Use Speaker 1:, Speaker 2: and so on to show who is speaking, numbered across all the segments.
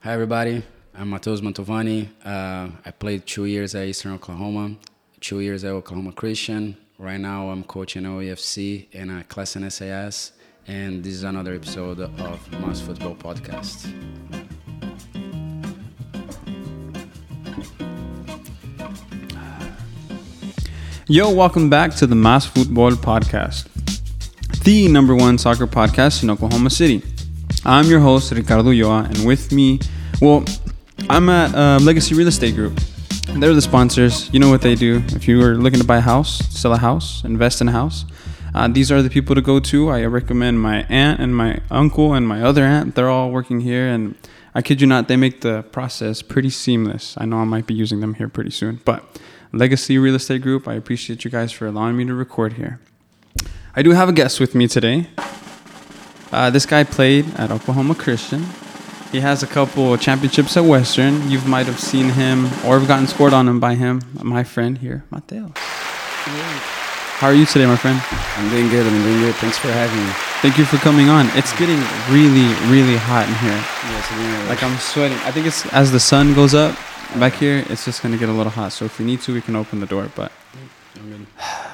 Speaker 1: Hi, everybody. I'm Matheus Mantovani. Uh, I played two years at Eastern Oklahoma, two years at Oklahoma Christian. Right now, I'm coaching OEFC and a Classen SAS. And this is another episode of Mas Futbol Podcast.
Speaker 2: Yo, welcome back to the Mas Futbol Podcast, the number one soccer podcast in Oklahoma City. I'm your host, Ricardo Ulloa, and with me, well, I'm at uh, Legacy Real Estate Group. They're the sponsors. You know what they do. If you are looking to buy a house, sell a house, invest in a house, uh, these are the people to go to. I recommend my aunt and my uncle and my other aunt. They're all working here, and I kid you not, they make the process pretty seamless. I know I might be using them here pretty soon, but Legacy Real Estate Group, I appreciate you guys for allowing me to record here. I do have a guest with me today. Uh, this guy played at Oklahoma Christian. He has a couple of championships at Western. You might have seen him or have gotten scored on him by him. My friend here, Mateo. How are you today, my friend?
Speaker 1: I'm doing good. I'm doing good. Thanks for having me.
Speaker 2: Thank you for coming on. It's getting really, really hot in here.
Speaker 1: Yes, I'm
Speaker 2: Like I'm sweating. I think it's as the sun goes up back here, it's just gonna get a little hot. So if we need to, we can open the door. But
Speaker 1: good.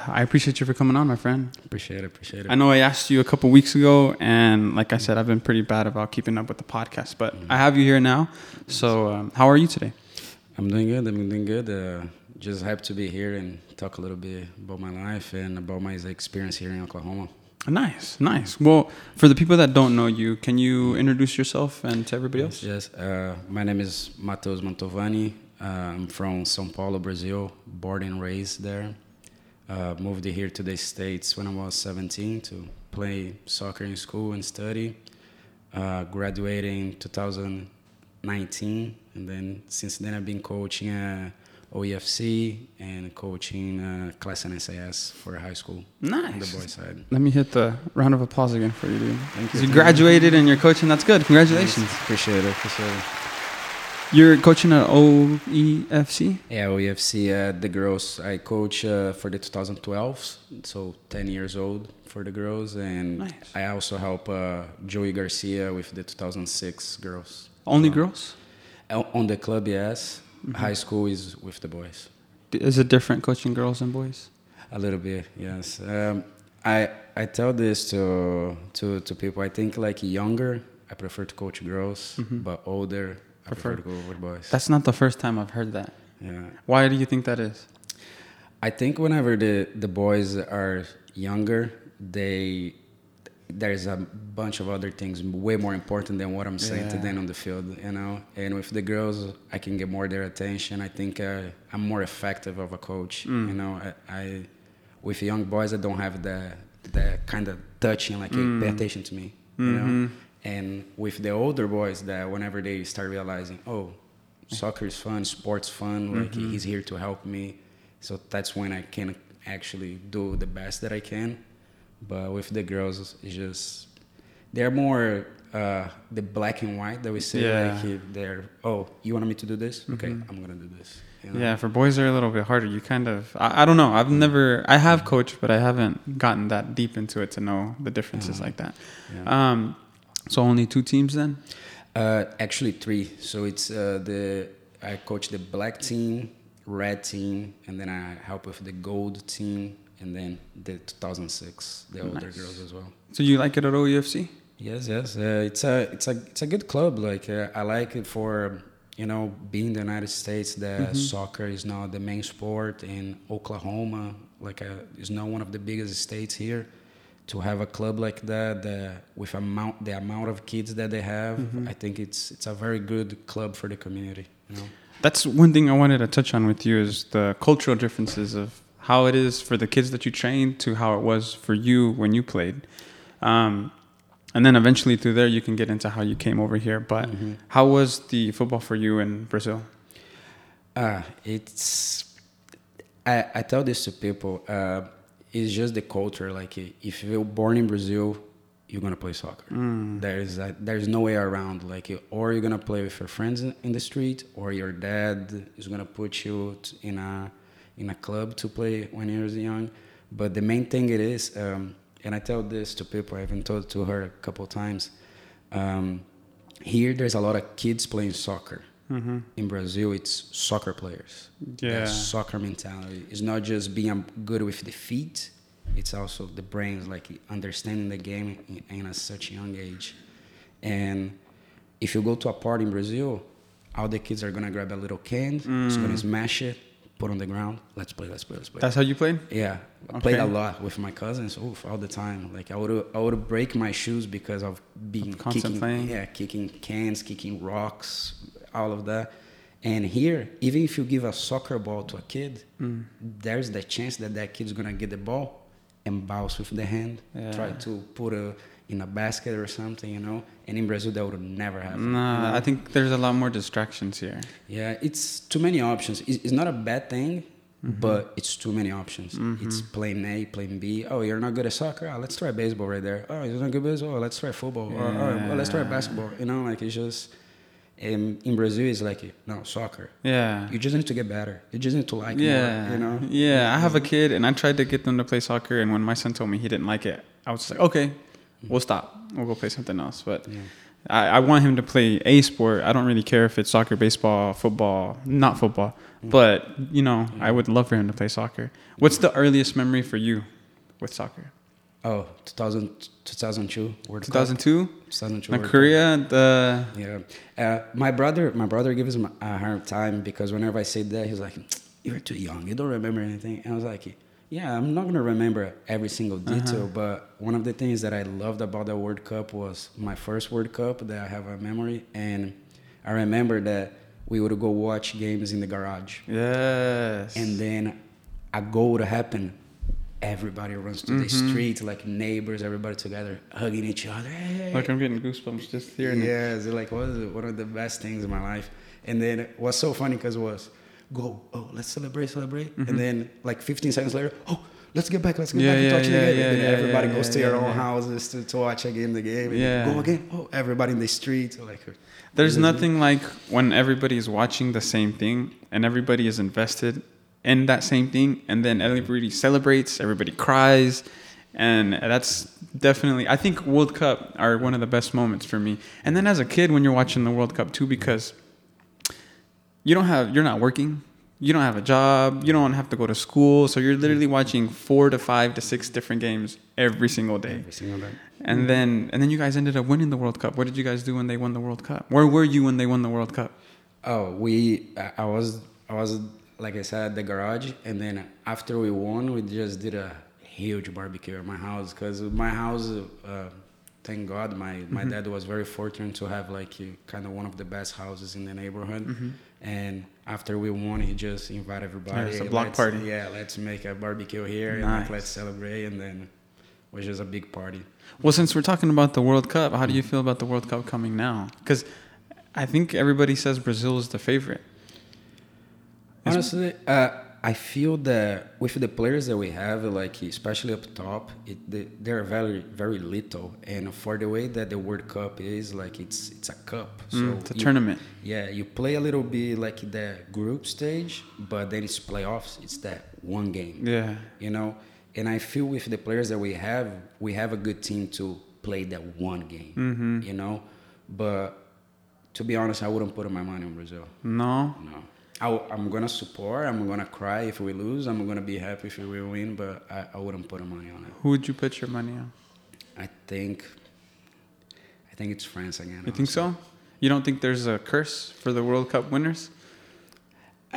Speaker 2: I appreciate you for coming on, my friend.
Speaker 1: Appreciate it. Appreciate it.
Speaker 2: I know I asked you a couple weeks ago, and like I said, I've been pretty bad about keeping up with the podcast, but I have you here now. So, um, how are you today?
Speaker 1: I'm doing good. I'm doing good. Uh, just happy to be here and talk a little bit about my life and about my experience here in Oklahoma.
Speaker 2: Nice, nice. Well, for the people that don't know you, can you introduce yourself and to everybody else?
Speaker 1: Yes, uh, my name is Matheus Mantovani. Uh, I'm from São Paulo, Brazil, born and raised there. Uh, moved here to the States when I was 17 to play soccer in school and study. Uh, graduated 2019, and then since then I've been coaching uh, OEFC and coaching uh, Classen SAS for high school on the
Speaker 2: Nice.
Speaker 1: boys side.
Speaker 2: Let me hit the round of applause again for you, dude.
Speaker 1: Thank you.
Speaker 2: You graduated and you're coaching. That's good. Congratulations.
Speaker 1: Appreciate it. Appreciate it.
Speaker 2: You're coaching at OEFC.
Speaker 1: Yeah, OEFC, uh, the girls. I coach uh, for the 2012, so 10 years old for the girls, and
Speaker 2: Nice.
Speaker 1: I also help uh, Joey Garcia with the 2006 girls.
Speaker 2: Only girls?
Speaker 1: uh, On the club, yes.
Speaker 2: Mm-hmm.
Speaker 1: High school is with the boys.
Speaker 2: Is it different coaching girls and boys?
Speaker 1: A little bit, yes. Um, I I tell this to to to people. I think like younger, I prefer to coach girls, but older, I prefer,
Speaker 2: Prefer-
Speaker 1: to go with boys.
Speaker 2: That's not the first time I've heard that.
Speaker 1: yeah.
Speaker 2: Why do you think that is?
Speaker 1: I think whenever the the boys are younger, they there's a bunch of other things way more important than what I'm saying to them on the field, you know. And with the girls, I can get more their attention. I think uh, I'm more effective of a coach,
Speaker 2: Mm.
Speaker 1: you know. I, I with young boys, I don't have the the kind of touching like hey,
Speaker 2: Mm.
Speaker 1: pay attention to me, you
Speaker 2: Mm-hmm.
Speaker 1: know. And with the older boys, that whenever they start realizing, oh, soccer is fun, sports fun, like
Speaker 2: Mm-hmm.
Speaker 1: he's here to help me. So that's when I can actually do the best that I can. But with the girls, it's just they're more uh, the black and white that we say.
Speaker 2: Yeah.
Speaker 1: Like they're oh, you want me to do this? Okay, I'm gonna do this. you know?
Speaker 2: Yeah, for boys they're a little bit harder. You kind of I, I don't know. I've never I have coached, but I haven't gotten that deep into it to know the differences like that.
Speaker 1: Yeah.
Speaker 2: Um, so only two teams then.
Speaker 1: Uh, actually, three. So it's uh, the I coach the black team, red team, and then I help with the gold team, and then the 2006, the older girls as well.
Speaker 2: So you like it at OEFC?
Speaker 1: Yes, yes. Uh, it's a it's a it's a good club. Like uh, I like it for you know being the United States. That soccer is now the main sport in Oklahoma. Like uh, is now one of the biggest states here. To have a club like that, that with amount the amount of kids that they have, I think it's it's a very good club for the community. You know.
Speaker 2: That's one thing I wanted to touch on with you is the cultural differences of how it is for the kids that you train to how it was for you when you played. Um, and then eventually through there you can get into how you came over here. But how was the football for you in Brazil?
Speaker 1: Ah, it's. I, I tell this to people. Uh, it's just the culture. Like if you're born in Brazil, you're gonna play soccer. There's a, there's no way around. Like or you're gonna play with your friends in the street, or your dad is gonna put you in a in a club to play when you're young. But the main thing it is, um, and I tell this to people. I've even told to her a couple times. Um, here there's a lot of kids playing soccer. Mm-hmm. In Brazil, it's soccer players.
Speaker 2: Yeah.
Speaker 1: That soccer mentality. It's not just being good with the feet. It's also the brains, like understanding the game in, in a such young age. And if you go to a party in Brazil, all the kids are gonna grab a little can, it's gonna mm. smash it, put on the ground. Let's play. Let's play. Let's play.
Speaker 2: That's how you played?
Speaker 1: Yeah, I played a lot with my cousins. Oof, all the time. Like I would, I would break my shoes because of being kicking,
Speaker 2: playing?
Speaker 1: yeah, kicking cans, kicking rocks, all of that. And here, even if you give a soccer ball to a kid,
Speaker 2: Mm.
Speaker 1: there's the chance that that kid's gonna get the ball and bounce with the hand,
Speaker 2: Yeah.
Speaker 1: try to put a in a basket or something, you know. And in Brazil, that would never happen.
Speaker 2: Nah,
Speaker 1: you know?
Speaker 2: I think there's a lot more distractions here.
Speaker 1: Yeah, it's too many options. It's, it's not a bad thing,
Speaker 2: Mm-hmm.
Speaker 1: but it's too many options. It's plane A, plane B. Oh, you're not good at soccer? Oh, let's try baseball right there. Oh, you're not good at baseball? Oh, let's try football. Or, oh, well, let's try basketball. You know, like it's just. Um, in Brazil, it's like no soccer.
Speaker 2: Yeah.
Speaker 1: You just need to get better. You just need to like
Speaker 2: yeah.
Speaker 1: more. You know.
Speaker 2: Yeah. I have a kid and I tried to get them to play soccer and when my son told me he didn't like it, I was like, okay, we'll stop. We'll go play something else. But
Speaker 1: Yeah.
Speaker 2: I, I want him to play a sport. I don't really care if it's soccer, baseball, football, not football. But, you know, I would love for him to play soccer. What's the earliest memory for you with soccer?
Speaker 1: Oh, 2000, 2002 World Cup.
Speaker 2: 2002?
Speaker 1: 2002
Speaker 2: Like
Speaker 1: World Cup.
Speaker 2: Korea, the
Speaker 1: Yeah, uh, my brother, my brother gives him a hard time because whenever I say that, he's like, "You're too young. You don't remember anything." And I was like, "Yeah, I'm not gonna remember every single detail, but one of the things that I loved about the World Cup was my first World Cup that I have a memory, and I remember that we would go watch games in the garage,
Speaker 2: yes.
Speaker 1: and then a goal would happen. Everybody runs to the street, like neighbors, everybody together, hugging each other. Hey,
Speaker 2: like I'm getting goosebumps just hearing
Speaker 1: yeah, it's like was one of the best things in my life. And then what's so funny because was go oh let's celebrate celebrate, and then like 15 seconds later oh let's get back let's get
Speaker 2: Mm-hmm. Yeah,
Speaker 1: back and
Speaker 2: yeah,
Speaker 1: touch
Speaker 2: yeah,
Speaker 1: the game.
Speaker 2: yeah,
Speaker 1: and then everybody goes to their own houses to, to watch again the game. And
Speaker 2: Yeah.
Speaker 1: go again oh everybody in the street like
Speaker 2: There's nothing like when everybody is watching the same thing and everybody is invested in that same thing, and then everybody celebrates, everybody cries, and that's definitely. I think World Cup are one of the best moments for me. And then as a kid, when you're watching the World Cup too, because you don't have, you're not working. You don't have a job. You don't have to go to school. So you're literally watching four to five to six different games every single day.
Speaker 1: every single day.
Speaker 2: And then and then you guys ended up winning the World Cup. What did you guys do when they won the World Cup? Where were you when they won the World Cup?
Speaker 1: Oh, we I- I was I was like I said at the garage, and then after we won, we just did a huge barbecue at my house because my house. Uh, Thank God, my, my
Speaker 2: Mm-hmm.
Speaker 1: dad was very fortunate to have like kind of one of the best houses in the neighborhood. And after we won, he just invited everybody.
Speaker 2: Mm-hmm. Yeah, it's a block
Speaker 1: "Let's-
Speaker 2: party."
Speaker 1: Yeah, let's make a barbecue here and
Speaker 2: Nice.
Speaker 1: like, let's celebrate. And then it was just a big party.
Speaker 2: Well, since we're talking about the World Cup, how do you feel about the World Cup coming now? Because I think everybody says Brazil is the favorite.
Speaker 1: Honestly, uh, I feel that with the players that we have, like especially up top, it, they, they're very very little, and for the way that the World Cup is, like it's it's a cup, so
Speaker 2: Mm, it's a
Speaker 1: you-
Speaker 2: tournament.
Speaker 1: Yeah, you play a little bit like the group stage, but then it's playoffs. It's that one game.
Speaker 2: Yeah.
Speaker 1: You know, and I feel with the players that we have, we have a good team to play that one game.
Speaker 2: Mm-hmm.
Speaker 1: You know, but to be honest, I wouldn't put my money on Brazil.
Speaker 2: No.
Speaker 1: No. I, am gonna support. I'm gonna cry if we lose. I'm gonna be happy if we win, but I, I wouldn't put money on it.
Speaker 2: Who would you put your money on?
Speaker 1: I think, I think it's France again.
Speaker 2: You think so? You don't think there's a curse for the World Cup winners?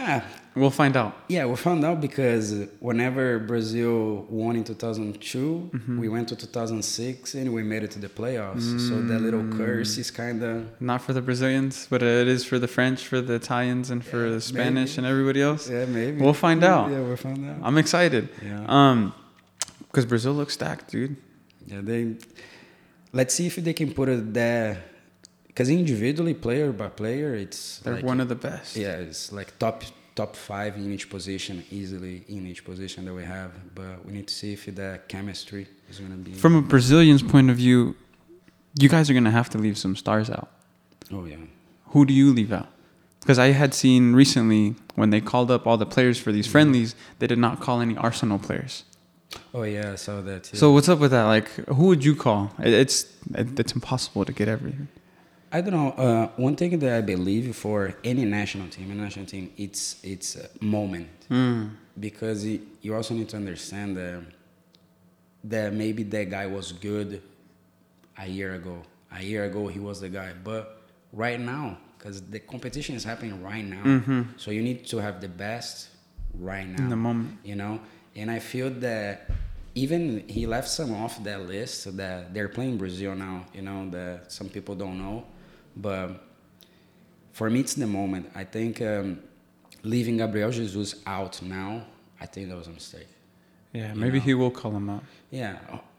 Speaker 1: Ah,
Speaker 2: We'll find out.
Speaker 1: yeah, we found out because whenever Brazil won in 2002,
Speaker 2: Mm-hmm.
Speaker 1: we went to 2006 and we made it to the playoffs. So that little
Speaker 2: Mm.
Speaker 1: curse is kind of
Speaker 2: Not for the Brazilians, but it is for the French, for the Italians, and for
Speaker 1: Yeah,
Speaker 2: the Spanish
Speaker 1: maybe.
Speaker 2: and everybody else.
Speaker 1: yeah, maybe
Speaker 2: We'll find out.
Speaker 1: Yeah, we'll find out.
Speaker 2: I'm excited.
Speaker 1: Yeah.
Speaker 2: Um, because Brazil looks stacked, dude.
Speaker 1: Yeah, they. Let's see if they can put it there, because individually, player by player, it's
Speaker 2: They're
Speaker 1: like,
Speaker 2: one of the best.
Speaker 1: Yeah, it's like top top five in each position, easily in each position that we have. But we need to see if the chemistry is gonna be.
Speaker 2: From a Brazilian's point of view, you guys are gonna have to leave some stars out.
Speaker 1: oh yeah,
Speaker 2: Who do you leave out? Because I had seen recently when they called up all the players for these friendlies, they did not call any Arsenal players.
Speaker 1: oh yeah, I saw that. Too.
Speaker 2: So what's up with that? Like, who would you call? It's it's impossible to get everything.
Speaker 1: I don't know. Uh, one thing that I believe for any national team, any national team, it's it's a moment
Speaker 2: Mm.
Speaker 1: because it, you also need to understand that that maybe that guy was good a year ago. A year ago he was the guy, but right now, because the competition is happening right now, so you need to have the best right now
Speaker 2: In the moment.
Speaker 1: you know and i feel that even he left some off that list that they're playing brazil now you know that some people don't know but for me it's the moment i think um, leaving gabriel jesus out now i think that was a mistake
Speaker 2: Yeah,
Speaker 1: You
Speaker 2: maybe
Speaker 1: know.
Speaker 2: he will call him out.
Speaker 1: yeah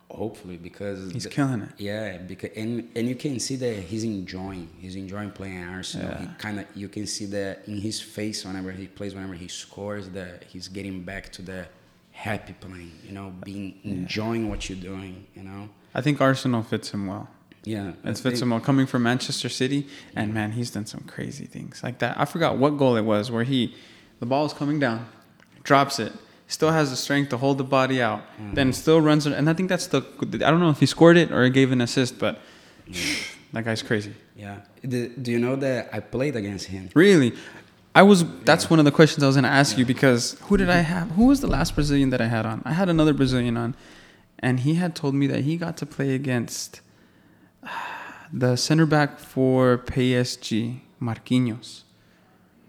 Speaker 1: hopefully because
Speaker 2: He's
Speaker 1: the-
Speaker 2: killing it.
Speaker 1: yeah because and and you can see that he's enjoying he's enjoying playing arsenal
Speaker 2: Yeah.
Speaker 1: kind of you can see that in his face whenever he plays whenever he scores that he's getting back to the happy playing you know being enjoying what you're doing you know
Speaker 2: I think Arsenal fits him well.
Speaker 1: Yeah I
Speaker 2: It fits
Speaker 1: think-
Speaker 2: him well. Coming from Manchester City, and man, he's done some crazy things like that. I forgot what goal it was where he, the ball is coming down, drops it, still has the strength to hold the body out,
Speaker 1: Mm-hmm.
Speaker 2: then still runs it. And I think that's the. I don't know if he scored it or he gave an assist, but that guy's crazy.
Speaker 1: yeah the, do you know that i played against him
Speaker 2: Really, I was. That's one of the questions I was going to ask you because who did I have? Who was the last Brazilian that I had on? I had another Brazilian on, and he had told me that he got to play against the center back for PSG, Marquinhos.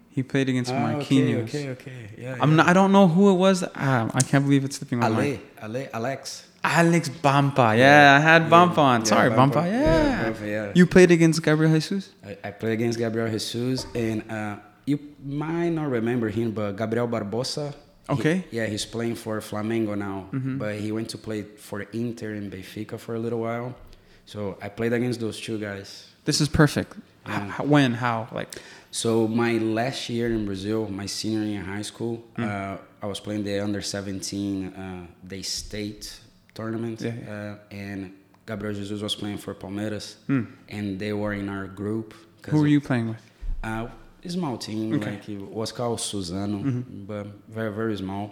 Speaker 2: He played against
Speaker 1: Ah,
Speaker 2: Marquinhos.
Speaker 1: okay okay okay yeah,
Speaker 2: I'm
Speaker 1: yeah.
Speaker 2: not, I don't know who it was. Ah, I can't believe it's slipping my mind.
Speaker 1: Ale, Ale, alex
Speaker 2: Alex Bampa. Yeah, I had Bampa on. Sorry, Bampa. Yeah.
Speaker 1: Bampa, yeah.
Speaker 2: You played against Gabriel Jesus?
Speaker 1: I, I played against Gabriel Jesus, and uh, you might not remember him, but Gabriel Barbosa. he-
Speaker 2: Okay.
Speaker 1: yeah, he's playing for Flamengo now, but he went to play for Inter and Benfica for a little while. So I played against those two guys.
Speaker 2: This is perfect.
Speaker 1: Yeah.
Speaker 2: h- when? How? Like,
Speaker 1: So my last year in Brazil, my senior year in high school, uh, I was playing the under 17 uh, the state tournament,
Speaker 2: Yeah,
Speaker 1: Uh, and Gabriel Jesus was playing for Palmeiras, and they were in our group.
Speaker 2: who were you playing with?
Speaker 1: Uh, small team,
Speaker 2: Okay.
Speaker 1: like it was called Suzano, but very very small.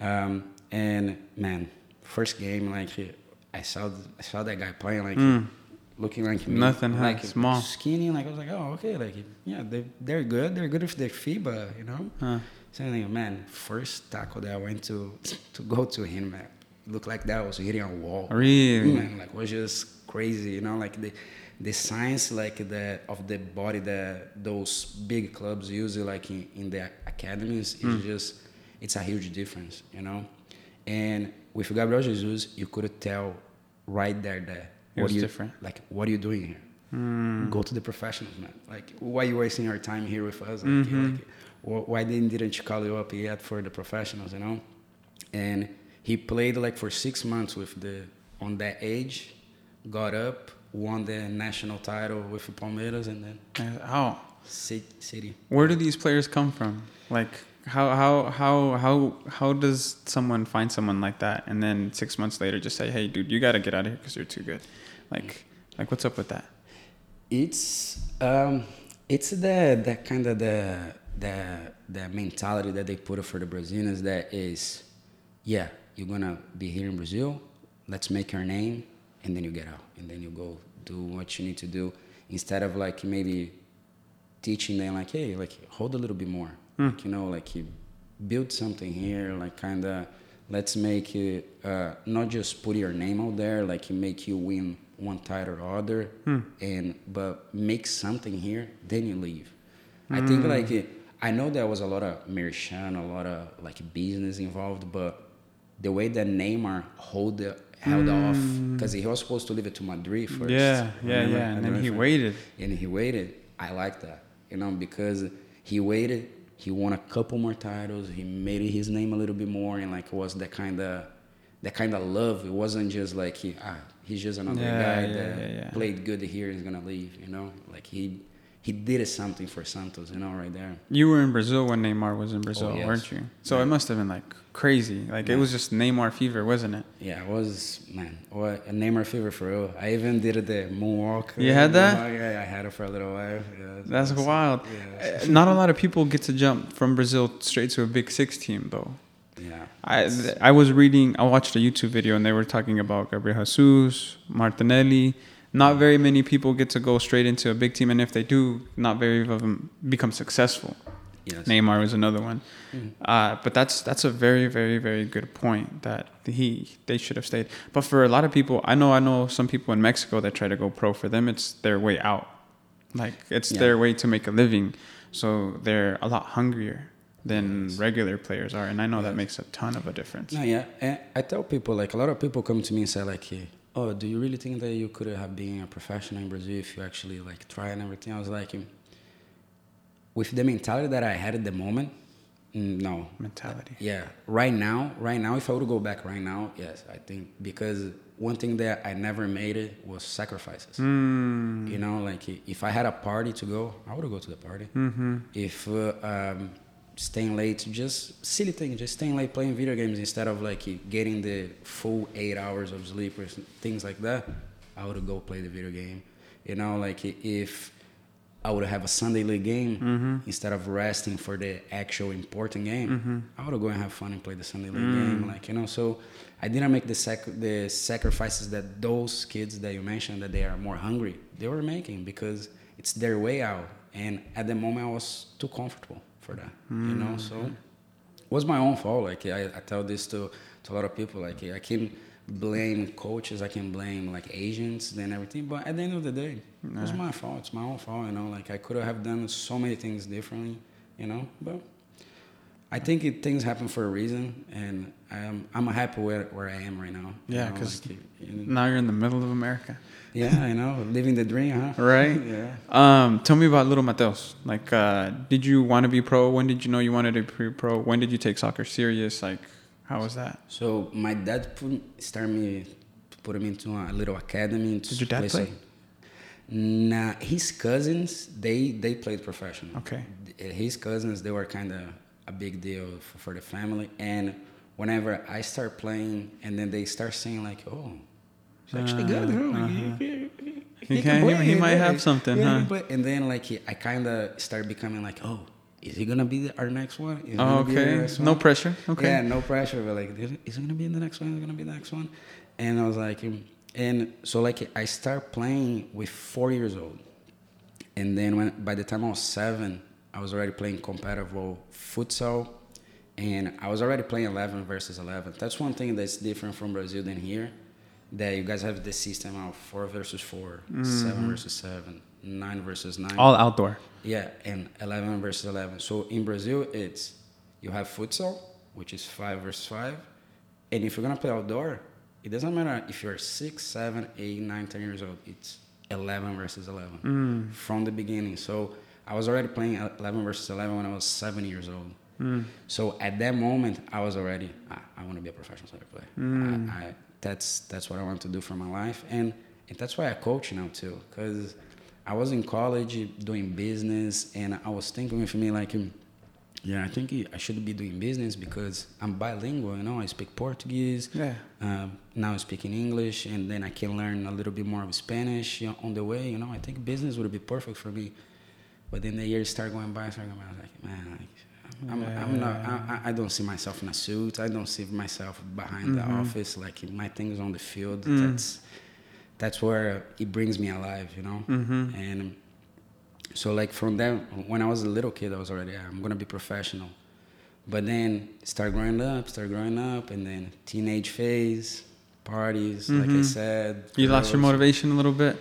Speaker 1: Um, and man, first game, like I saw I saw that guy playing, like looking like me,
Speaker 2: Nothing, huh?
Speaker 1: like
Speaker 2: Small.
Speaker 1: skinny. Like I was like, oh okay, like yeah, they they're good. They're good with their FIBA, you know.
Speaker 2: Huh.
Speaker 1: So I'm like, man, first tackle that I went to to go to him, man, looked like that was hitting a wall.
Speaker 2: Really?
Speaker 1: Man, like was just crazy, you know, like the the science like the of the body that those big clubs use like in, in the academies
Speaker 2: Hmm.
Speaker 1: is just it's a huge difference, you know. And with Gabriel Jesus, you could tell right there that
Speaker 2: It was
Speaker 1: you
Speaker 2: different.
Speaker 1: Like what are you doing here? Go to the professionals, man. Like why are you wasting your time here with us? Like,
Speaker 2: Mm-hmm.
Speaker 1: like, wh- why they didn't you call you up yet for the professionals, you know? And he played like for six months with the on that age, got up, won the national title with the Palmeiras, and then
Speaker 2: How?
Speaker 1: City.
Speaker 2: Where do these players come from? Like, how how how how how does someone find someone like that, and then six months later just say, "Hey, dude, you got to get out of here because you're too good." Like, like what's up with that?
Speaker 1: It's um, it's the the kind of the the the mentality that they put for the Brazilians that is, yeah, you're gonna be here in Brazil, let's make your name, and then you get out, and then you go do what you need to do instead of like maybe teaching them like, hey, like hold a little bit more, Hmm. like, you know, like you build something here, like kind of let's make it uh, not just put your name out there, like make you win one title or other, hmm. and but make something here, then you leave. I think hmm. like it, I know there was a lot of Merishan, a lot of like business involved, but the way that Neymar hold the, held off because he was supposed to leave it to Madrid first.
Speaker 2: yeah, yeah,
Speaker 1: remember?
Speaker 2: yeah. And then he waited.
Speaker 1: and he waited. I like that, you know, because he waited. He won a couple more titles. He made his name a little bit more, and like was that kind of that kind of love. It wasn't just like he ah he's just another
Speaker 2: Yeah,
Speaker 1: guy
Speaker 2: yeah,
Speaker 1: that
Speaker 2: yeah,
Speaker 1: played good here. He's gonna leave, you know. Like he he did something for Santos, you know, right there.
Speaker 2: You were in Brazil when Neymar was in Brazil,
Speaker 1: Oh, yes.
Speaker 2: weren't you? So it must have been like crazy. Like it was just Neymar fever, wasn't it?
Speaker 1: Yeah, it was man. What a Neymar fever for real. I even did the moonwalk.
Speaker 2: You had that?
Speaker 1: moonwalk. Yeah, I had it for a little while. Yeah,
Speaker 2: That's
Speaker 1: it's-
Speaker 2: wild.
Speaker 1: Yeah,
Speaker 2: Uh, Not a lot of people get to jump from Brazil straight to a Big Six team, though.
Speaker 1: yeah.
Speaker 2: I I was reading. I watched a YouTube video and they were talking about Gabriel Jesus, Martinelli, not very many people get to go straight into a big team, and if they do, not very of them become successful.
Speaker 1: Yes.
Speaker 2: Neymar was another one,
Speaker 1: Mhm.
Speaker 2: uh, but that's that's a very very very good point that he they should have stayed. But for a lot of people, I know I know some people in Mexico that try to go pro. For them, it's their way out, like it's
Speaker 1: Yeah.
Speaker 2: their way to make a living. So they're a lot hungrier than
Speaker 1: Yes.
Speaker 2: regular players are, and I know that makes a ton of a difference.
Speaker 1: No, yeah. And I tell people, like, a lot of people come to me and say, like, eh, oh, do you really think that you could have been a professional in Brazil if you actually, like, try and everything? I was like, mm, with the mentality that I had at the moment, mm, no.
Speaker 2: Mentality.
Speaker 1: Yeah. Right now, right now, if I were to go back right now, yes, I think because one thing that I never made it was sacrifices.
Speaker 2: Mm.
Speaker 1: You know, like if I had a party to go, I would go to the party.
Speaker 2: Mm-hmm.
Speaker 1: If uh, um, staying late, just silly thing, just staying late playing video games instead of like getting the full eight hours of sleep or things like that, I would go play the video game. You know, like if I would have a Sunday league game
Speaker 2: Mm-hmm.
Speaker 1: instead of resting for the actual important game,
Speaker 2: Mm-hmm.
Speaker 1: I would go and have fun and play the Sunday league
Speaker 2: Mm.
Speaker 1: game. Like you know, so I didn't make the sac- the sacrifices that those kids that you mentioned that they are more hungry they were making because it's their way out. And at the moment, I was too comfortable for that. You know, so it was my own fault. Like I, I tell this to to a lot of people. Like I can blame coaches, I can blame like agents and everything. But at the end of the day, it was my fault. It's my own fault. You know, like I could have done so many things differently. You know, but I think it, things happen for a reason, and I'm I'm happy where where I am right now. you
Speaker 2: Yeah,
Speaker 1: know,
Speaker 2: 'cause
Speaker 1: like, you-
Speaker 2: Now you're in the middle of America,
Speaker 1: yeah, I know, living the dream, huh?
Speaker 2: right?
Speaker 1: Yeah.
Speaker 2: Um, tell me about little Mateos. Like, uh, did you want to be pro? When did you know you wanted to be pro? When did you take soccer serious? Like, how was that?
Speaker 1: So my dad put, started me, put him into a little academy.
Speaker 2: Did your dad play?
Speaker 1: some- Nah, his cousins they they played professional.
Speaker 2: Okay.
Speaker 1: His cousins they were kind of a big deal for, for the family, and whenever I start playing, and then they start saying like, "Oh, he's actually good, huh?
Speaker 2: Uh-huh.
Speaker 1: he, he-
Speaker 2: He
Speaker 1: he
Speaker 2: can- he might have something,
Speaker 1: Yeah,
Speaker 2: huh?
Speaker 1: But and then like I kind of start becoming like, "Oh, is he gonna be our next one?
Speaker 2: Oh,
Speaker 1: gonna be the
Speaker 2: okay.
Speaker 1: next
Speaker 2: No pressure. Okay.
Speaker 1: Yeah, no pressure. But like, is it gonna be in the next one? Is it gonna be the next one? And I was like, um, and so like I start playing with four years old, and then when by the time I was seven, I was already playing competitive futsal, and I was already playing eleven versus eleven. That's one thing that's different from Brazil than here. That you guys have the system of four versus 4 seven versus seven, nine versus nine.
Speaker 2: All outdoor.
Speaker 1: Yeah, and 11 versus 11. So in Brazil, it's you have futsal, which is 5 versus 5. And if you're going to play outdoor, it doesn't matter if you're 6, 7, 8, 9, 10 years old. It's 11 versus 11 mm. from the beginning. So I was already playing 11 versus 11 when I was 7 years old. Mm. So at that moment, I was already, ah, I want to be a professional soccer player. I, mm. I, that's, that's what I want to do for my life. And, and that's why I coach now too. Because I was in college doing business, and I was thinking with me like, yeah, I think I should be doing business because I'm bilingual. You know, I speak Portuguese.
Speaker 2: Yeah.
Speaker 1: Um, now I'm speaking English, and then I can learn a little bit more of Spanish you know, on the way. You know, I think business would be perfect for me. But then the years start going by, start going by. I was like, man, like, I'm, I'm not. I, I don't see myself in a suit. I don't see myself behind the office. Like my things on the field. That's that's where it brings me alive. You know. And so like from then, when I was a little kid, I was already, I'm gonna be professional. But then start growing up, start growing up, and then teenage phase, parties. Like I said,
Speaker 2: You lost your motivation a little bit.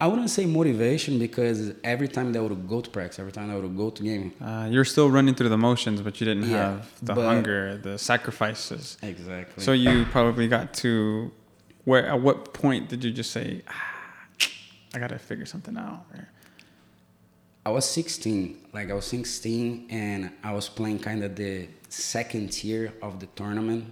Speaker 1: I wouldn't say motivation because every time that I would go to practice, every time I would go to game,
Speaker 2: Uh, you're still running through the motions, but you didn't
Speaker 1: Yeah,
Speaker 2: have the hunger, the sacrifices.
Speaker 1: exactly.
Speaker 2: So you probably got to where? At what point did you just say, ah, "I gotta figure something out"? Or-
Speaker 1: I was 16. Like I was 16, and I was playing kind of the second tier of the tournament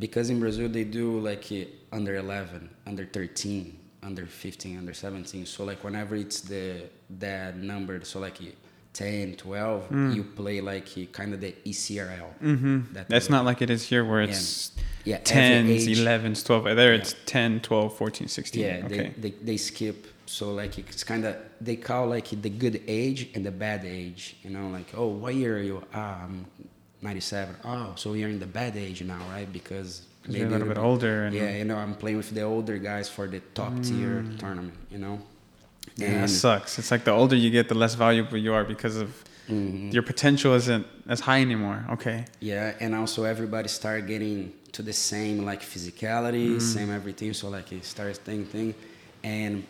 Speaker 1: because in Brazil they do like eh, under 11, under 13, under 15, under 17. So like whenever it's the that number, so like eh, 10, 12, you play like eh, kind of the ECNL.
Speaker 2: Mm-hmm.
Speaker 1: That
Speaker 2: That's not like it is here, where it's
Speaker 1: Yeah, every
Speaker 2: 10s,
Speaker 1: age-
Speaker 2: 11s, 12. There it's 10, 12, 14, 16.
Speaker 1: Yeah,
Speaker 2: okay.
Speaker 1: they, they they skip. So like it's kind of they call like the good age and the bad age. You know, like oh, what year are you? Ah, I'm 97. Oh, so you're in the bad age now, right? Because
Speaker 2: 'Cause you're a little bit older and-
Speaker 1: yeah, you know, I'm playing with the older guys for the top tier tournament. You know,
Speaker 2: Yeah, that sucks. It's like the older you get, the less valuable you are because of
Speaker 1: Mhm.
Speaker 2: your potential isn't as high anymore. Okay.
Speaker 1: Yeah, and also everybody start getting to the same like physicality,
Speaker 2: Mm.
Speaker 1: same everything. So like it starts thing thing, and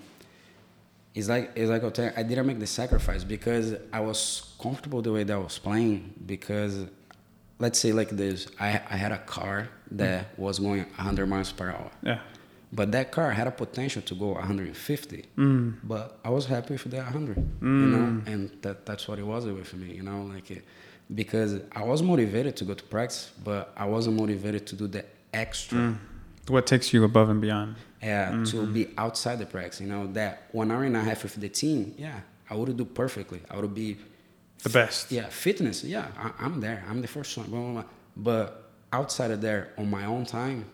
Speaker 1: it's like it's like you, I didn't make the sacrifice because I was comfortable the way that I was playing. Because let's say like this, I I had a car that
Speaker 2: Mm.
Speaker 1: was going 100 miles per hour,
Speaker 2: Yeah.
Speaker 1: But that car had a potential to go 150.
Speaker 2: Mm.
Speaker 1: But I was happy with that 100, you
Speaker 2: Mm.
Speaker 1: know, and that that's what it was with me, you know, like it, because I was motivated to go to practice, but I wasn't motivated to do the extra,
Speaker 2: Mm. What takes you above and beyond?
Speaker 1: yeah, to be outside the practice, you know, that one hour and a half with the team, yeah, I would do perfectly. I would be
Speaker 2: The best.
Speaker 1: yeah, fitness. Yeah, I, I'm there. I'm the first one. Blah, blah, blah. But outside of there, on my own time,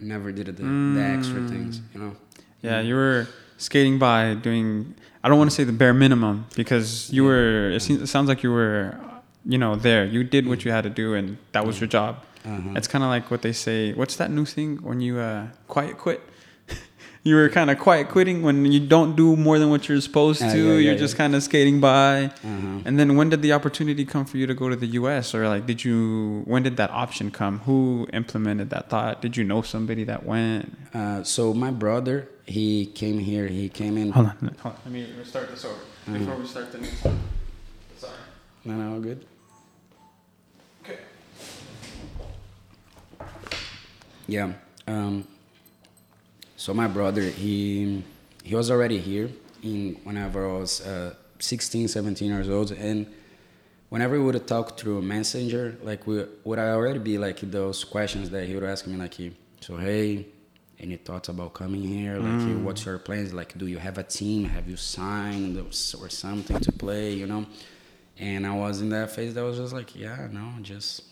Speaker 1: never did the, the extra things. You know.
Speaker 2: Yeah, you were skating by doing. I don't want to say the bare minimum because you were. It, seems, it sounds like you were, you know, there. You did what you had to do, and that was your job.
Speaker 1: Uh-huh.
Speaker 2: It's kind of like what they say. What's that new thing when you uh, quiet quit? You were kind of quiet quitting when you don't do more than what you're supposed
Speaker 1: Yeah,
Speaker 2: to.
Speaker 1: yeah,
Speaker 2: you're
Speaker 1: yeah,
Speaker 2: just
Speaker 1: yeah.
Speaker 2: kind of skating by.
Speaker 1: Uh-huh.
Speaker 2: And then when did the opportunity come for you to go to the U.S. or like did you? When did that option come? Who implemented that thought? Did you know somebody that went?
Speaker 1: Uh, so my brother, he came here. He came in.
Speaker 2: Hold on, hold on. Let me start this over before we start the next one. Sorry.
Speaker 1: No, no, all good.
Speaker 2: Okay.
Speaker 1: Yeah. Um, so my brother, he he was already here in whenever I was uh, 16, 17 years old, and whenever we would talk through Messenger, like we would I already be like those questions that he would ask me like, so hey, any thoughts about coming here? Like, what's your plans? Like, do you have a team? Have you signed or something to play? You know? And I was in that phase that was just like, yeah, no, just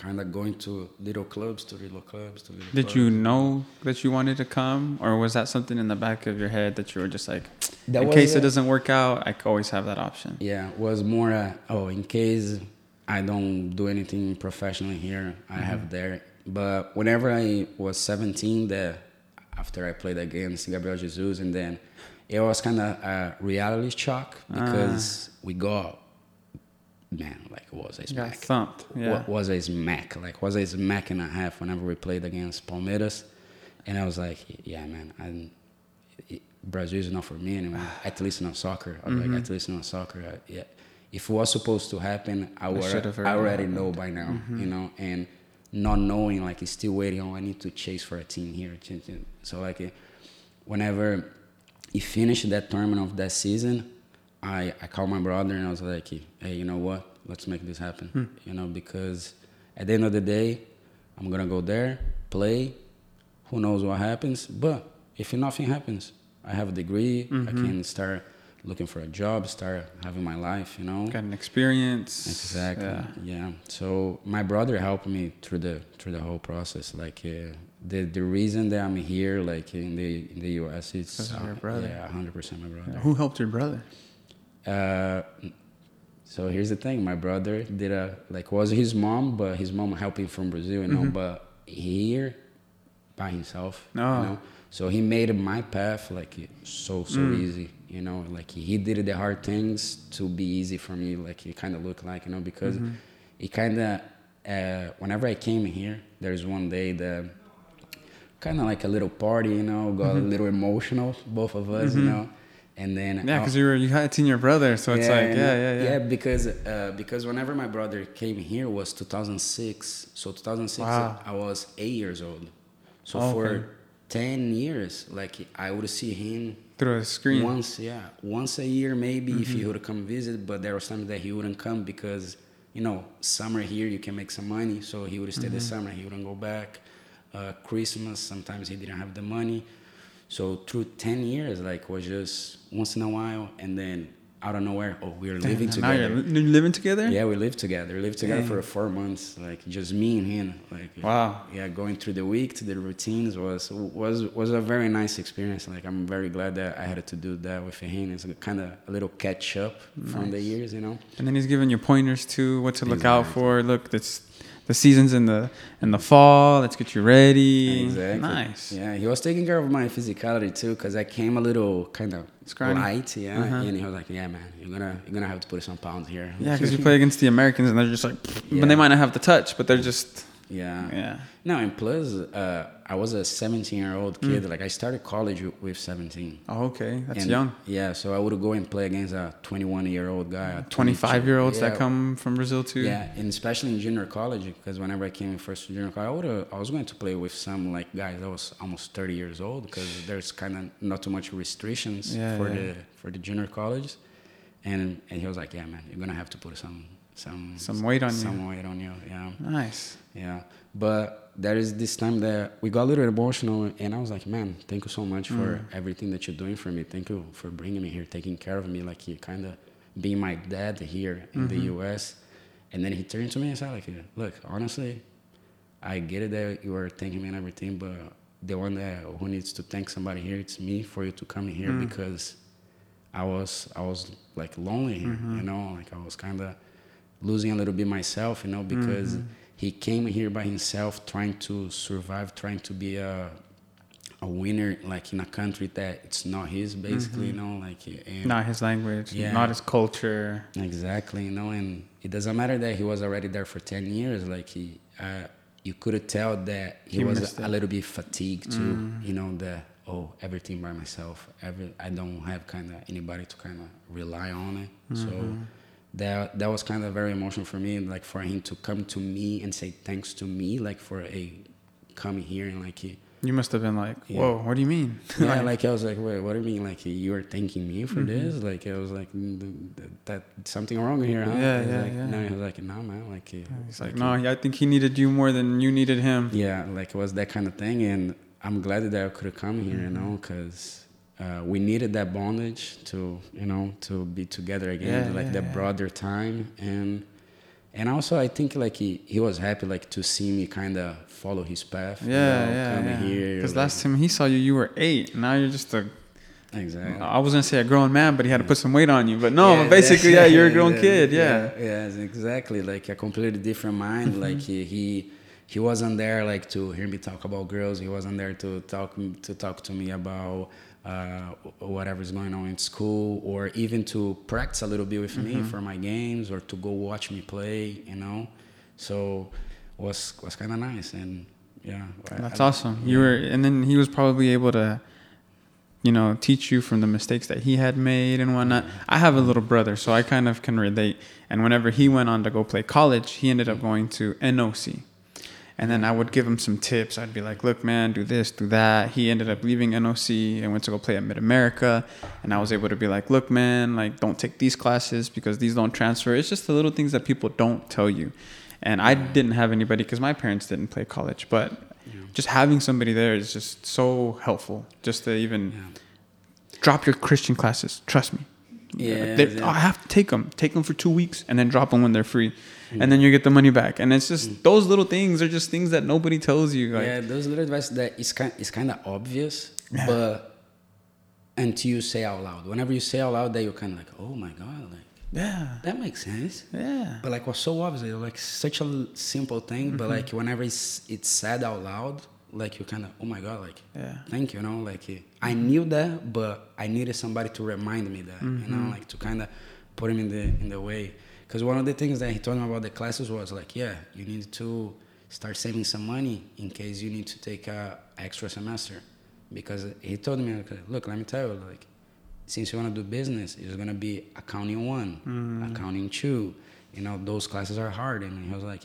Speaker 1: kind of going to little clubs, to little clubs, to little
Speaker 2: Did
Speaker 1: clubs.
Speaker 2: you know that you wanted to come, or was that something in the back of your head that you were just like,
Speaker 1: That
Speaker 2: in case
Speaker 1: a-
Speaker 2: it doesn't work out, I always have that option?
Speaker 1: Yeah, was more uh, oh, in case I don't do anything professionally here, I have there. But whenever I was 17, that after I played against Gabriel Jesus, and then it was kind of a reality shock because we got man, like it was a
Speaker 2: You got
Speaker 1: smack.
Speaker 2: thumped. Yeah.
Speaker 1: Wa- was a smack, like was a smack and a half whenever we played against Palmeiras, and I was like, yeah, man, I'm, it- Brazil is not for me anymore. At least not soccer. I'm
Speaker 2: Mm-hmm.
Speaker 1: like, at least not soccer. I, yeah, if it was supposed to happen, I would.
Speaker 2: should
Speaker 1: I
Speaker 2: already
Speaker 1: already
Speaker 2: happened.
Speaker 1: know by now,
Speaker 2: Mm-hmm.
Speaker 1: you know, and not knowing like it's still waiting. Oh, I need to chase for a team here. So like, whenever he finished that tournament of that season, I, I called my brother and I was like, hey, you know what? Let's make this happen.
Speaker 2: Hmm.
Speaker 1: You know, because at the end of the day, I'm gonna go there, play. Who knows what happens? But if nothing happens, I have a degree.
Speaker 2: Mm-hmm.
Speaker 1: I can start looking for a job, start having my life. You know.
Speaker 2: Got an experience.
Speaker 1: Exactly.
Speaker 2: Yeah.
Speaker 1: Yeah. So my brother helped me through the through the whole process. Like uh, the the reason that I'm here, like in the in the U.S., it's
Speaker 2: of your
Speaker 1: uh,
Speaker 2: brother.
Speaker 1: Yeah, hundred percent my brother.
Speaker 2: Who helped your brother?
Speaker 1: Uh, so here's the thing: my brother did a like was his mom, but his mom helping from Brazil, you know. Mm-hmm. But here, by himself,
Speaker 2: Oh.
Speaker 1: you know. So he made my path like so so mm. easy, you know. Like he did the hard things to be easy for me. Like it kind of looked like, you know, because mm-hmm. it kind of uh, whenever I came here, there's one day that kind of like a little party, you know, got a mm-hmm. little emotional, both of us, you know. And then
Speaker 2: Yeah, because you were you had seen your brother, so it's like yeah, yeah, yeah.
Speaker 1: yeah, because uh, because whenever my brother came here was 2006. So 2006,
Speaker 2: Wow.
Speaker 1: I was eight years old. So
Speaker 2: Oh,
Speaker 1: for
Speaker 2: okay.
Speaker 1: 10 years, like I would see him
Speaker 2: Through a screen.
Speaker 1: once, yeah, once a year maybe if
Speaker 2: Mm-hmm.
Speaker 1: he would come visit. But there was times that he wouldn't come because you know summer here you can make some money. So he would stay the
Speaker 2: Mm-hmm.
Speaker 1: summer. He wouldn't go back. Uh, Christmas sometimes he didn't have the money. So through 10 years, like was just once in a while, and then out of nowhere, oh, we're living
Speaker 2: And now you're
Speaker 1: together.
Speaker 2: li- living together.
Speaker 1: Yeah, we lived together. We lived together
Speaker 2: Dang.
Speaker 1: for four months, like just me and him. Like
Speaker 2: Wow.
Speaker 1: yeah, going through the week to the routines was was was a very nice experience. Like I'm very glad that I had to do that with him. It's kind of a little catch up from the years, you know.
Speaker 2: And then he's giving you pointers too, what to look out for. Look, this the seasons in the in the fall. Let's get you ready.
Speaker 1: Exactly.
Speaker 2: Nice.
Speaker 1: Yeah, he was taking care of my physicality too, cause I came a little kind of
Speaker 2: Scrawny.
Speaker 1: light. Yeah,
Speaker 2: Uh-huh.
Speaker 1: and he was like, "Yeah, man, you're gonna you're gonna have to put some pounds here."
Speaker 2: Yeah, because you play against the Americans and they're just like,
Speaker 1: Yeah.
Speaker 2: but they might not have the touch, but they're just
Speaker 1: yeah.
Speaker 2: yeah.
Speaker 1: No, and plus, uh, I was a 17 year old kid. Like I started college with 17.
Speaker 2: Oh, okay, that's
Speaker 1: And,
Speaker 2: young.
Speaker 1: Yeah, so I would go and play against a 21 year old guy.
Speaker 2: 25 year olds that come from Brazil too.
Speaker 1: Yeah, and especially in junior college, because whenever I came in first to junior college, I, I was going to play with some like guys that was almost 30 years old, because there's kind of not too much restrictions
Speaker 2: Yeah,
Speaker 1: for
Speaker 2: yeah.
Speaker 1: the for the junior colleges, and and he was like, yeah, man, you're gonna have to put some some
Speaker 2: Some weight on you.
Speaker 1: some weight on you, yeah.
Speaker 2: Nice.
Speaker 1: Yeah, but there is this time that we got a little emotional, and I was like, "Man, thank you so much for
Speaker 2: Mm.
Speaker 1: everything that you're doing for me. Thank you for bringing me here, taking care of me, like you kind of being my dad here in the
Speaker 2: Mm-hmm.
Speaker 1: U.S." And then he turned to me and said, "Like, look, honestly, I get it that you are thanking me and everything, but the one that who needs to thank somebody here, it's me for you to come here
Speaker 2: Mm.
Speaker 1: because I was I was like lonely here,
Speaker 2: Mm-hmm.
Speaker 1: you know, like I was kind of losing a little bit myself, you know, because
Speaker 2: Mm-hmm.
Speaker 1: he came here by himself, trying to survive, trying to be a a winner, like in a country that it's not his, basically, you know, like and
Speaker 2: Not his language,
Speaker 1: Yeah.
Speaker 2: not his culture.
Speaker 1: Exactly, you know, and it doesn't matter that he was already there for ten years. Like he, uh, you could tell that he,
Speaker 2: He
Speaker 1: was
Speaker 2: missed
Speaker 1: a, little bit fatigued too. You know, that oh, everything by myself. Every I don't have kind of anybody to kind of rely on it. So that that was kind of very emotional for me. Like for him to come to me and say thanks to me, like for a coming here and like he.
Speaker 2: You must have been like,
Speaker 1: Yeah.
Speaker 2: whoa, what do you mean?
Speaker 1: Yeah, like I was like, wait, what do you mean? Like you are thanking me for
Speaker 2: Mm-hmm.
Speaker 1: this? Like I was like, mm, th- th- that something wrong here, huh?
Speaker 2: Yeah, yeah,
Speaker 1: like,
Speaker 2: yeah.
Speaker 1: No, he was like, no, man. Like he-
Speaker 2: He's like,
Speaker 1: he-
Speaker 2: no, I think he needed you more than you needed him.
Speaker 1: yeah, like it was that kind of thing, and I'm glad that I could have come here, you
Speaker 2: Mm-hmm.
Speaker 1: know, because uh, we needed that bondage to, you know, to be together again,
Speaker 2: Yeah,
Speaker 1: like
Speaker 2: yeah,
Speaker 1: that
Speaker 2: yeah.
Speaker 1: brother time, and and also I think like he, he was happy like to see me kind of follow his path, you
Speaker 2: Yeah,
Speaker 1: know,
Speaker 2: yeah,
Speaker 1: coming
Speaker 2: yeah.
Speaker 1: here,
Speaker 2: Because
Speaker 1: like-
Speaker 2: last time he saw you, you were eight. Now you're just a.
Speaker 1: exactly.
Speaker 2: I was gonna say a grown man, but he had to put some weight on you. But no,
Speaker 1: Yeah,
Speaker 2: basically, yeah, you're a grown
Speaker 1: yeah,
Speaker 2: kid. Yeah.
Speaker 1: Yes, exactly. Like a completely different mind.
Speaker 2: Mm-hmm.
Speaker 1: like he, he he wasn't there like to hear me talk about girls. He wasn't there to talk to talk to me about uh, whatever's going on in school, or even to practice a little bit with
Speaker 2: Mm-hmm.
Speaker 1: me for my games, or to go watch me play. You know, so was was kind of nice and. Yeah,
Speaker 2: That's
Speaker 1: I-
Speaker 2: awesome. You were, and then he was probably able to, you know, teach you from the mistakes that he had made and whatnot. I have a little brother, so I kind of can relate. And whenever he went on to go play college, he ended up going to NOC. And then I would give him some tips. I'd be like, look, man, do this, do that. He ended up leaving NOC and went to go play at Mid America. And I was able to be like, look, man, like, don't take these classes because these don't transfer. It's just the little things that people don't tell you. And I didn't have anybody because my parents didn't play college. But just having somebody there is just so helpful. Just to even
Speaker 1: Yeah.
Speaker 2: drop your Christian classes. Trust me.
Speaker 1: Yeah, yeah.
Speaker 2: I have to take them. Take them for two weeks and then drop them when they're free, and then you get the money back. And it's just mm. those little things are just things that nobody tells you. Like,
Speaker 1: yeah, those little advice that is kind is kind of obvious,
Speaker 2: Yeah.
Speaker 1: but until you say out loud, whenever you say out loud, that you're kind of like, oh my god, like
Speaker 2: yeah,
Speaker 1: that makes sense.
Speaker 2: yeah,
Speaker 1: But like, was so obvious, like such a simple thing, but mm-hmm. like whenever it's it's said out loud, like you kind of, oh my god, like
Speaker 2: yeah.
Speaker 1: thank you, you know, like eh, I knew that, but I needed somebody to remind me that, you
Speaker 2: Mm-hmm.
Speaker 1: know, like to kind of put him in the in the way. Because one of the things that he told me about the classes was like, yeah, you need to start saving some money in case you need to take a extra semester. Because he told me, like, look, let me tell you, like, since you want to do business, it's gonna be accounting one, accounting two. You know, those classes are hard, and he was like,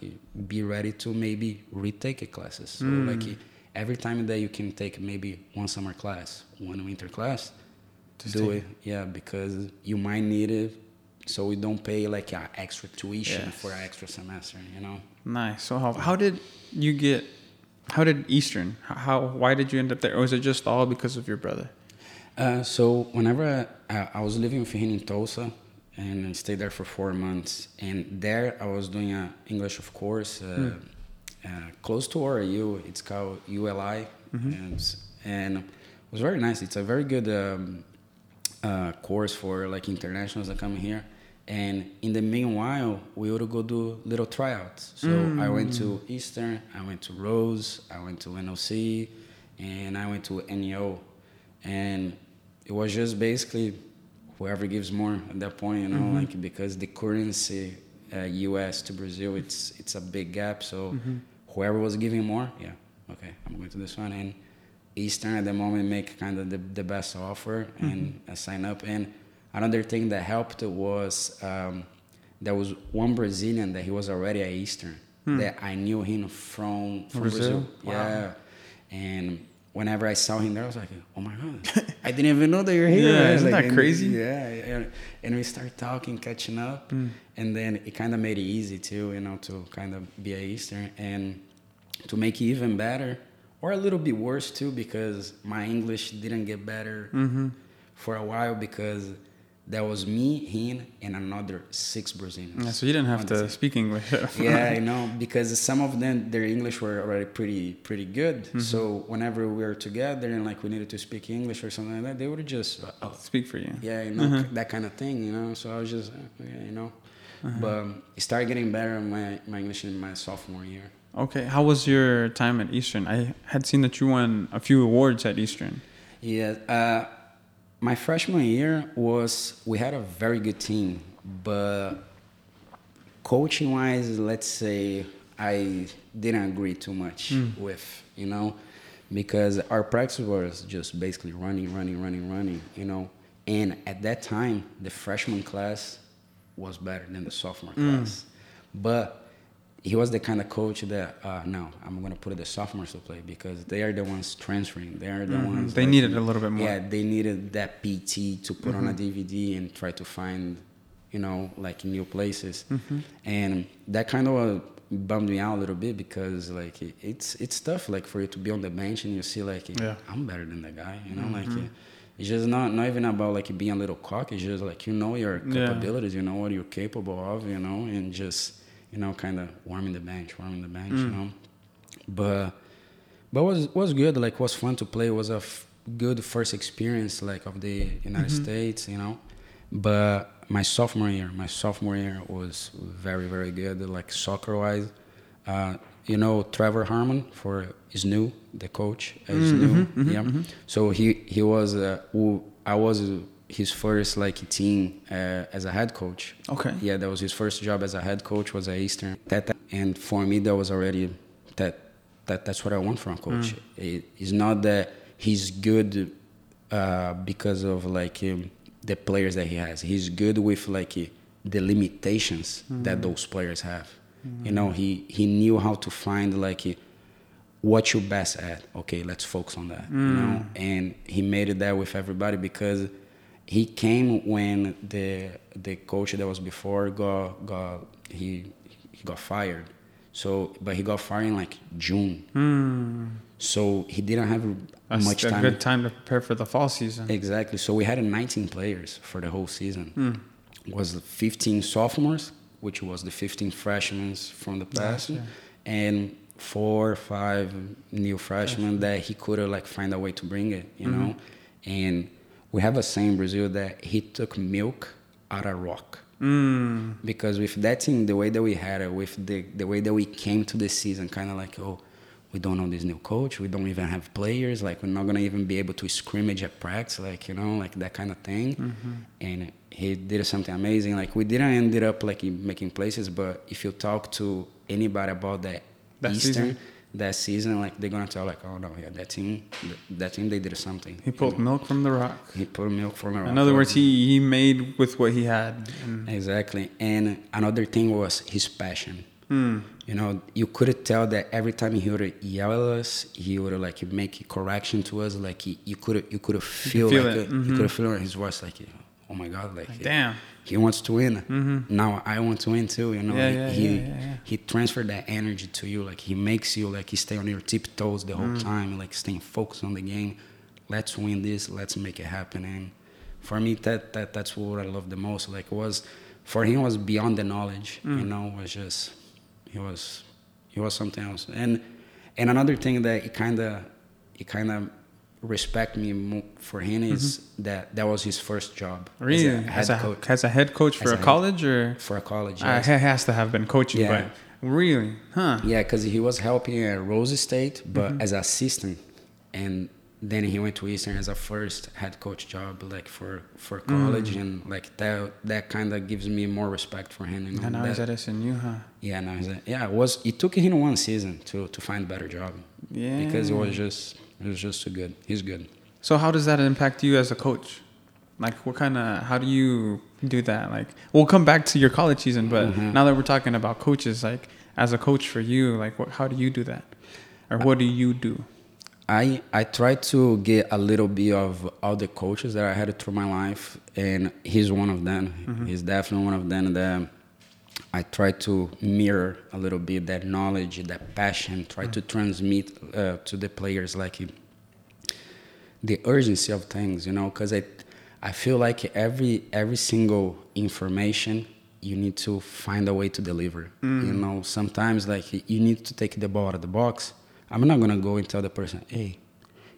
Speaker 1: be ready to maybe retake a classes. So like, every time that you can take maybe one summer class, one winter class,
Speaker 2: Just
Speaker 1: do it. Yeah, because you might need it, so we don't pay like a extra tuition
Speaker 2: Yes.
Speaker 1: for an extra semester. You know.
Speaker 2: Nice. So how how did you get? How did Eastern? How, why did you end up there? Or was it just all because of your brother?
Speaker 1: Uh, so whenever I, I was living with him in Tulsa, and I stayed there for four months, and there I was doing a English, of course, uh, uh, close to ORU. It's called ULI, and and it was very nice. It's a very good um, uh, course for like internationals that come here, And in the meanwhile, we would go do little tryouts. So I went to Eastern, I went to Rose, I went to NOC, and I went to NEO. And it was just basically whoever gives more at that point, you know, like because the currency uh, US to Brazil, it's it's a big gap. So whoever was giving more, yeah, okay, I'm going to this one. And Eastern at the moment make kind of the, the best offer mm-hmm. and I sign up. And another thing that helped was um, there was one Brazilian that he was already at Eastern hmm. that I knew him from, from
Speaker 2: Brazil?
Speaker 1: Brazil.
Speaker 2: Wow.
Speaker 1: Yeah. And whenever I saw him there, I was like, oh my God, I didn't even know that you're here.
Speaker 2: Yeah, isn't
Speaker 1: Like,
Speaker 2: that
Speaker 1: and-
Speaker 2: crazy?
Speaker 1: Yeah. And, and we start talking, catching up. Hmm. And then it kind of made it easy too, you know, to kind of be at Eastern. And to make it even better, or a little bit worse too, because my English didn't get better for a while because there was me, him, and another six Brazilians.
Speaker 2: Yeah, so you didn't have to speak English.
Speaker 1: yeah, I know because some of them their English were already pretty pretty good.
Speaker 2: Mm-hmm.
Speaker 1: So whenever we were together and like we needed to speak English or something like that, they would just oh,
Speaker 2: speak for you.
Speaker 1: yeah, you know
Speaker 2: Mm-hmm.
Speaker 1: that kind of thing, you know. So I was just uh, yeah, you know,
Speaker 2: Uh-huh.
Speaker 1: but um, it started getting better in my my English in my sophomore year.
Speaker 2: Okay, how was your time at Eastern? I had seen that you won a few awards at Eastern.
Speaker 1: Yeah, uh, my freshman year was we had a very good team, but coaching wise, let's say I didn't agree too much with, you know, because our practice was just basically running, running, running, running, you know. And at that time, the freshman class was better than the sophomore class. But he was the kind of coach that uh, no, I'm gonna put it the sophomores to play because they are the ones transferring. They are the ones.
Speaker 2: They
Speaker 1: like,
Speaker 2: needed a little bit more.
Speaker 1: Yeah, they needed that PT to put on a DVD and try to find, you know, like new places, and that kind of uh, bummed me out a little bit because like it, it's it's tough like for you to be on the bench and you see like
Speaker 2: Yeah.
Speaker 1: I'm better than that guy, you know, like. uh, It's just not not even about like being a little cocky. It's just like you know your
Speaker 2: Yeah.
Speaker 1: capabilities, you know what you're capable of, you know, and just you know kind of warming the bench, warming the bench, you mm. know. But but was was good. Like was fun to play. It was a f- good first experience like of the United mm-hmm. States, you know. But my sophomore year, my sophomore year was very very good. Like soccer wise, uh, you know Trevor Harmon for is new, the coach is mm, new. Mm-hmm, mm-hmm, yeah. So he he was uh, I was his first like team uh, as a head coach.
Speaker 2: Okay.
Speaker 1: Yeah, that was his first job as a head coach was at Eastern. That and for me that was already that that that's what I want from a coach. It, it's not that he's good uh, because of like um, the players that he has. He's good with like uh, the limitations that those players have. You know, he he knew how to find like uh, what you're best at. Okay, let's focus on that. You know, and he made it there with everybody because he came when the the coach that was before got got he he got fired. So, but he got fired in like June. So he didn't have
Speaker 2: That's
Speaker 1: much
Speaker 2: a
Speaker 1: time.
Speaker 2: good time to prepare for the fall season.
Speaker 1: Exactly. So we had 19 players for the whole season.
Speaker 2: Hmm.
Speaker 1: Was 15 sophomores, which was the 15 freshmen from the past,
Speaker 2: Gotcha.
Speaker 1: and four or five new freshmen that he could have like find a way to bring it, you know.
Speaker 2: Mm-hmm.
Speaker 1: And we have a saying in Brazil that he took milk out of rock.
Speaker 2: Mm.
Speaker 1: Because with that team, the way that we had it, with the the way that we came to the season, kind of like, oh, we don't know this new coach, we don't even have players, like we're not gonna even be able to scrimmage at practice, like you know, like that kind of thing.
Speaker 2: Mm-hmm.
Speaker 1: And he did something amazing. Like we didn't ended up like making places, but if you talk to anybody about that,
Speaker 2: That
Speaker 1: Eastern
Speaker 2: season?
Speaker 1: That season, like they're gonna tell like, oh no, yeah, that team, that team, they did something.
Speaker 2: He pulled milk from the rock.
Speaker 1: He pulled milk from the rock.
Speaker 2: In other words, he, he made with what he had. And,
Speaker 1: Exactly. And another thing was his passion.
Speaker 2: Hmm.
Speaker 1: You know, you could tell that every time he would yell at us, he would like make a correction to us. Like he, you could you could feel,
Speaker 2: feel
Speaker 1: like
Speaker 2: it. Mm-hmm.
Speaker 1: uh, you could feel in his voice like, oh my god, like,
Speaker 2: damn.
Speaker 1: he wants to win. Now I want to win too. You know,
Speaker 2: Yeah,
Speaker 1: he
Speaker 2: yeah,
Speaker 1: he,
Speaker 2: yeah,
Speaker 1: he transferred that energy to you. Like he makes you like he stay on your tiptoes the
Speaker 2: Mm.
Speaker 1: whole time, like staying focused on the game. Let's win this. Let's make it happen. And for me, that that that's what I love the most. Like was for him was beyond the knowledge.
Speaker 2: Mm.
Speaker 1: You know, was just he was he was something else. And and another thing that it kind of it kind of respect me for him is that that was his first job
Speaker 2: Mm-hmm. Really,
Speaker 1: as a head
Speaker 2: as a,
Speaker 1: coach
Speaker 2: as a head coach for a,
Speaker 1: a head-
Speaker 2: college, or
Speaker 1: for a college.
Speaker 2: uh,
Speaker 1: yes.
Speaker 2: he has to have been coaching,
Speaker 1: Yeah.
Speaker 2: but really, huh?
Speaker 1: Yeah, because he was helping at Rose State, but
Speaker 2: Mm-hmm.
Speaker 1: as assistant, and then he went to Eastern as a first head coach job, like for for college,
Speaker 2: Mm.
Speaker 1: and like that that kind of gives me more respect for him. You know,
Speaker 2: And now he's
Speaker 1: that-
Speaker 2: at SNU, huh?
Speaker 1: yeah, no, he's a, yeah, it was it took him one season to to find a better job
Speaker 2: Yeah.
Speaker 1: because it was just it was just too good. He's good.
Speaker 2: So how does that impact you as a coach? Like, what kind of how do you do that? Like, we'll come back to your college season, but
Speaker 1: Mhm.
Speaker 2: now that we're talking about coaches, like as a coach for you, like, what, how do you do that, or what do you do?
Speaker 1: I I try to get a little bit of all the coaches that I had through my life, and he's one of them. Mm-hmm. He's definitely one of them that I try to mirror a little bit that knowledge, that passion. Try to mm. transmit uh, to the players like the urgency of things, you know, because I I feel like every every single information you need to find a way to deliver. You mm. know, sometimes like you need to take the ball out of the box. I'm not gonna go and tell the person, hey,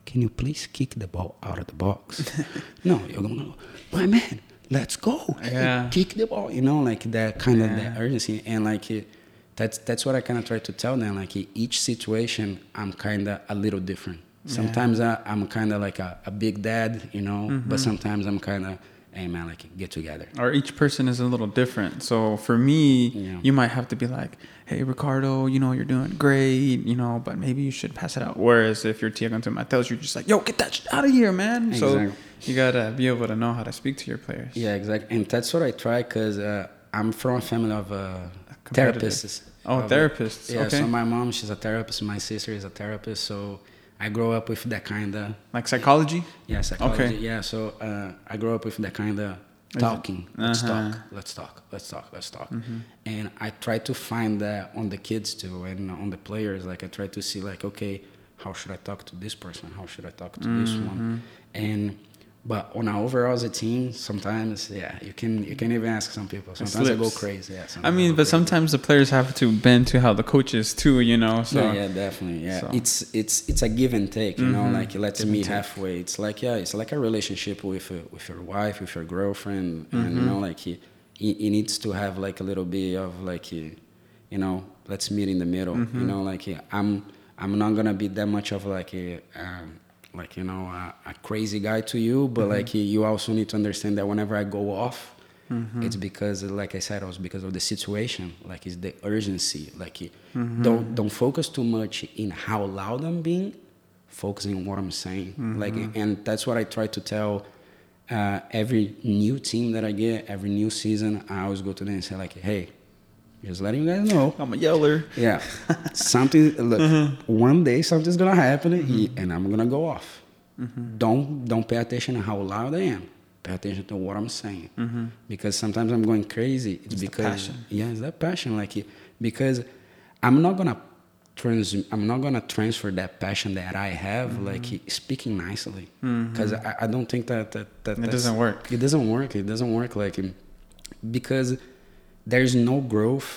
Speaker 1: can you please kick the ball out of the box? no, you're gonna go, my man, let's go.
Speaker 2: Yeah.
Speaker 1: kick the ball. You know, like that kind of
Speaker 2: Yeah.
Speaker 1: that urgency and like it, that's that's what I kind of try to tell them. Like each situation, I'm kind of a little different. Sometimes I, I'm kind of like a, a big dad, you know,
Speaker 2: Mm-hmm.
Speaker 1: but sometimes I'm kind of, hey man, like get together.
Speaker 2: Or each person is a little different. So for me,
Speaker 1: Yeah.
Speaker 2: you might have to be like, "Hey, Ricardo, you know you're doing great, you know, but maybe you should pass it out." Whereas if you're Tiago Mateos, you're just like, "Yo, get that shit out of here, man." So you gotta be able to know how to speak to your players.
Speaker 1: Yeah, exactly. And that's what I try because uh, I'm from a family of uh, therapists.
Speaker 2: Oh,
Speaker 1: Of-
Speaker 2: therapists.
Speaker 1: Yeah,
Speaker 2: okay.
Speaker 1: so my mom, she's a therapist. My sister is a therapist. So I grow up with that kind of,
Speaker 2: like psychology.
Speaker 1: yeah, psychology.
Speaker 2: Okay.
Speaker 1: Yeah, so uh, I grew up with that kind of talking. Let's
Speaker 2: Uh-huh.
Speaker 1: talk. Let's talk. Let's talk. Let's talk. And I try to find that on the kids too, and on the players. Like I try to see, like, okay, how should I talk to this person? How should I talk to this one? And but on our overall as a team, sometimes yeah, you can you can even ask some people. Sometimes I go crazy. Yeah.
Speaker 2: I mean,
Speaker 1: go
Speaker 2: but
Speaker 1: crazy.
Speaker 2: sometimes the players have to bend to how the coaches too, you know. So
Speaker 1: yeah, yeah, definitely. Yeah,
Speaker 2: so-
Speaker 1: it's it's it's a give and take. You know,
Speaker 2: Mhm.
Speaker 1: like let's
Speaker 2: Give
Speaker 1: meet halfway. It's like yeah, it's like a relationship with uh, with your wife, with your girlfriend, and you
Speaker 2: Mhm.
Speaker 1: know, like he, it it needs to have like a little bit of like uh, you know, let's meet in the middle. You
Speaker 2: Mhm.
Speaker 1: know, like uh, I'm I'm not gonna be that much of like a um, like you know a, a crazy guy to you, but
Speaker 2: Mm-hmm.
Speaker 1: like you also need to understand that whenever I go off.
Speaker 2: Mhm.
Speaker 1: It's because, like I said, it was because of the situation. Like it's the urgency. Like
Speaker 2: Mm-hmm.
Speaker 1: don't don't focus too much in how loud I'm being. Focusing on what I'm saying.
Speaker 2: Mm-hmm.
Speaker 1: Like, and that's what I try to tell uh, every new team that I get, every new season. I always go to them and say like, "Hey, just letting you guys know,
Speaker 2: I'm a yeller.
Speaker 1: yeah, something. Look,
Speaker 2: Mm-hmm.
Speaker 1: one day something's gonna happen, and I'm gonna go off. Don't don't pay attention to how loud I am. Pay attention to what I'm saying, because sometimes I'm going crazy. It's,
Speaker 2: Mm-hmm. It's
Speaker 1: because
Speaker 2: passion.
Speaker 1: yeah, it's that passion. Like because I'm not gonna trans. I'm not gonna transfer that passion that I have,
Speaker 2: Mm-hmm.
Speaker 1: like speaking nicely, because I, I don't think that that, that
Speaker 2: It doesn't work.
Speaker 1: It doesn't work. It doesn't work like because there's no growth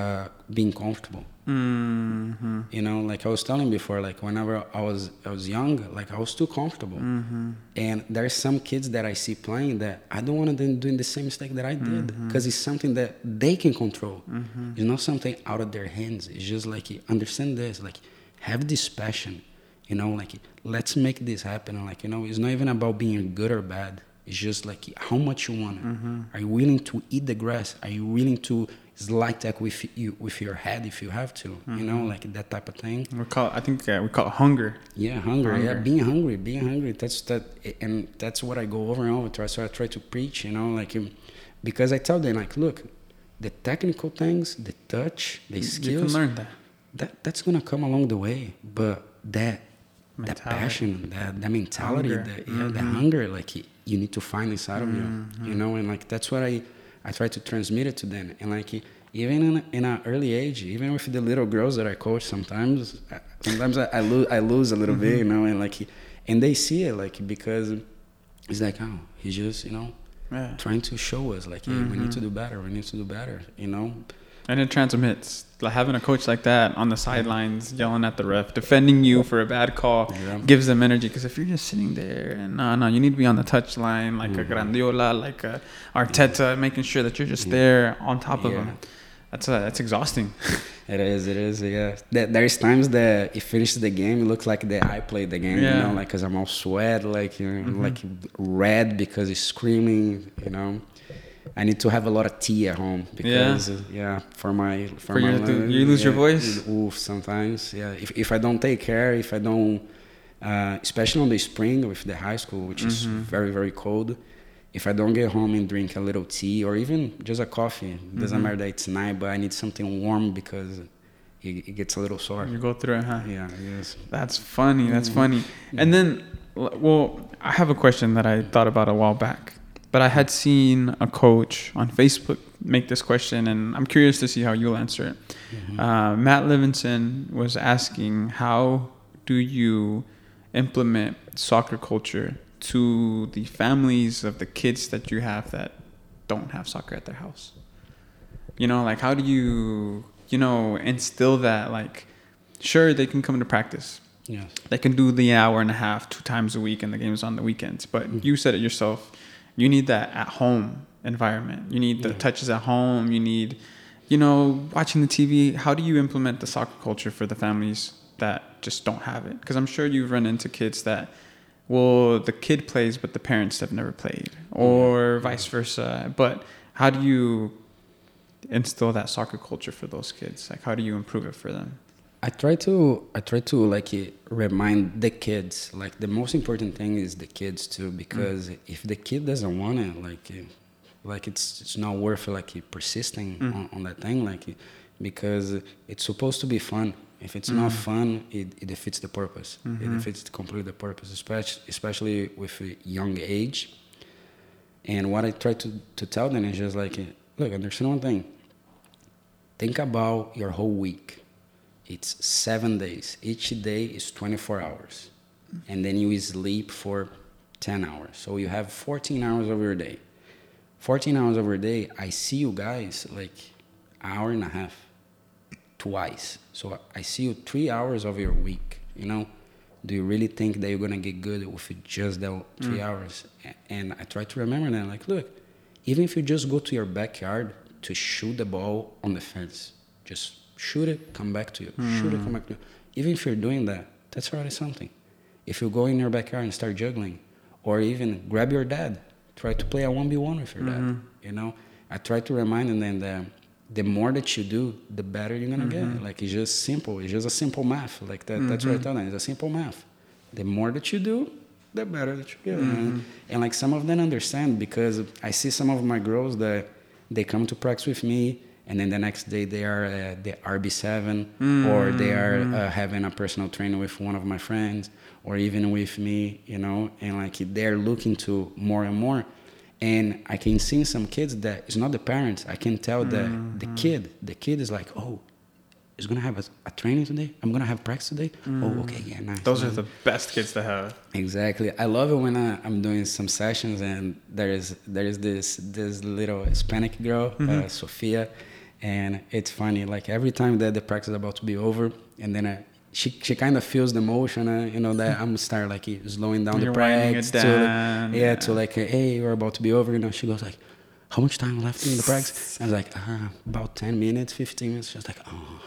Speaker 1: uh, being comfortable.
Speaker 2: Mm-hmm.
Speaker 1: You know, like I was telling before, like whenever I was I was young, like I was too comfortable.
Speaker 2: Mm-hmm.
Speaker 1: And there's some kids that I see playing that I don't want them doing the same mistake that I did
Speaker 2: Mm-hmm.
Speaker 1: because it's something that they can control. It's not something out of their hands. It's just like understand this, like have this passion. You know, like let's make this happen. Like you know, it's not even about being good or bad. It's just like how much you want it.
Speaker 2: Mm-hmm.
Speaker 1: Are you willing to eat the grass? Are you willing to slide that with you with your head if you have to? You
Speaker 2: Mm-hmm.
Speaker 1: know, like that type of thing.
Speaker 2: We call. I think uh, we call it hunger.
Speaker 1: Yeah, hunger. Yeah, being hungry, being hungry. That's that, and that's what I go over and over. Try, so I try to preach, you know, like um, because I tell them, like, look, the technical things, the touch, the
Speaker 2: You can
Speaker 1: skills,
Speaker 2: learn that.
Speaker 1: that that's gonna come along the way. But that, that passion, that that mentality,
Speaker 2: Hunger.
Speaker 1: the, yeah, the
Speaker 2: Mhm.
Speaker 1: hunger, like you, you need to find inside of you,
Speaker 2: Mm-hmm.
Speaker 1: you know, and like that's what I I try to transmit it to them, and like even in in an early age, even with the little girls that I coach, sometimes I- sometimes I, I lose I lose a little bit, you know, and like and they see it like because it's like oh he's just you know
Speaker 2: Yeah.
Speaker 1: trying to show us like hey, we need to do better we need to do better you know
Speaker 2: And it transmits. Like having a coach like that on the sidelines, yelling at the ref, defending you for a bad call,
Speaker 1: Yeah.
Speaker 2: gives them energy. Because if you're just sitting there and no, no, you need to be on the touchline like a
Speaker 1: Mhm.
Speaker 2: Guardiola, like a Arteta, making sure that you're just there on top of
Speaker 1: Yeah.
Speaker 2: them. That's uh, that's exhausting.
Speaker 1: It is, it is, yeah. There's times that it finishes the game, it looks like that I played the game,
Speaker 2: Yeah.
Speaker 1: you know, like because I'm all sweat, like you know,
Speaker 2: Mhm.
Speaker 1: like red because it's screaming, you know. I need to have a lot of tea at home because uh, yeah, for my for,
Speaker 2: For
Speaker 1: my lung-
Speaker 2: you lose your voice?
Speaker 1: Oof, sometimes, yeah. If if I don't take care, if I don't, uh, especially on the spring with the high school, which is
Speaker 2: Mhm.
Speaker 1: very very cold. If I don't get home and drink a little tea or even just a coffee, it doesn't matter that it's night, but I need something warm because it, it gets a little sore.
Speaker 2: You go through it, huh?
Speaker 1: Yeah, yes.
Speaker 2: That's funny. That's
Speaker 1: Mhm.
Speaker 2: funny. And then, well, I have a question that I thought about a while back, but I had seen a coach on Facebook make this question, and I'm curious to see how you'll answer it.
Speaker 1: Mhm.
Speaker 2: Uh, Matt Livingston was asking, how do you implement soccer culture to the families of the kids that you have that don't have soccer at their house? You know, like how do you, you know, instill that? Like, sure, they can come to practice.
Speaker 1: yes.
Speaker 2: They can do the hour and a half two times a week, and the game's on the weekends. But
Speaker 1: Mhm.
Speaker 2: you said it yourself. You need that at home environment. You need the
Speaker 1: Yeah.
Speaker 2: touches at home. You need, you know, watching the TV. How do you implement the soccer culture for the families that just don't have it? Because I'm sure you've run into kids that, well, the kid plays, but the parents have never played, or vice versa. But how do you instill that soccer culture for those kids? Like, how do you improve it for them?
Speaker 1: I try to I try to like eh, remind the kids like the most important thing is the kids too because if the kid doesn't want it like eh, like it's it's not worth like eh, persisting
Speaker 2: Mm.
Speaker 1: on, on that thing like because it's supposed to be fun if it's not
Speaker 2: Mm.
Speaker 1: fun it, it defeats the purpose it
Speaker 2: Mhm.
Speaker 1: defeats completely the purpose especially especially with a young age and what I try to to tell them is just like look understand one thing think about your whole week it's seven days. Each day is 24 hours. And then you sleep for 10 hours. So you have 14 hours of your day. 14 hours of your day, I see you guys like hour and a half twice. So I see you three hours of your week. You know, do you really think that you're going to get good with just that three mm. hours? And I try to remember that, like, look, even if you just go to your backyard to shoot the ball on the fence, just shoot it, come back to you. Shoot it, come hmm. back to you. Even if you're doing that, that's already something. If you go in your backyard and start juggling, or even grab your dad, try to play a 1v1 with your dad. Mm-hmm. You know, I try to remind them that the more that you do, the better you're gonna get. Mm-hmm. Like it's just simple. It's just a simple math. Like that. That's what I mm-hmm. tell them. It's a simple math. The more that you do, the better that you get. And, and like some of them understand because I see some of my girls that they come to practice with me, and then the next day they are uh, the RB7 or they are uh, having a personal training with one of my friends or even with me, you know, and like they're looking to more and more. And I can see some kids that it's not the parents. I can tell that the kid, the kid is like, oh, is gonna have a, a training today. I'm gonna have practice today. Oh, okay, yeah, nice.
Speaker 2: Those are the best kids to have.
Speaker 1: Exactly. I love it when I, I'm doing some sessions and there is there is this this little Hispanic girl, uh, Sophia, and it's funny. Like every time that the practice is about to be over, and then I, she she kind of feels the motion, uh, you know, that I'm start like slowing down
Speaker 2: You're
Speaker 1: the practice
Speaker 2: it
Speaker 1: to
Speaker 2: down,
Speaker 1: yeah, to like hey, we're about to be over. You know, she goes like. How much time left in the practice? I was like, ah, about 10 minutes, 15 minutes. She was like, oh,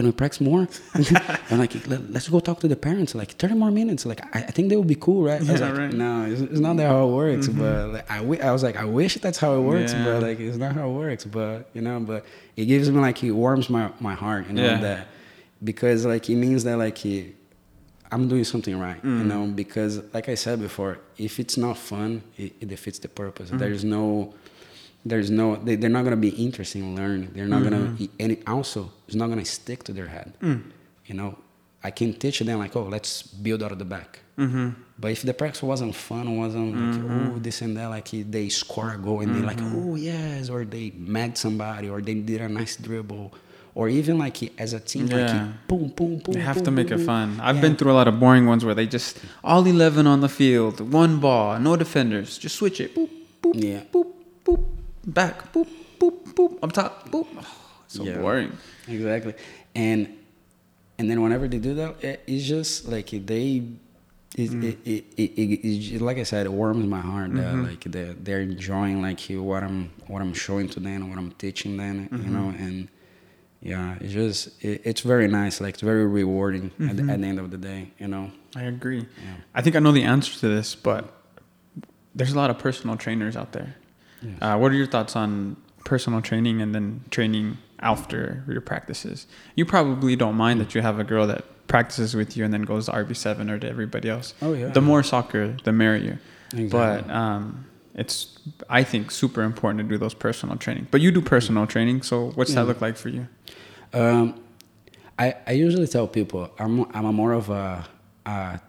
Speaker 1: can we practice more? I'm like, Let, us go talk to the parents. Like 30 more minutes. Like, I, I think they would be cool, right?
Speaker 2: Yeah,
Speaker 1: like,
Speaker 2: right.
Speaker 1: no, it's, it's not that how it works. But like, I, I was like, I wish that's how it works,
Speaker 2: Yeah.
Speaker 1: but like, it's not how it works. But you know, but it gives me like, it warms my my heart, you know,
Speaker 2: Yeah.
Speaker 1: that because like it means that like it, I'm doing something right,
Speaker 2: Mm.
Speaker 1: you know, because like I said before, if it's not fun, it, it defeats the purpose.
Speaker 2: Mm-hmm.
Speaker 1: There's no, there's no, they, they're not gonna be interested in learning. They're not
Speaker 2: Mm-hmm.
Speaker 1: gonna, and it also, it's not gonna stick to their head.
Speaker 2: Mm.
Speaker 1: You know, I can teach them like, oh, let's build out of the back.
Speaker 2: Mm-hmm.
Speaker 1: But if the practice wasn't fun, wasn't like, oh, this and that, like they score a goal and they're like,
Speaker 2: Mm-hmm.
Speaker 1: oh, yes, or they met somebody, or they did a nice dribble, or even like as a team,
Speaker 2: Yeah.
Speaker 1: like boom, boom, boom.
Speaker 2: They have
Speaker 1: boom,
Speaker 2: to make
Speaker 1: boom,
Speaker 2: it fun. I've
Speaker 1: Yeah.
Speaker 2: been through a lot of boring ones where they just all eleven on the field, one ball, no defenders, just switch it, boop, boop,
Speaker 1: Yeah.
Speaker 2: boop, boop, back, boop, boop, boop, up top, boop. so
Speaker 1: Yeah.
Speaker 2: boring.
Speaker 1: exactly and and then whenever they do that it, it's just like they it,
Speaker 2: Mm.
Speaker 1: it, it, it, it, it, like I said, it warms my heart that
Speaker 2: Mhm.
Speaker 1: like they're, they're enjoying like what I'm what I'm showing to them, and what I'm teaching them,
Speaker 2: Mhm.
Speaker 1: you know, and yeah, it's just it, it's very nice, like it's very rewarding at, the, at the end of the day, you know.
Speaker 2: I agree.
Speaker 1: Yeah.
Speaker 2: I think I know the answer to this, but there's a lot of personal trainers out there.
Speaker 1: Yes.
Speaker 2: Uh, what are your thoughts on personal training and then training after your practices? You probably don't mind that you have a girl that practices with you and then goes to RB7 or to everybody else.
Speaker 1: Oh yeah.
Speaker 2: The more soccer, the merrier.
Speaker 1: Exactly.
Speaker 2: But um, it's, I think, super important to do those personal training. But you do personal training, so what's that look like for you?
Speaker 1: Um, I, I usually tell people I'm I'm a more of a, a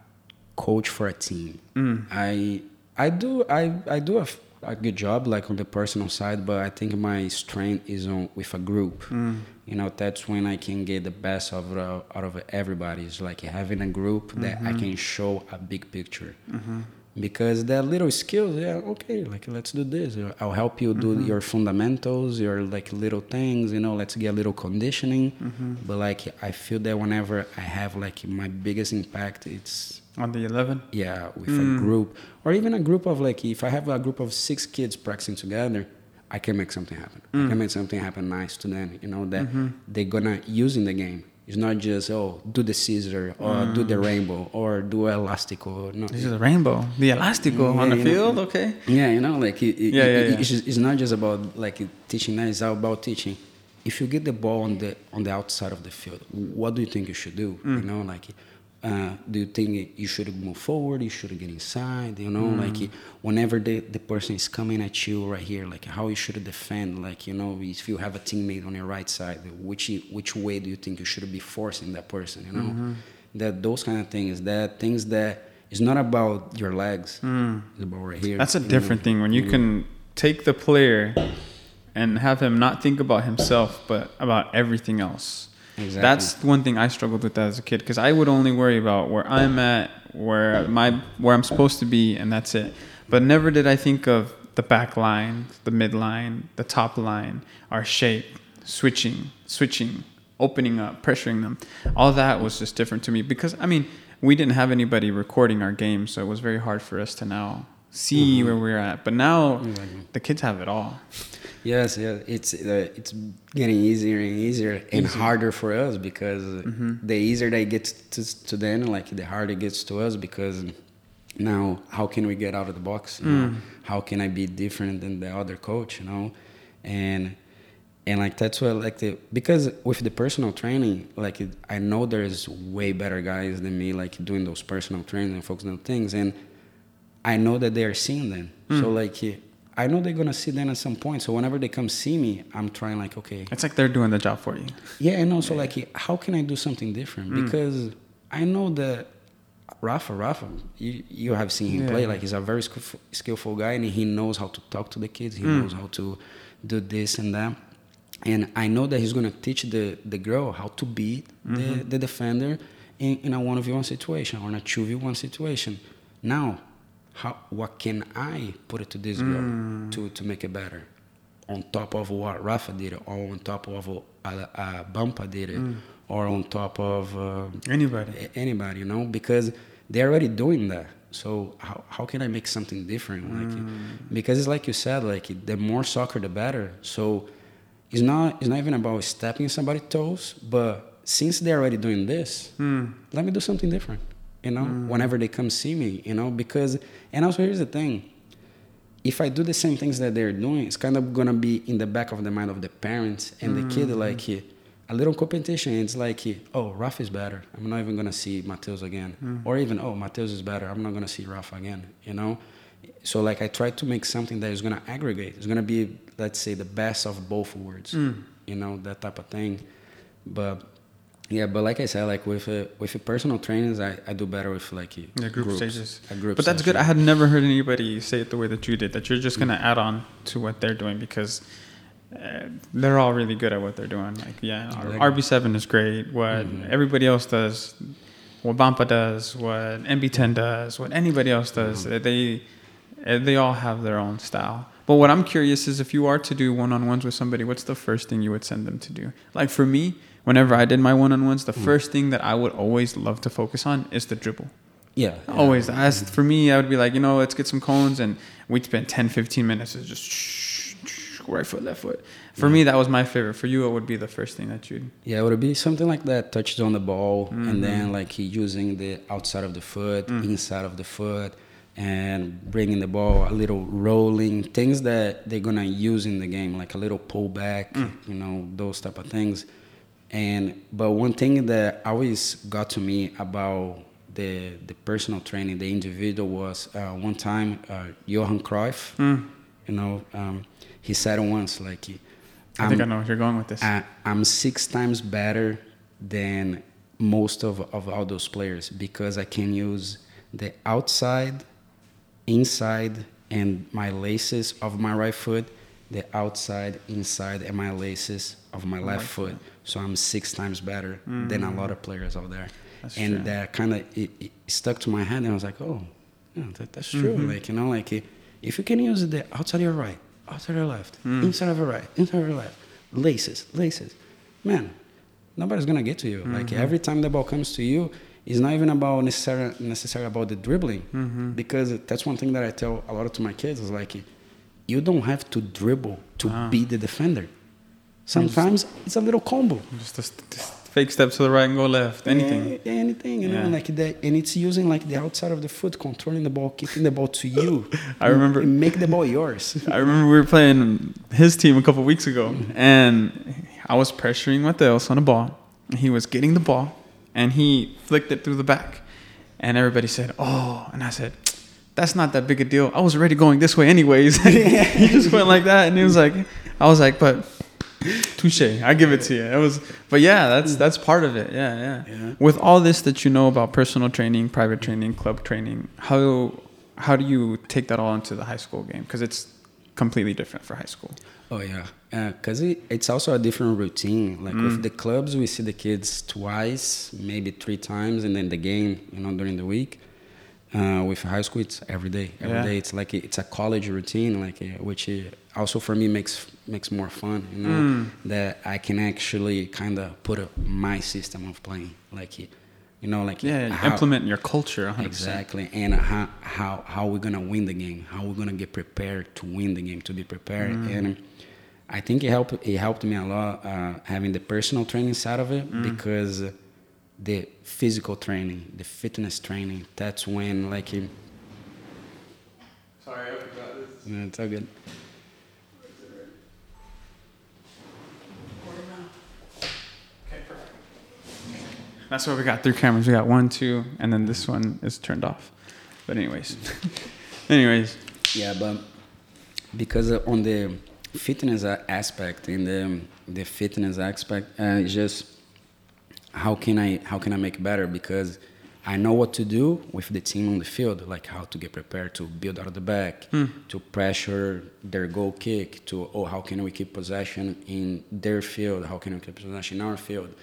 Speaker 1: coach for a team.
Speaker 2: Mm.
Speaker 1: I I do I, I do a, a good job like on the personal side, but I think my strength is on with a group.
Speaker 2: Mm.
Speaker 1: You know that's when I can get the best of uh, out of everybody. It's like having a group that I
Speaker 2: Mhm.
Speaker 1: can show a big picture.
Speaker 2: hmm
Speaker 1: Because that little skills, yeah, okay, like let's do this. I'll help you do
Speaker 2: Mhm.
Speaker 1: your fundamentals, your like little things, you know, let's get a little conditioning.
Speaker 2: hmm
Speaker 1: But like I feel that whenever I have like my biggest impact, it's
Speaker 2: On the 11?
Speaker 1: yeah with
Speaker 2: Mm.
Speaker 1: a group or even a group of like if I have a group of six kids practicing together, I can make something happen. I
Speaker 2: Mm.
Speaker 1: can make something happen nice to them. You know that
Speaker 2: Mhm.
Speaker 1: they're gonna use in the game. It's not just oh do the scissor or do the rainbow or do elastico. No,
Speaker 2: This is a rainbow. The elastico on the
Speaker 1: Yeah, you know.
Speaker 2: field, okay?
Speaker 1: yeah, you know, like it, it,
Speaker 2: Yeah,
Speaker 1: it-
Speaker 2: yeah, yeah.
Speaker 1: It's, just, it's not just about like teaching. That it's about teaching. If you get the ball on the on the outside of the field, what do you think you should do?
Speaker 2: Mm.
Speaker 1: You know, like, uh, do you think you should move forward? You should get inside. You know,
Speaker 2: Mm.
Speaker 1: like whenever the the person is coming at you right here, like how you should defend. Like you know, if you have a teammate on your right side, which which way do you think you should be forcing that person? You know,
Speaker 2: Mm-hmm.
Speaker 1: that those kind of things. That things that. It's not about your legs.
Speaker 2: Mm.
Speaker 1: It's about right here.
Speaker 2: That's a
Speaker 1: you know?
Speaker 2: different thing when you
Speaker 1: Mm.
Speaker 2: can take the player and have him not think about himself but about everything else.
Speaker 1: Exactly.
Speaker 2: That's one thing I struggled with as a kid because I would only worry about where I'm at, where my where I'm supposed to be, and that's it. But never did I think of the back line, the mid line, the top line, our shape, switching, switching, opening up, pressuring them. All that was just different to me because I mean we didn't have anybody recording our game, so it was very hard for us to now see
Speaker 1: Mhm.
Speaker 2: where we're at. But now the kids have it all.
Speaker 1: Yes, yeah, it's uh, it's getting easier and easier and
Speaker 2: Easier.
Speaker 1: harder for us because
Speaker 2: Mhm.
Speaker 1: the easier they get to, to them, like the harder it gets to us because now how can we get out of the box?
Speaker 2: Mm.
Speaker 1: How can I be different than the other coach? You know, and and like that's what like the because with the personal training, like it, I know there's way better guys than me, like doing those personal training and focusing on things, and I know that they are seeing them. So
Speaker 2: Mm.
Speaker 1: like I know they're gonna see them at some point. So whenever they come see me, I'm trying like okay,
Speaker 2: It's like they're doing the job for you.
Speaker 1: yeah, and also like eh, how can I do something different?
Speaker 2: Mm.
Speaker 1: Because I know that Rafa, Rafa, you, you have seen him
Speaker 2: Yeah.
Speaker 1: play. Like he's a very skillful, skillful guy, and he knows how to talk to the kids. He
Speaker 2: Mm.
Speaker 1: knows how to do this and that. And I know that he's gonna teach the the girl how to beat
Speaker 2: Mhm.
Speaker 1: the, the defender in, in a one v one situation or in a two v one situation. Now, how what can I put it to this girl
Speaker 2: Mm.
Speaker 1: to to make it better? On top of what Rafa did, or on top of what uh, uh, Bampa did, it,
Speaker 2: Mm.
Speaker 1: or on top of uh,
Speaker 2: Anybody.
Speaker 1: anybody, you know, because they're already doing that. So how, how can I make something different? Like,
Speaker 2: Mm.
Speaker 1: because it's like you said, like the more soccer, the better. So it's not it's not even about stepping somebody's toes, but since they're already doing this,
Speaker 2: Mm.
Speaker 1: let me do something different. You know, whenever they come see me, you know, because and also here's the thing. If I do the same things that they're doing, it's kind of gonna be in the back of the mind of the parents and the kid, like eh, a little competition. It's like, oh, Rafa is better. I'm not even gonna see Matheus again, or even oh, Matheus is better. I'm not gonna see Rafa again. You know, so like I try to make something that is gonna aggregate. It's gonna be, let's say, the best of both worlds.
Speaker 2: Mm.
Speaker 1: You know, that type of thing. But yeah, but like I said, like with uh, with the personal trainings, I, I do better with like
Speaker 2: The group
Speaker 1: groups,
Speaker 2: stages.
Speaker 1: a group
Speaker 2: But that's good. I had never heard anybody say it the way that you did. That you're just gonna add on to what they're doing because uh, they're all really good at what they're doing. Like, yeah,
Speaker 1: Exactly.
Speaker 2: RB seven is great. What
Speaker 1: Mhm.
Speaker 2: everybody else does, what Bampa does, what MB10 does, what anybody else does.
Speaker 1: Mm-hmm.
Speaker 2: uh, They uh, they all have their own style. But But what I'm curious is if you are to do one on ones with somebody, what's the first thing you would send them to do? Like for me, whenever I did my one on ones, the
Speaker 1: Mm.
Speaker 2: first thing that I would always love to focus on is the dribble.
Speaker 1: Yeah. yeah.
Speaker 2: Always. As for me, I would be like, you know, let's get some cones, and we'd spend 10, 15 minutes just shh, shh, right foot, left foot. For me, that was my favorite. For you, it would be the first thing that you'd.
Speaker 1: Yeah, it would be something like that. Touches on the ball,
Speaker 2: Mm-hmm.
Speaker 1: and then like he using the outside of the foot,
Speaker 2: Mm.
Speaker 1: inside of the foot, and bringing the ball a little rolling things that they're gonna use in the game, like a little pullback,
Speaker 2: Mm.
Speaker 1: you know, those type of things. And but one thing that always got to me about the the personal training, the individual was uh, one time uh, Johan Cruyff.
Speaker 2: Mm.
Speaker 1: You know, um, he said once like.
Speaker 2: I think I know where you're going with this.
Speaker 1: I, I'm six times better than most of, of all those players because I can use the outside, inside, and my laces of my right foot, the outside, inside, and my laces of my left foot. So I'm six times better than a mm. lot of players out there.
Speaker 2: That's
Speaker 1: and
Speaker 2: true.
Speaker 1: that kind of it, it stuck to my head, and I was like, oh, yeah, that, that's true. Mm-hmm. Like you know, like if you can use the outside of your right, outside of your left, mm. inside of your right, inside of your left, laces, laces, man, nobody's gonna get to you. Like mm-hmm. every time the ball comes to you, it's not even about necessarily necessarily about the dribbling, mm-hmm. because that's one thing that I tell a lot of to my kids is like, you don't have to dribble to
Speaker 2: Ah.
Speaker 1: be the defender. Sometimes it's a little combo.
Speaker 2: just a st- st- fake step to the right and go left. Anything.
Speaker 1: Yeah, anything, you know, like that, and it's using like the outside of the foot, controlling the ball, kicking the ball to you.
Speaker 2: I remember-
Speaker 1: make the ball yours.
Speaker 2: I remember we were playing his team a couple weeks ago, and I was pressuring Matheus on a ball. He was getting the ball, and he flicked it through the back. And everybody said, "Oh!" And I said, "That's not that big a deal. I was already going this way anyways." he just went like that, and he was like, "I was like, but touche. I give it to you." It was, but yeah, that's that's part of it. Yeah, yeah.
Speaker 1: Yeah.
Speaker 2: With all this that you know about personal training, private training, club training, how how do you take that all into the high school game? Because it's completely different for high school.
Speaker 1: Oh yeah, because it, it's also a different routine. Like
Speaker 2: Mm.
Speaker 1: with the clubs, we see the kids twice, maybe three times, and then the game, you know, during the week. Uh, with high school, it's every day. Every day,
Speaker 2: Yeah.
Speaker 1: it's like it's a college routine, like uh, which uh, also for me makes makes more fun. You know,
Speaker 2: Mm.
Speaker 1: that I can actually kind of put a, my system of playing, like you know, like
Speaker 2: Yeah,
Speaker 1: how-
Speaker 2: implement your culture 100%.
Speaker 1: Exactly, and how how how we're gonna win the game? How we're gonna get prepared to win the game? To be prepared, and I think it helped. It helped me a lot uh, having the personal training side of it because the physical training, the fitness training. That's when like it,
Speaker 2: Sorry, I forgot this.
Speaker 1: you know, it's all good.
Speaker 2: That's why we got three cameras. We got one, two, and then this one is turned off. But anyways, anyways,
Speaker 1: Yeah, but because uh, on the fitness aspect, in the the fitness aspect, uh, just how can I how can I make better? Because I know what to do with the team on the field, like how to get prepared to build out of the back, hmm. to pressure their goal kick, to oh how can we keep possession in their field? How can we keep possession in our field?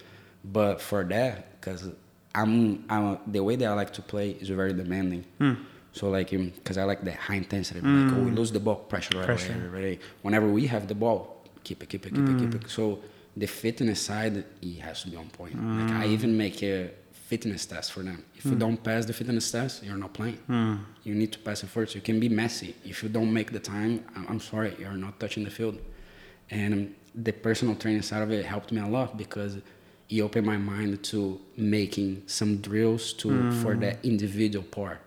Speaker 1: But for that, because I'm, I'm the way that I like to play is very demanding. Hmm. So like, um, because I like the high intensity. Like, oh, we hmm. lose the ball, pressure right
Speaker 2: Pressure.
Speaker 1: away, right away. Whenever we have the ball, keep it, keep it, keep it, keep it. So the fitness side, it has to be on point. Like I mm. even make a fitness test for them. If you mm. don't pass the fitness test, you're not playing. Mm. You need to pass it first. You can be messy. If you don't make the time, I'm sorry, you're not touching the field. And the personal training side of it helped me a lot because it opened my mind to making some drills to for the individual part.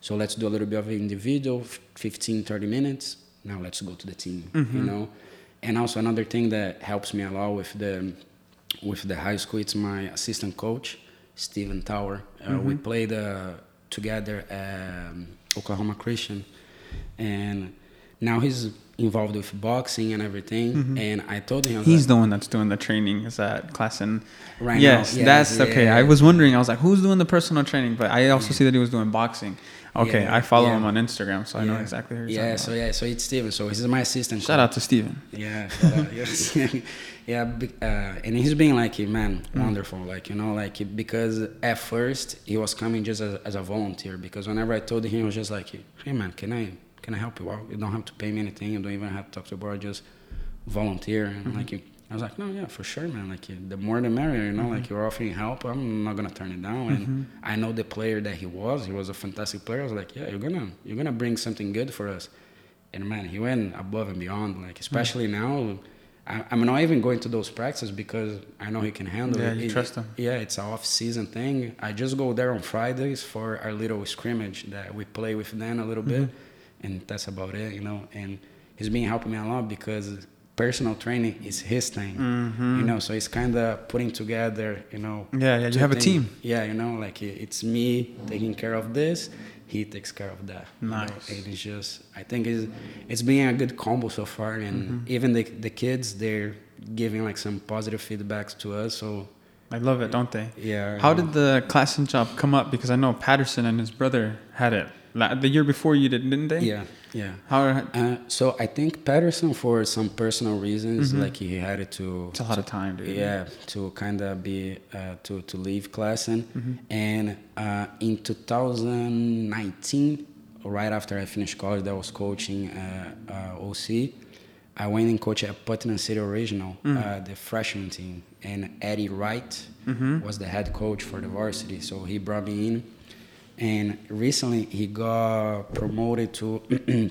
Speaker 1: So let's do a little bit of individual, 15, 30 minutes. Now let's go to the team, you mm-hmm. know. And also another thing that helps me a lot with the with the high school, it's my assistant coach, Steven Tower. Uh, We played uh, together at um, Oklahoma Christian, and now he's involved with boxing and everything. And I told him I
Speaker 2: he's
Speaker 1: like,
Speaker 2: the one that's doing the training. Is that Classen?
Speaker 1: Right
Speaker 2: yes,
Speaker 1: now,
Speaker 2: that's
Speaker 1: yes,
Speaker 2: okay.
Speaker 1: yeah.
Speaker 2: I was wondering. I was like, who's doing the personal training? But I also see that he was doing boxing. Okay,
Speaker 1: Yeah,
Speaker 2: I follow
Speaker 1: yeah.
Speaker 2: him on Instagram, so I know exactly who
Speaker 1: Yeah, so yeah, so it's Steven. So he's my assistant.
Speaker 2: Shout out to Steven.
Speaker 1: Yeah, out, yes. yeah, uh, and he's been like, man,
Speaker 2: Mm.
Speaker 1: wonderful. Like you know, like because at first he was coming just as, as a volunteer. Because whenever I told him, he was just like, hey man, can I can I help you out? You don't have to pay me anything. You don't even have to talk to the board. Just volunteer and
Speaker 2: Mm-hmm.
Speaker 1: like you. I was like, no, yeah, for sure, man. Like the more the merrier, you know.
Speaker 2: Mm-hmm.
Speaker 1: Like you're offering help, I'm not gonna turn it down. And I know the player that he was. He was a fantastic player. I was like, yeah, you're gonna you're gonna bring something good for us. And man, he went above and beyond. Like especially
Speaker 2: Mm.
Speaker 1: now, I, I'm not even going to those practices because I know he can handle
Speaker 2: Yeah,
Speaker 1: it.
Speaker 2: you trust him.
Speaker 1: Yeah, it's an off-season thing. I just go there on Fridays for our little scrimmage that we play with them a little bit,
Speaker 2: Mm-hmm.
Speaker 1: And that's about it, you know. And he's been helping me a lot because personal training is his thing, you know. So it's kind of putting together, you know.
Speaker 2: Mm-hmm. Yeah, yeah, you have a team.
Speaker 1: Yeah, you know, like it's me taking care of this, he takes care of that. you know,
Speaker 2: Nice.
Speaker 1: And it's just, I think it's it's been a good combo so far, and
Speaker 2: Mm-hmm.
Speaker 1: even the the kids they're giving like some positive feedbacks to us. So
Speaker 2: I love it, don't they?
Speaker 1: yeah.
Speaker 2: How did the Classen job come up? Because I know Patterson and his brother had it the year before you did, didn't they?
Speaker 1: Yeah, yeah.
Speaker 2: How?
Speaker 1: Uh, so I think Patterson, for some personal reasons, like he had to.
Speaker 2: Mm-hmm. It's a lot of time, dude.
Speaker 1: Yeah, to kind of be uh, to to leave Classen,
Speaker 2: Mm-hmm.
Speaker 1: and uh, in 2019, right after I finished college, that was coaching uh, uh, OC. I went and coached at Putnam City Original,
Speaker 2: Mm.
Speaker 1: uh, the freshman team, and Eddie Wright
Speaker 2: Mm-hmm.
Speaker 1: was the head coach for the varsity. So he brought me in, and recently he got promoted to.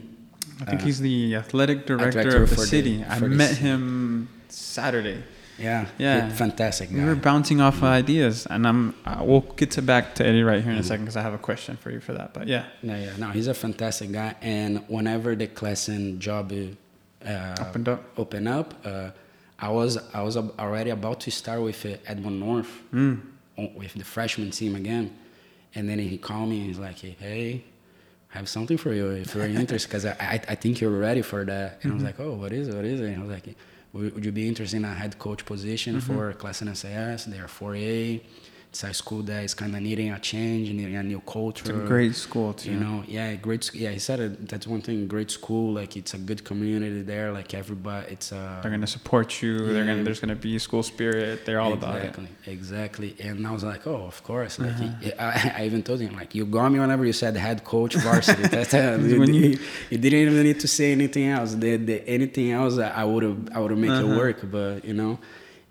Speaker 2: I think he's the athletic director,
Speaker 1: director
Speaker 2: of the
Speaker 1: for the-
Speaker 2: city. I met
Speaker 1: city.
Speaker 2: him Saturday.
Speaker 1: yeah,
Speaker 2: Yeah.
Speaker 1: fantastic guy.
Speaker 2: We were bouncing off ideas, and I'm. Uh, we'll get to back to Eddie right here
Speaker 1: Mm-hmm.
Speaker 2: in a second because I have a question for you for that. But yeah,
Speaker 1: No, yeah, no, he's a fantastic guy. And whenever the Classen job uh,
Speaker 2: Opened up.
Speaker 1: opened up, uh, I was I was already about to start with uh, Edmond North
Speaker 2: Mm.
Speaker 1: with the freshman team again, and then he called me and he's like, "Hey, I have something for you if you're interested, because I, I I think you're ready for that." And I was mm-hmm. like, "Oh, what is it? What is it?" And I was like, "Would, would you be interested in a head coach position mm-hmm. for Classen SAS? They are 4A." It's a school that is kind of needing a change, needing a new culture.
Speaker 2: it's a great school too.
Speaker 1: You know, yeah, great. Yeah, he said it. That's one thing. Great school. Like it's a good community there. Like everybody, it's a.
Speaker 2: they're gonna support you. They're gonna. There's gonna be school spirit. They're all about it.
Speaker 1: exactly, Exactly. And I was like, oh, of course. Like
Speaker 2: Uh-huh.
Speaker 1: he, I, I even told him like, you got me whenever you said head coach varsity. That's uh,
Speaker 2: When
Speaker 1: you,
Speaker 2: you-
Speaker 1: didn't even need to say anything else. The, the anything else, I would have I would have make
Speaker 2: Uh-huh.
Speaker 1: it work. But you know,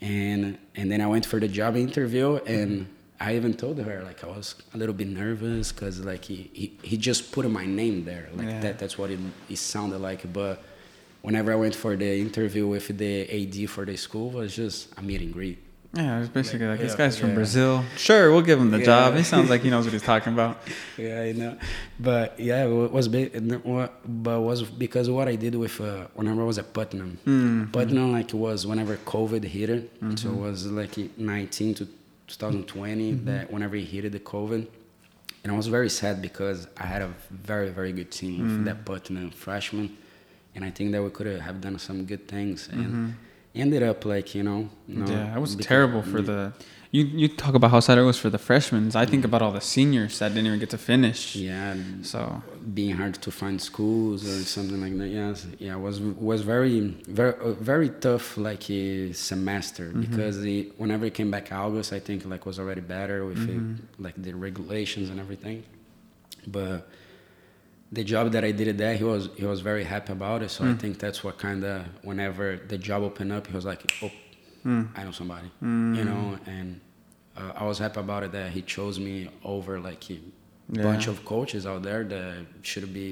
Speaker 1: and and then I went for the job interview and. I even told her like I was a little bit nervous because like he, he, he just put my name there like
Speaker 2: Yeah.
Speaker 1: that that's what it, it sounded like but whenever I went for the interview with the AD for the school it was just a meet and greet
Speaker 2: Yeah, it's basically like, this
Speaker 1: yeah,
Speaker 2: guy's from
Speaker 1: yeah.
Speaker 2: Brazil. Sure, we'll give him the
Speaker 1: Yeah.
Speaker 2: job. He sounds like he knows what he's talking about.
Speaker 1: yeah, I know. But yeah, it was big. But was because what I did with uh, whenever I was at Putnam.
Speaker 2: Mm-hmm.
Speaker 1: Putnam like it was whenever COVID hit it. So it was like 19 to 2020
Speaker 2: Mm-hmm.
Speaker 1: that whenever it hit the COVID. And I was very sad because I had a very very good team
Speaker 2: Mm-hmm.
Speaker 1: with that Putnam freshman, and I think that we could have done some good things and ended up like you know. you know,
Speaker 2: Mm-hmm. yeah, it was
Speaker 1: because-
Speaker 2: terrible for the. You you talk about how sad it was for the freshmen. I think about all the seniors that didn't even get to finish.
Speaker 1: Yeah,
Speaker 2: So
Speaker 1: being hard to find schools or something like that. Yes, yeah, it was was very very uh, very tough like a semester because the, whenever it came back August, I think like was already better with it, like the regulations and everything. But the job that I did there, he was he was very happy about it. So I hmm. think that's what kind of whenever the job opened up, he was like, "Oh, hmm. I know somebody," you hmm. know, and uh, I was happy about it that he chose me over like a
Speaker 2: Yeah.
Speaker 1: bunch of coaches out there that should be,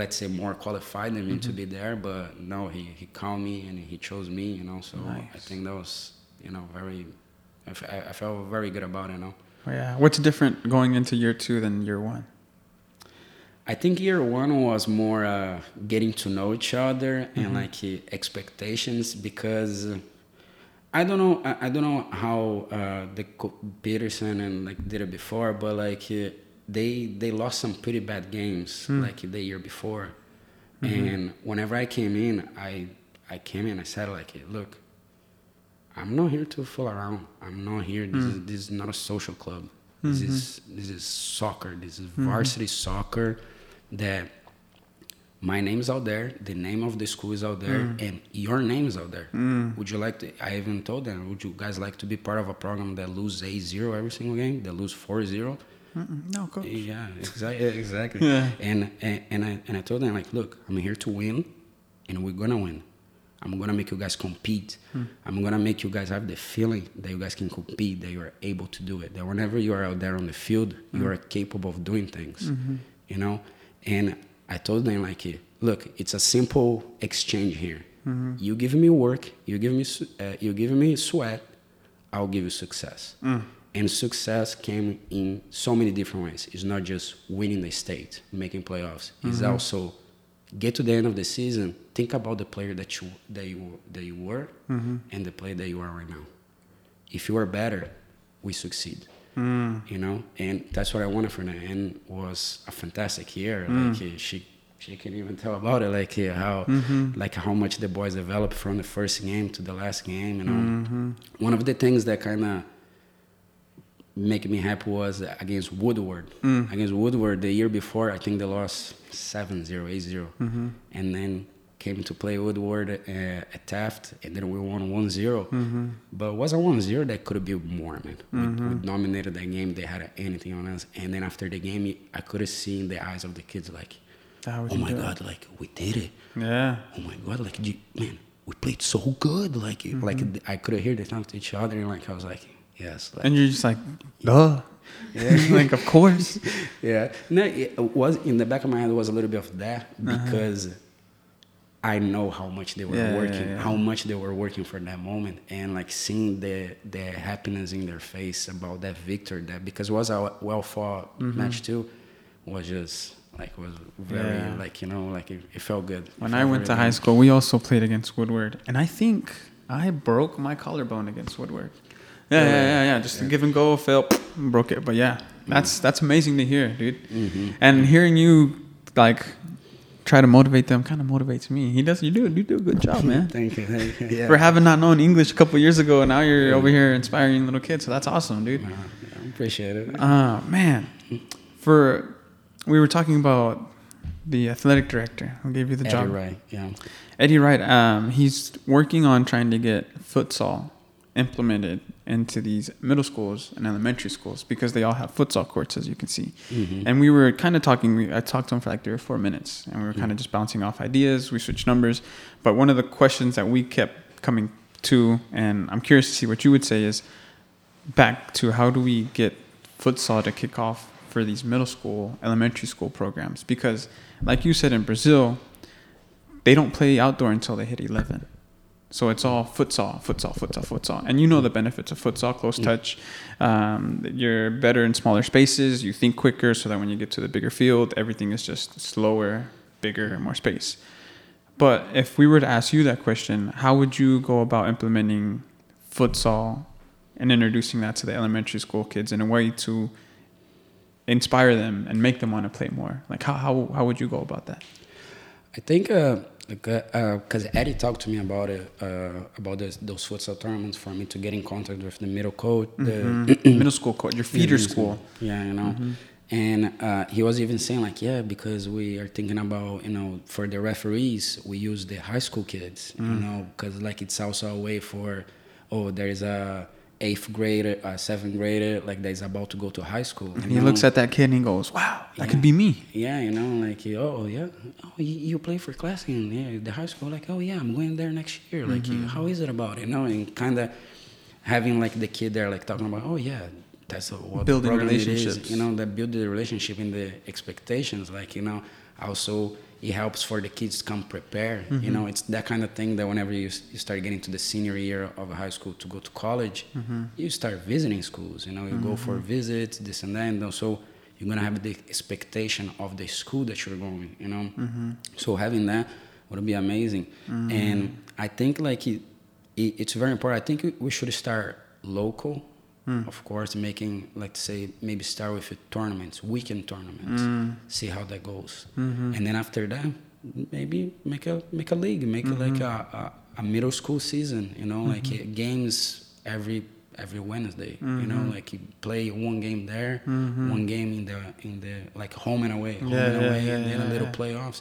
Speaker 1: let's say, more qualified than me to mm-hmm. be there. But no, he he called me and he chose me, you know. So I think that was you know very, I, f- I- I felt very good about it, you know.
Speaker 2: Oh, yeah, what's different going into year two than year one?
Speaker 1: I think year one was more uh, getting to know each other and like uh, expectations because uh, I don't know I, I don't know how uh, the Co- Peterson and like did it before, but like uh, they they lost some pretty bad games like the year before, and whenever I came in, I I came in I said like look. I'm not here to fool around. I'm not here. This, is, this is not a social club. This is this is soccer. This is varsity soccer. That my name's out there. The name of the school is out there, and your name is out there. Would you like to? I even told them. Would you guys like to be part of a program that lose a zero every single game? That lose four zero?
Speaker 2: No, coach.
Speaker 1: Yeah, exactly, exactly.
Speaker 2: Yeah.
Speaker 1: And, and and I and I told them like, look, I'm here to win, and we're gonna win. I'm gonna make you guys compete. I'm gonna make you guys have the feeling that you guys can compete, that you are able to do it. That whenever you are out there on the field, you are capable of doing things. You know. And I told them like, look, it's a simple exchange here. Mm-hmm. You give me work, you give me uh, you give me sweat, I'll give you success. Mm. And success came in so many different ways. It's not just winning the state, making playoffs. It's mm-hmm. also get to the end of the season, think about the player that you that you that you were mm-hmm. and the player that you are right now. If you are better, we succeed. Mm. You know, and that's what I wanted for her. And was a fantastic year. Mm. Like uh, she she can even tell about it, like uh, how mm-hmm. like how much the boys developed from the first game to the last game. You know, mm-hmm. one of the things that kind of make me happy was against Woodward. Mm. Against Woodward the year before, I think they lost 7-0, 8-0. Mm-hmm. And then came to play Woodward uh, at Taft, and then we won 1-0. Mm-hmm. But it was a 1-0 that could be more, man. We, we mm-hmm. dominated that game. They had anything on us. And then after the game, I could have seen the eyes of the kids like, oh my. God, like, we did it
Speaker 2: Yeah.
Speaker 1: oh my god, like you, man, we played so good. Like like mm-hmm. I could hear they talk to each other, and like I was like, yes, like,
Speaker 2: And you're just like, duh. Yeah. like, of course.
Speaker 1: yeah. No, it was in the back of my head was a little bit of that uh-huh. because I know how much they were
Speaker 2: Yeah, yeah,
Speaker 1: working,
Speaker 2: yeah.
Speaker 1: how much they were working for that moment, and like seeing the the happiness in their face about that victory, that because it was a well fought mm-hmm. match too, was just like was very
Speaker 2: Yeah.
Speaker 1: like you know like it, it felt good.
Speaker 2: When
Speaker 1: felt
Speaker 2: I went to high school, we also played against Woodward, and I think I broke my collarbone against Woodward. Yeah, yeah, yeah, yeah. Just a give and go, fell, broke it. But yeah, that's mm. that's amazing to hear, dude. Mm-hmm. And hearing you like try to motivate them kind of motivates me. He does. You do. You do a good job, man.
Speaker 1: Thank you, thank you. Yeah.
Speaker 2: For having not known English a couple years ago, and now you're over here inspiring little kids. So that's awesome, dude.
Speaker 1: Uh, I appreciate it.
Speaker 2: Uh, man, for we were talking about the athletic director who gave you the
Speaker 1: Eddie
Speaker 2: job.
Speaker 1: Eddie Wright, yeah.
Speaker 2: Eddie Wright, um, he's working on trying to get futsal implemented into these middle schools and elementary schools because they all have futsal courts, as you can see. Mm-hmm. And we were kind of talking. we- I talked to him for like three or four minutes, and we were kind of mm-hmm. just bouncing off ideas. We switched numbers, but one of the questions that we kept coming to, and I'm curious to see what you would say, is back to how do we get futsal to kick off for these middle school, elementary school programs? Because, like you said in Brazil, they don't play outdoor until they hit 11. So it's all futsal, futsal, futsal, futsal. And you know the benefits of futsal, close touch. Um, you're better in smaller spaces. You think quicker so that when you get to the bigger field, everything is just slower, bigger, more space. But if we were to ask you that question, how would you go about implementing futsal and introducing that to the elementary school kids in a way to inspire them and make them want to play more? Like, how, how, how would you go about that?
Speaker 1: I think uh, because uh, uh, Eddie talked to me about it uh, about this, those futsal tournaments for me to get in contact with the middle coach, the mm-hmm.
Speaker 2: middle school coach, your feeder
Speaker 1: middle
Speaker 2: school.
Speaker 1: Yeah, you know. Mm-hmm. And uh, he was even saying like, yeah, because we are thinking about you know for the referees we use the high school kids, you mm-hmm. know, because like it's also a way for oh there is a eighth grader, a seventh grader like that is about to go to high school.
Speaker 2: And he looks at that kid and he goes, "Wow, that could be me."
Speaker 1: Yeah, you know, like oh yeah, oh you, you play for Classen yeah the high school. Like oh yeah, I'm going there next year. Like mm-hmm. how is it about it? You know, and kind of having like the kid there like talking about oh yeah, that's what
Speaker 2: Building
Speaker 1: it is,
Speaker 2: relationships.
Speaker 1: you know, that build the relationship and the expectations. Like you know, also it helps for the kids to come prepared. You mm-hmm. know, it's that kind of thing that whenever you, you start getting to the senior year of a high school to go to college, mm-hmm. you start visiting schools. You know, you go for mm-hmm. visits, this and that, and so you're gonna have the expectation of the school that you're going. You know, so having that would be amazing. And I think like it, it, it's very important. I think we should start local. Hmm. Of course, making like say maybe start with tournaments, weekend tournaments, hmm. see how that goes, mm-hmm. and then after that, maybe make a make a league, make mm-hmm. like a, a, a middle school season. You know, like uh, games every every Wednesday. You know, like you play one game there, one game in the in the like home and away, home
Speaker 2: Yeah,
Speaker 1: and
Speaker 2: yeah,
Speaker 1: away,
Speaker 2: yeah,
Speaker 1: and then a little playoffs,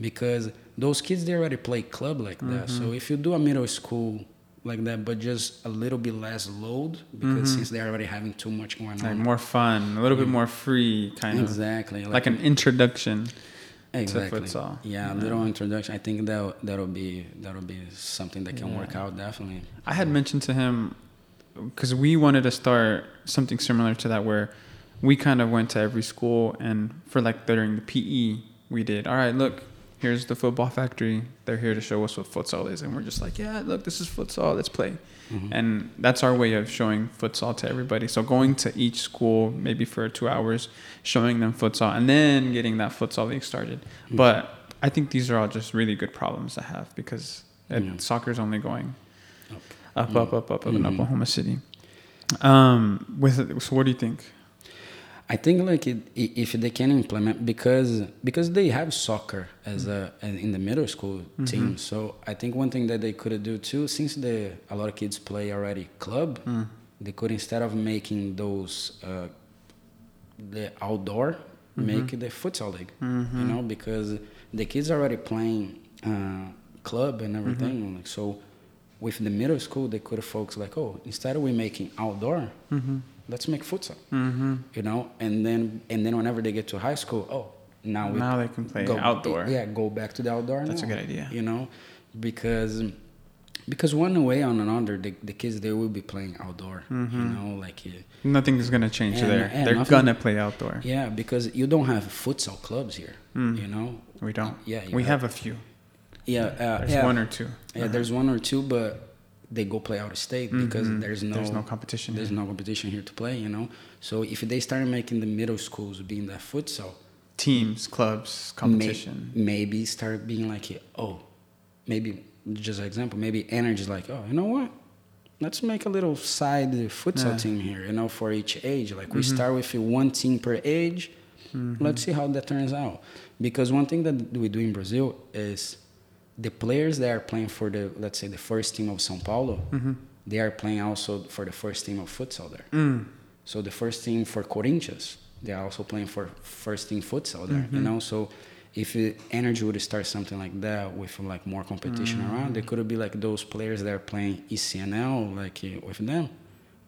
Speaker 1: because those kids they already play club like that.
Speaker 2: Mm-hmm.
Speaker 1: So if you do a middle school like that, but just a little bit less load because mm-hmm. since they're already having too much going
Speaker 2: Like
Speaker 1: on.
Speaker 2: more fun, a little bit mm. more free, kind of
Speaker 1: exactly.
Speaker 2: like an introduction.
Speaker 1: exactly.
Speaker 2: futsal.
Speaker 1: Yeah, a little introduction. I think that that'll be that'll be something that can work out definitely.
Speaker 2: I had mentioned to him because we wanted to start something similar to that where we kind of went to every school and for like during the PE we did all right look here's the football factory they're here to show us what futsal is and we're just like yeah look this is futsal let's play
Speaker 1: Mm-hmm.
Speaker 2: and that's our way of showing futsal to everybody so going to each school maybe for two hours showing them futsal and then getting that futsal league started
Speaker 1: Mm-hmm.
Speaker 2: but I think these are all just really good problems to have because
Speaker 1: Yeah.
Speaker 2: soccer's only going
Speaker 1: Up.
Speaker 2: up, up, up, up, up in
Speaker 1: Mhm.
Speaker 2: Oklahoma City. Um, with so, what do you think?
Speaker 1: I think like it, if they can implement because because they have soccer as a in the middle school mm-hmm. team. So I think one thing that they could do too, since the a lot of kids play already club, mm. they could instead of making those uh, the outdoor, mm-hmm. make the futsal league. You mm-hmm. know, because the kids are already playing uh, club and everything. Like so, with the middle school, they could focus like, oh, instead of we making outdoor, let's make futsal
Speaker 2: Mm-hmm.
Speaker 1: you know and then and then whenever they get to high school oh now we
Speaker 2: Now they can play go, outdoor.
Speaker 1: yeah go back to the outdoor
Speaker 2: That's a good idea.
Speaker 1: you know because because one way or another the, the kids they will be playing outdoor you know like uh,
Speaker 2: Nothing is gonna change
Speaker 1: And-
Speaker 2: there.
Speaker 1: and
Speaker 2: They're
Speaker 1: nothing-
Speaker 2: gonna play outdoor.
Speaker 1: yeah because you don't have futsal clubs here
Speaker 2: Mm.
Speaker 1: you know
Speaker 2: We don't.
Speaker 1: Yeah,
Speaker 2: we
Speaker 1: have-
Speaker 2: have a few.
Speaker 1: yeah uh,
Speaker 2: There's
Speaker 1: yeah,
Speaker 2: one or two.
Speaker 1: yeah there's one or two but they go play out of state because
Speaker 2: Mhm.
Speaker 1: there's no
Speaker 2: There's no competition.
Speaker 1: there's
Speaker 2: here.
Speaker 1: no competition here to play you know so if they start making the middle schools being that futsal
Speaker 2: teams, clubs, competition.
Speaker 1: May, maybe start being like, oh, maybe just an example, maybe energy's like, oh, you know what? Let's make a little side futsal
Speaker 2: Yeah. Mm-hmm.
Speaker 1: team here, you know, for each age. Like we start with one team per age. Let's see how that turns out. Because one thing that we do in Brazil is the players that are playing for the, let's say, the first team of São Paulo, they are playing also for the first team of futsal there.
Speaker 2: Mm.
Speaker 1: So the first team for Corinthians, they are also playing for first team futsal there.
Speaker 2: Mm-hmm.
Speaker 1: You know, so if it, Energy would start something like that with like more competition
Speaker 2: Mm-hmm.
Speaker 1: around, there could be like those players that are playing ECNL like with them.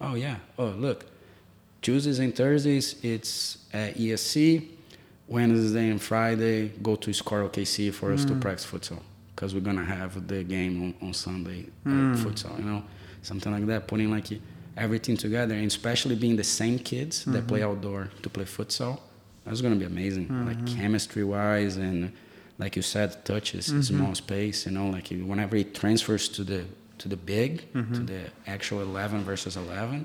Speaker 1: Oh yeah. Oh look, Tuesdays and Thursdays it's at ESC. Wednesday and Friday go to Score OKC for us to
Speaker 2: Mm.
Speaker 1: practice futsal because we're gonna have the game on, on Sunday
Speaker 2: Mm.
Speaker 1: futsal. You know, something like that. Putting like everything together, and especially being the same kids that play
Speaker 2: Mm-hmm.
Speaker 1: outdoor to play futsal. That's gonna be amazing, like
Speaker 2: Mm-hmm.
Speaker 1: chemistry wise, and like you said, touches,
Speaker 2: Mm-hmm.
Speaker 1: small space. You know, like whenever it transfers to the to the big,
Speaker 2: Mm-hmm.
Speaker 1: to the actual eleven versus eleven,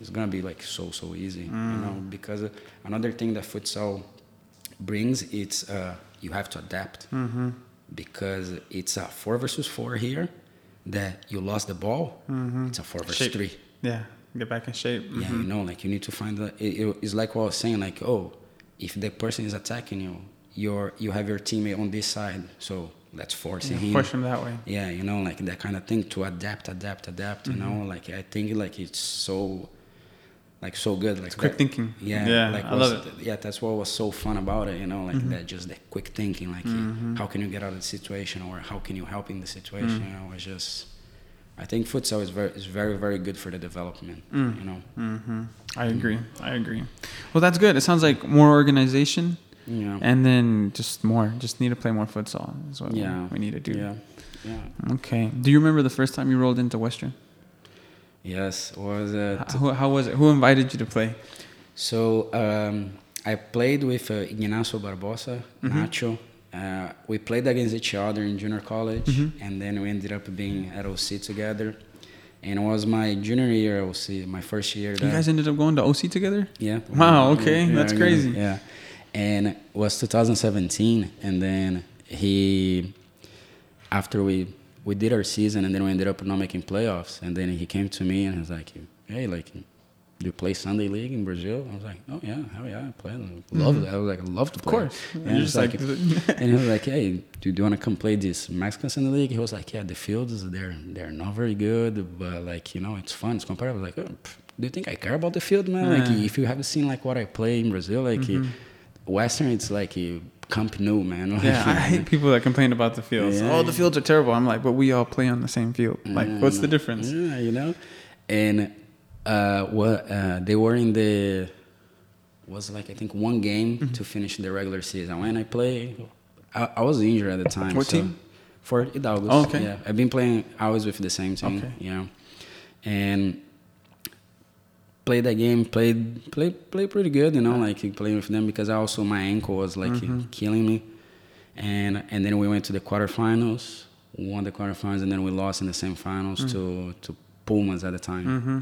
Speaker 1: it's gonna be like so so easy. You know,
Speaker 2: Mm.
Speaker 1: because uh, another thing that futsal brings it's uh, you have to adapt
Speaker 2: Mm-hmm.
Speaker 1: Because it's a four versus four here that you lost the ball. It's a four versus
Speaker 2: Shape.
Speaker 1: three.
Speaker 2: Yeah, get back in shape.
Speaker 1: Yeah,
Speaker 2: Mhm.
Speaker 1: you know, like you need to find the. It, it- it's like what I was saying, like oh, if the person is attacking you, your you have your teammate on this side, so let's force
Speaker 2: Yeah,
Speaker 1: him.
Speaker 2: push them that way.
Speaker 1: Yeah, you know, like that kind of thing to adapt, adapt, adapt. You
Speaker 2: Mm-hmm.
Speaker 1: know, like I think like it's so, like so good. Like
Speaker 2: quick
Speaker 1: that-
Speaker 2: thinking.
Speaker 1: Yeah,
Speaker 2: Yeah,
Speaker 1: like
Speaker 2: I love it.
Speaker 1: Yeah, that's what was so fun about it. You know, like that, just that quick thinking. Like,
Speaker 2: Mm-hmm.
Speaker 1: how can you get out of the situation, or how can you help in the situation?
Speaker 2: Mm.
Speaker 1: You know, it's just. I think futsal is very is very very good for the development.
Speaker 2: Mm.
Speaker 1: You know.
Speaker 2: hmm I agree. I agree. Well, that's good. It sounds like more organization,
Speaker 1: know.
Speaker 2: and then just more. Just need to play more futsal. Is what
Speaker 1: Yeah.
Speaker 2: we need to do.
Speaker 1: Yeah. Yeah.
Speaker 2: Okay. Do you remember the first time you rolled into Western?
Speaker 1: Yes. Was
Speaker 2: H- How, how was it? Who invited you to play?
Speaker 1: So um, I played with uh, Ignacio Barbosa,
Speaker 2: Mm-hmm.
Speaker 1: Nacho. Uh, we played against each other in junior college,
Speaker 2: Mm-hmm.
Speaker 1: and then we ended up being at OC together. And it was my junior year at OC, my first year
Speaker 2: You guys ended up going to OC together?
Speaker 1: yeah.
Speaker 2: Wow, okay, that's
Speaker 1: yeah,
Speaker 2: crazy.
Speaker 1: Yeah. And it was 2017, and then he, after we we did our season, and then we ended up not making playoffs, and then he came to me and he was like, "Hey, like, do you play Sunday League in Brazil?" I was like, "Oh yeah, hell yeah, I play. I love it. I was like, I love to play."
Speaker 2: Of course.
Speaker 1: And he
Speaker 2: just
Speaker 1: was
Speaker 2: like,
Speaker 1: like, and he was like, "Hey, do you want to come play this Mexican Sunday League?" He was like, "Yeah, the fields they're they're not very good, but like you know, it's fun. It's competitive." I was like, oh, pff, "Do you think I care about the field, man? Like, if you haven't seen like what I play in Brazil, like."
Speaker 2: Mm-hmm.
Speaker 1: Western, it's like Camp Nou, man.
Speaker 2: Yeah, I hate people that complain about the fields.
Speaker 1: Yeah.
Speaker 2: Oh, the fields are terrible. I'm like, but we all play on the same field. Like,
Speaker 1: Yeah,
Speaker 2: what's the difference?
Speaker 1: Yeah, you know, and uh, what uh, they were in the was like I think one game
Speaker 2: Mm-hmm.
Speaker 1: to finish the regular season. When I play, I, I was injured at the time.
Speaker 2: What
Speaker 1: so-
Speaker 2: team?
Speaker 1: For Hidalgos.
Speaker 2: Oh, okay.
Speaker 1: Yeah, I've been playing always with the same team.
Speaker 2: Okay.
Speaker 1: You know, and played that game. Played played played pretty good. You know, like playing with them because also my ankle was like
Speaker 2: Mm-hmm.
Speaker 1: killing me, and and then we went to the quarterfinals. Won the quarterfinals, and then we lost in the semifinals
Speaker 2: Mm.
Speaker 1: to to Pumas at the time
Speaker 2: Mm-hmm.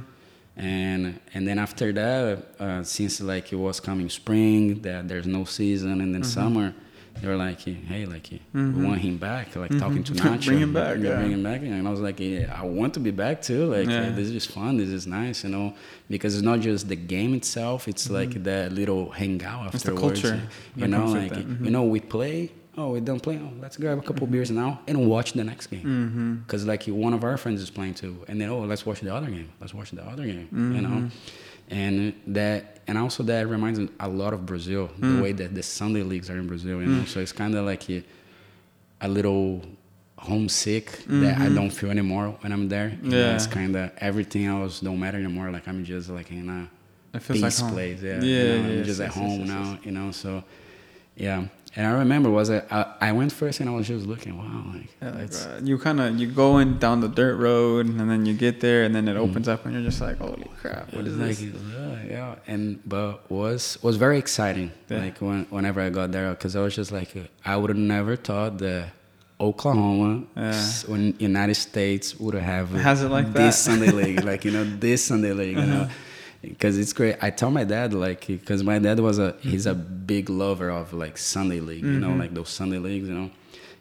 Speaker 1: and and then after that uh, since like it was coming spring that there's no season and then
Speaker 2: Mm-hmm.
Speaker 1: summer they were like hey like we want him back like talking to Nacho
Speaker 2: Bring him back, yeah.
Speaker 1: bring him back and I was like yeah, I want to be back too like
Speaker 2: Yeah.
Speaker 1: uh, this is just fun this is nice you know because it's not just the game itself it's like that little hangout
Speaker 2: Mm-hmm. It's the culture
Speaker 1: you know like.
Speaker 2: Mhm.
Speaker 1: you know we play oh we don't play oh let's grab a couple beers now and watch the next game.
Speaker 2: Mm-hmm.
Speaker 1: because like one of our friends is playing too. And then oh let's watch the other game. Let's watch the other game you know? Mm-hmm. And that and also that reminds me a lot of brazil the mm. way that the sunday leagues are in brazil you know? Mm. So it's kind of like a, a little homesick that i mm-hmm. don't feel anymore when i'm there. You know,
Speaker 2: Yeah.
Speaker 1: it's kind of everything else don't matter anymore. Like i'm just like in a
Speaker 2: It feels like
Speaker 1: peace
Speaker 2: home.
Speaker 1: place. Yeah,
Speaker 2: Yeah,
Speaker 1: you know,
Speaker 2: yes,
Speaker 1: i'm just
Speaker 2: yes,
Speaker 1: at home
Speaker 2: yes,
Speaker 1: now you know? So yeah and i remember was I, I i went first and i was just looking wow like
Speaker 2: Yeah,
Speaker 1: it's-
Speaker 2: you kind of you going down the dirt road and then you get there and then it opens up and you're just like holy crap what is
Speaker 1: like,
Speaker 2: this
Speaker 1: uh, yeah, and but was was very exciting.
Speaker 2: Yeah.
Speaker 1: Like when, whenever I got there, because I was just like, uh, I would have never thought that Oklahoma,
Speaker 2: Yeah.
Speaker 1: when United States would have
Speaker 2: Has it like
Speaker 1: this
Speaker 2: that? Uh-huh.
Speaker 1: Sunday league, like you know this Sunday league, you know. Because it's great. I tell my dad like, because my dad was a he's a big lover of like Sunday league, you
Speaker 2: Mm-hmm.
Speaker 1: know, like those Sunday leagues, you know.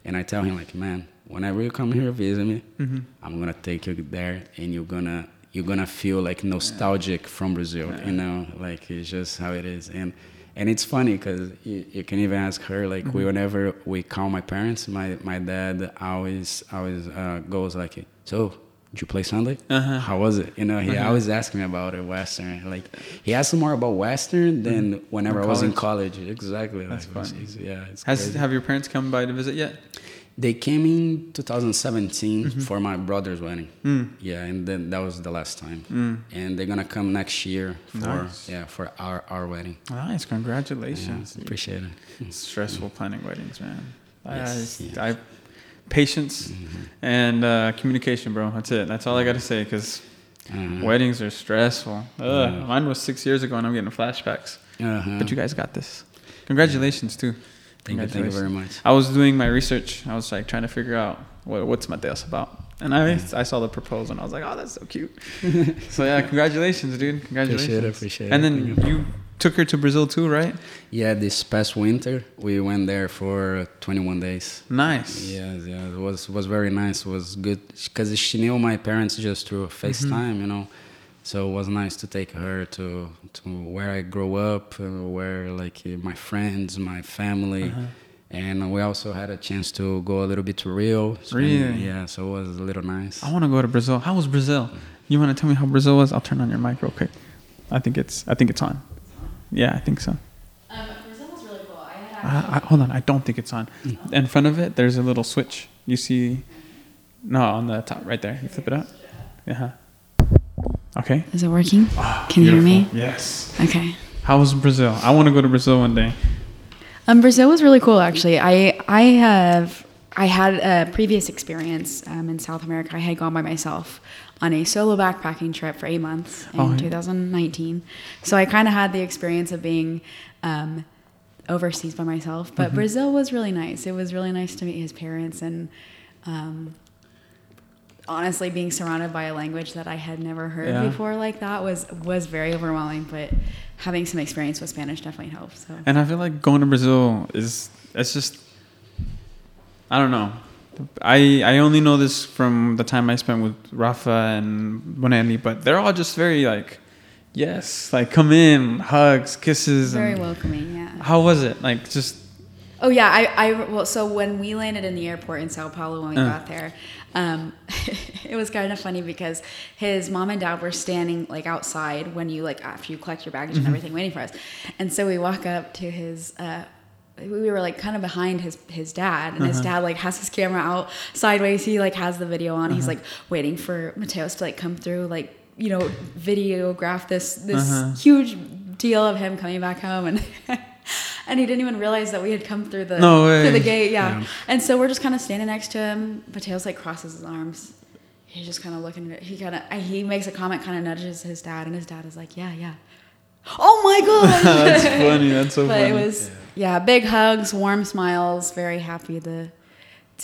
Speaker 1: And I tell him like, man, whenever you come here visit me,
Speaker 2: Mm-hmm.
Speaker 1: I'm gonna take you there, and you're gonna you're gonna feel like nostalgic from Brazil, you know, like it's just how it is. And and it's funny because you, you can even ask her like
Speaker 2: Mm-hmm.
Speaker 1: we whenever we call my parents, my my dad always always uh, goes like, so did you play Sunday?
Speaker 2: Uh-huh.
Speaker 1: How was it? You know, he always asks me about it, Western. Like he asks more about Western than whenever I was in college. Exactly.
Speaker 2: That's
Speaker 1: like,
Speaker 2: funny.
Speaker 1: it's- yeah, it's
Speaker 2: has
Speaker 1: crazy.
Speaker 2: have your parents come by to visit yet
Speaker 1: They came in 2017 for my brother's wedding.
Speaker 2: Mm.
Speaker 1: Yeah, and then that was the last time. And they're gonna come next year for
Speaker 2: Nice.
Speaker 1: yeah for our our wedding.
Speaker 2: nice
Speaker 1: Yeah,
Speaker 2: congratulations
Speaker 1: appreciate it.
Speaker 2: Stressful planning weddings man
Speaker 1: Yes,
Speaker 2: I,
Speaker 1: yes.
Speaker 2: I patience and uh, communication bro that's it that's all I got to say because
Speaker 1: Uh-huh.
Speaker 2: weddings are stressful Ugh, mine was six years ago and I'm getting flashbacks
Speaker 1: Uh-huh.
Speaker 2: but you guys got this congratulations too
Speaker 1: Thank you, thank you very much.
Speaker 2: I was doing my research. I was like trying to figure out what, what's Matheus about. And I I saw the proposal and I was like, oh, that's so cute. so yeah, congratulations, dude. Congratulations.
Speaker 1: appreciate it, Appreciate it.
Speaker 2: And then you took her to Brazil too, right?
Speaker 1: Yeah, this past winter we went there for 21 days.
Speaker 2: Nice.
Speaker 1: Yeah, yeah, it was was very nice. It was good because she knew my parents just through FaceTime, you know. So it was nice to take her to to where I grew up, uh, where like uh, my friends, my family,
Speaker 2: Uh-huh.
Speaker 1: and we also had a chance to go a little bit to Rio.
Speaker 2: Really?
Speaker 1: Yeah, so it was a little nice.
Speaker 2: I want to go to Brazil. How was Brazil? You want to tell me how Brazil was? I'll turn on your mic real quick. I think it's I think it's on. Yeah, I think so.
Speaker 3: Um, Brazil was really cool. I had
Speaker 2: I, I, hold on, I don't think it's on. In front of it, there's a little switch. You see? No, on the top, right there. You flip it up. Yeah. Okay.
Speaker 3: Is it working? Can you hear me?
Speaker 2: Yes.
Speaker 3: Okay.
Speaker 2: How was Brazil? I want to go to Brazil one day.
Speaker 3: Um, Brazil was really cool, actually. I I have I had a previous experience um, in South America. I had gone by myself on a solo backpacking trip for eight months in
Speaker 2: Oh, yeah.
Speaker 3: 2019. So I kind of had the experience of being um, overseas by myself. But Brazil was really nice. It was really nice to meet his parents and. Um, honestly being surrounded by a language that I had never heard
Speaker 2: Yeah.
Speaker 3: before like that was was very overwhelming but having some experience with Spanish definitely helped so
Speaker 2: And I feel like going to Brazil is it's just I don't know. I I only know this from the time I spent with Rafa and Bonelli, but they're all just very like yes, like come in, hugs, kisses
Speaker 3: very welcoming yeah
Speaker 2: how was it? Like just
Speaker 3: Oh yeah, I, I well so when we landed in the airport in Sao Paulo when we
Speaker 2: Uh.
Speaker 3: got there, um, it was kind of funny because his mom and dad were standing like outside when you like after you collect your baggage
Speaker 2: Mm-hmm.
Speaker 3: and everything waiting for us, and so we walk up to his uh, we were like kind of behind his his dad, and his
Speaker 2: Uh-huh.
Speaker 3: dad like has his camera out sideways. He like has the video on.
Speaker 2: Uh-huh.
Speaker 3: He's like waiting for Matheus to like come through, like you know, videograph this this
Speaker 2: Uh-huh.
Speaker 3: huge deal of him coming back home, and and he didn't even realize that we had come through the
Speaker 2: No
Speaker 3: through the gate. Yeah.
Speaker 1: Yeah.
Speaker 3: and so we're just kind of standing next to him. Matheus like crosses his arms. He's just kind of looking at it. He kind of he makes a comment, kind of nudges his dad, and his dad is like, "Yeah, yeah." Oh my god!
Speaker 2: That's funny. That's so
Speaker 3: but
Speaker 2: funny.
Speaker 3: it was yeah. Big hugs, warm smiles, very happy to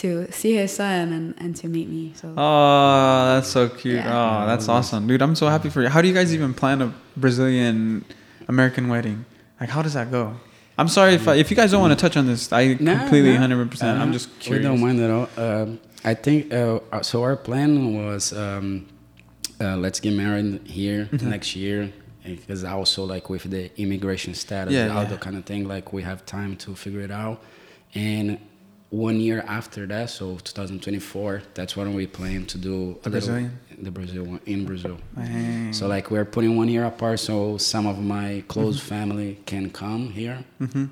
Speaker 3: to see his son and, and to meet me. So
Speaker 2: Oh, that's so cute.
Speaker 3: Yeah.
Speaker 2: Oh, that's awesome, dude. I'm so happy for you. How do you guys even plan a Brazilian American wedding? Like, how does that go? I'm sorry if I, if you guys don't want to touch on this. I
Speaker 1: Nah,
Speaker 2: completely
Speaker 1: nah.
Speaker 2: 100. percent I'm
Speaker 1: Uh,
Speaker 2: just
Speaker 1: We
Speaker 2: curious.
Speaker 1: don't mind at all. Um, I think uh, uh, so. Our plan was um, uh, let's get married here
Speaker 2: Mm-hmm.
Speaker 1: next year because also like with the immigration status,
Speaker 2: Yeah,
Speaker 1: all
Speaker 2: yeah.
Speaker 1: the kind of thing. Like we have time to figure it out, and one year after that, so 2024, that's when we plan to do
Speaker 2: The
Speaker 1: a little-
Speaker 2: Brazilian?
Speaker 1: the Brazil one in Brazil. So like we're putting one year apart, so some of my close
Speaker 2: Mm-hmm.
Speaker 1: family can come here,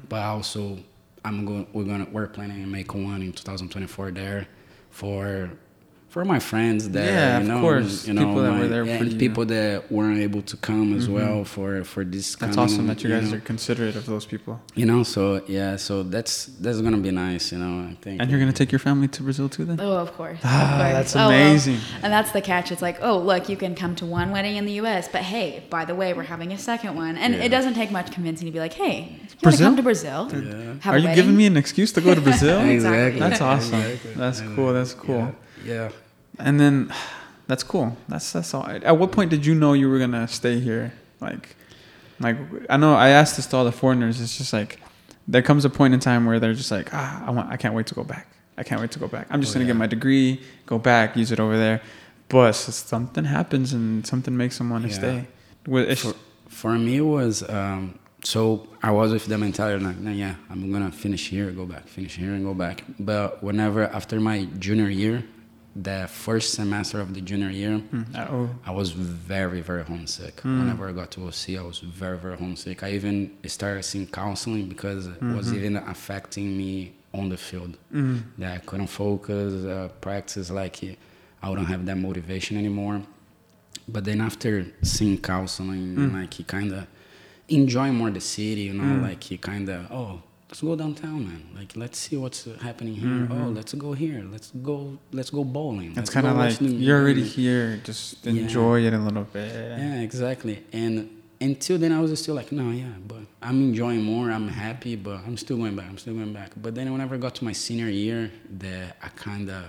Speaker 1: but also I'm going. We're gonna we're planning to make one in 2024 there for for my friends there.
Speaker 2: Yeah,
Speaker 1: you
Speaker 2: of course.
Speaker 1: You know,
Speaker 2: People that were there
Speaker 1: yeah,
Speaker 2: for
Speaker 1: and
Speaker 2: you.
Speaker 1: people that weren't able to come as well for for this.
Speaker 2: That's
Speaker 1: coming,
Speaker 2: awesome that you guys
Speaker 1: know.
Speaker 2: are considerate of those people.
Speaker 1: You know, so yeah, so that's that's gonna be nice. You know, I think.
Speaker 2: And you're gonna take your family to Brazil too, then?
Speaker 3: Oh, of course.
Speaker 2: Ah,
Speaker 3: of course.
Speaker 2: that's
Speaker 3: Oh, well,
Speaker 2: amazing.
Speaker 3: and that's the catch. It's like, oh, look, you can come to one wedding in the U.S., but hey, by the way, we're having a second one, and
Speaker 1: Yeah.
Speaker 3: it doesn't take much convincing to be like, hey, you want to
Speaker 2: Brazil?
Speaker 3: come to Brazil?
Speaker 1: Yeah.
Speaker 3: Have
Speaker 2: Are
Speaker 3: a
Speaker 2: you
Speaker 3: wedding?
Speaker 2: giving me an excuse to go to Brazil?
Speaker 3: Exactly.
Speaker 2: That's awesome.
Speaker 1: Exactly.
Speaker 2: That's cool. That's cool.
Speaker 1: Yeah. yeah.
Speaker 2: And then, that's cool. That's that's all. At what point did you know you were gonna stay here? Like, like I know I asked this to all the foreigners. It's just like there comes a point in time where they're just like, ah, I want, I can't wait to go back. I can't wait to go back. I'm just
Speaker 1: Oh,
Speaker 2: gonna get my degree, go back, use it over there. But something happens and something makes them want to
Speaker 1: Yeah.
Speaker 2: stay. Well,
Speaker 1: for, for me it was um, so I was with the mentality like, nah, yeah, I'm gonna finish here, go back, finish here, and go back. But whenever after my junior year, the first semester of the junior year,
Speaker 2: Mm, oh,
Speaker 1: I was very very homesick. Whenever I got to OC, I was very very homesick. I even started seeing counseling because it was even affecting me on the field.
Speaker 2: mm,
Speaker 1: That I couldn't focus, uh, practice like I wouldn't have that motivation anymore. But then after seeing counseling, like he kind of enjoy more the city, you know, like he kind of oh let's go downtown, man. Like let's see what's happening here. Mm-hmm. Oh, let's go here. Let's go. Let's go bowling.
Speaker 2: it's
Speaker 1: Let's
Speaker 2: kind of like you're already here. Just
Speaker 1: Yeah.
Speaker 2: enjoy it a little bit.
Speaker 1: Yeah, exactly. And until then, I was still like, no, yeah, but I'm enjoying more. I'm happy, but I'm still going back. I'm still going back. But then, whenever I got to my senior year, that I kind of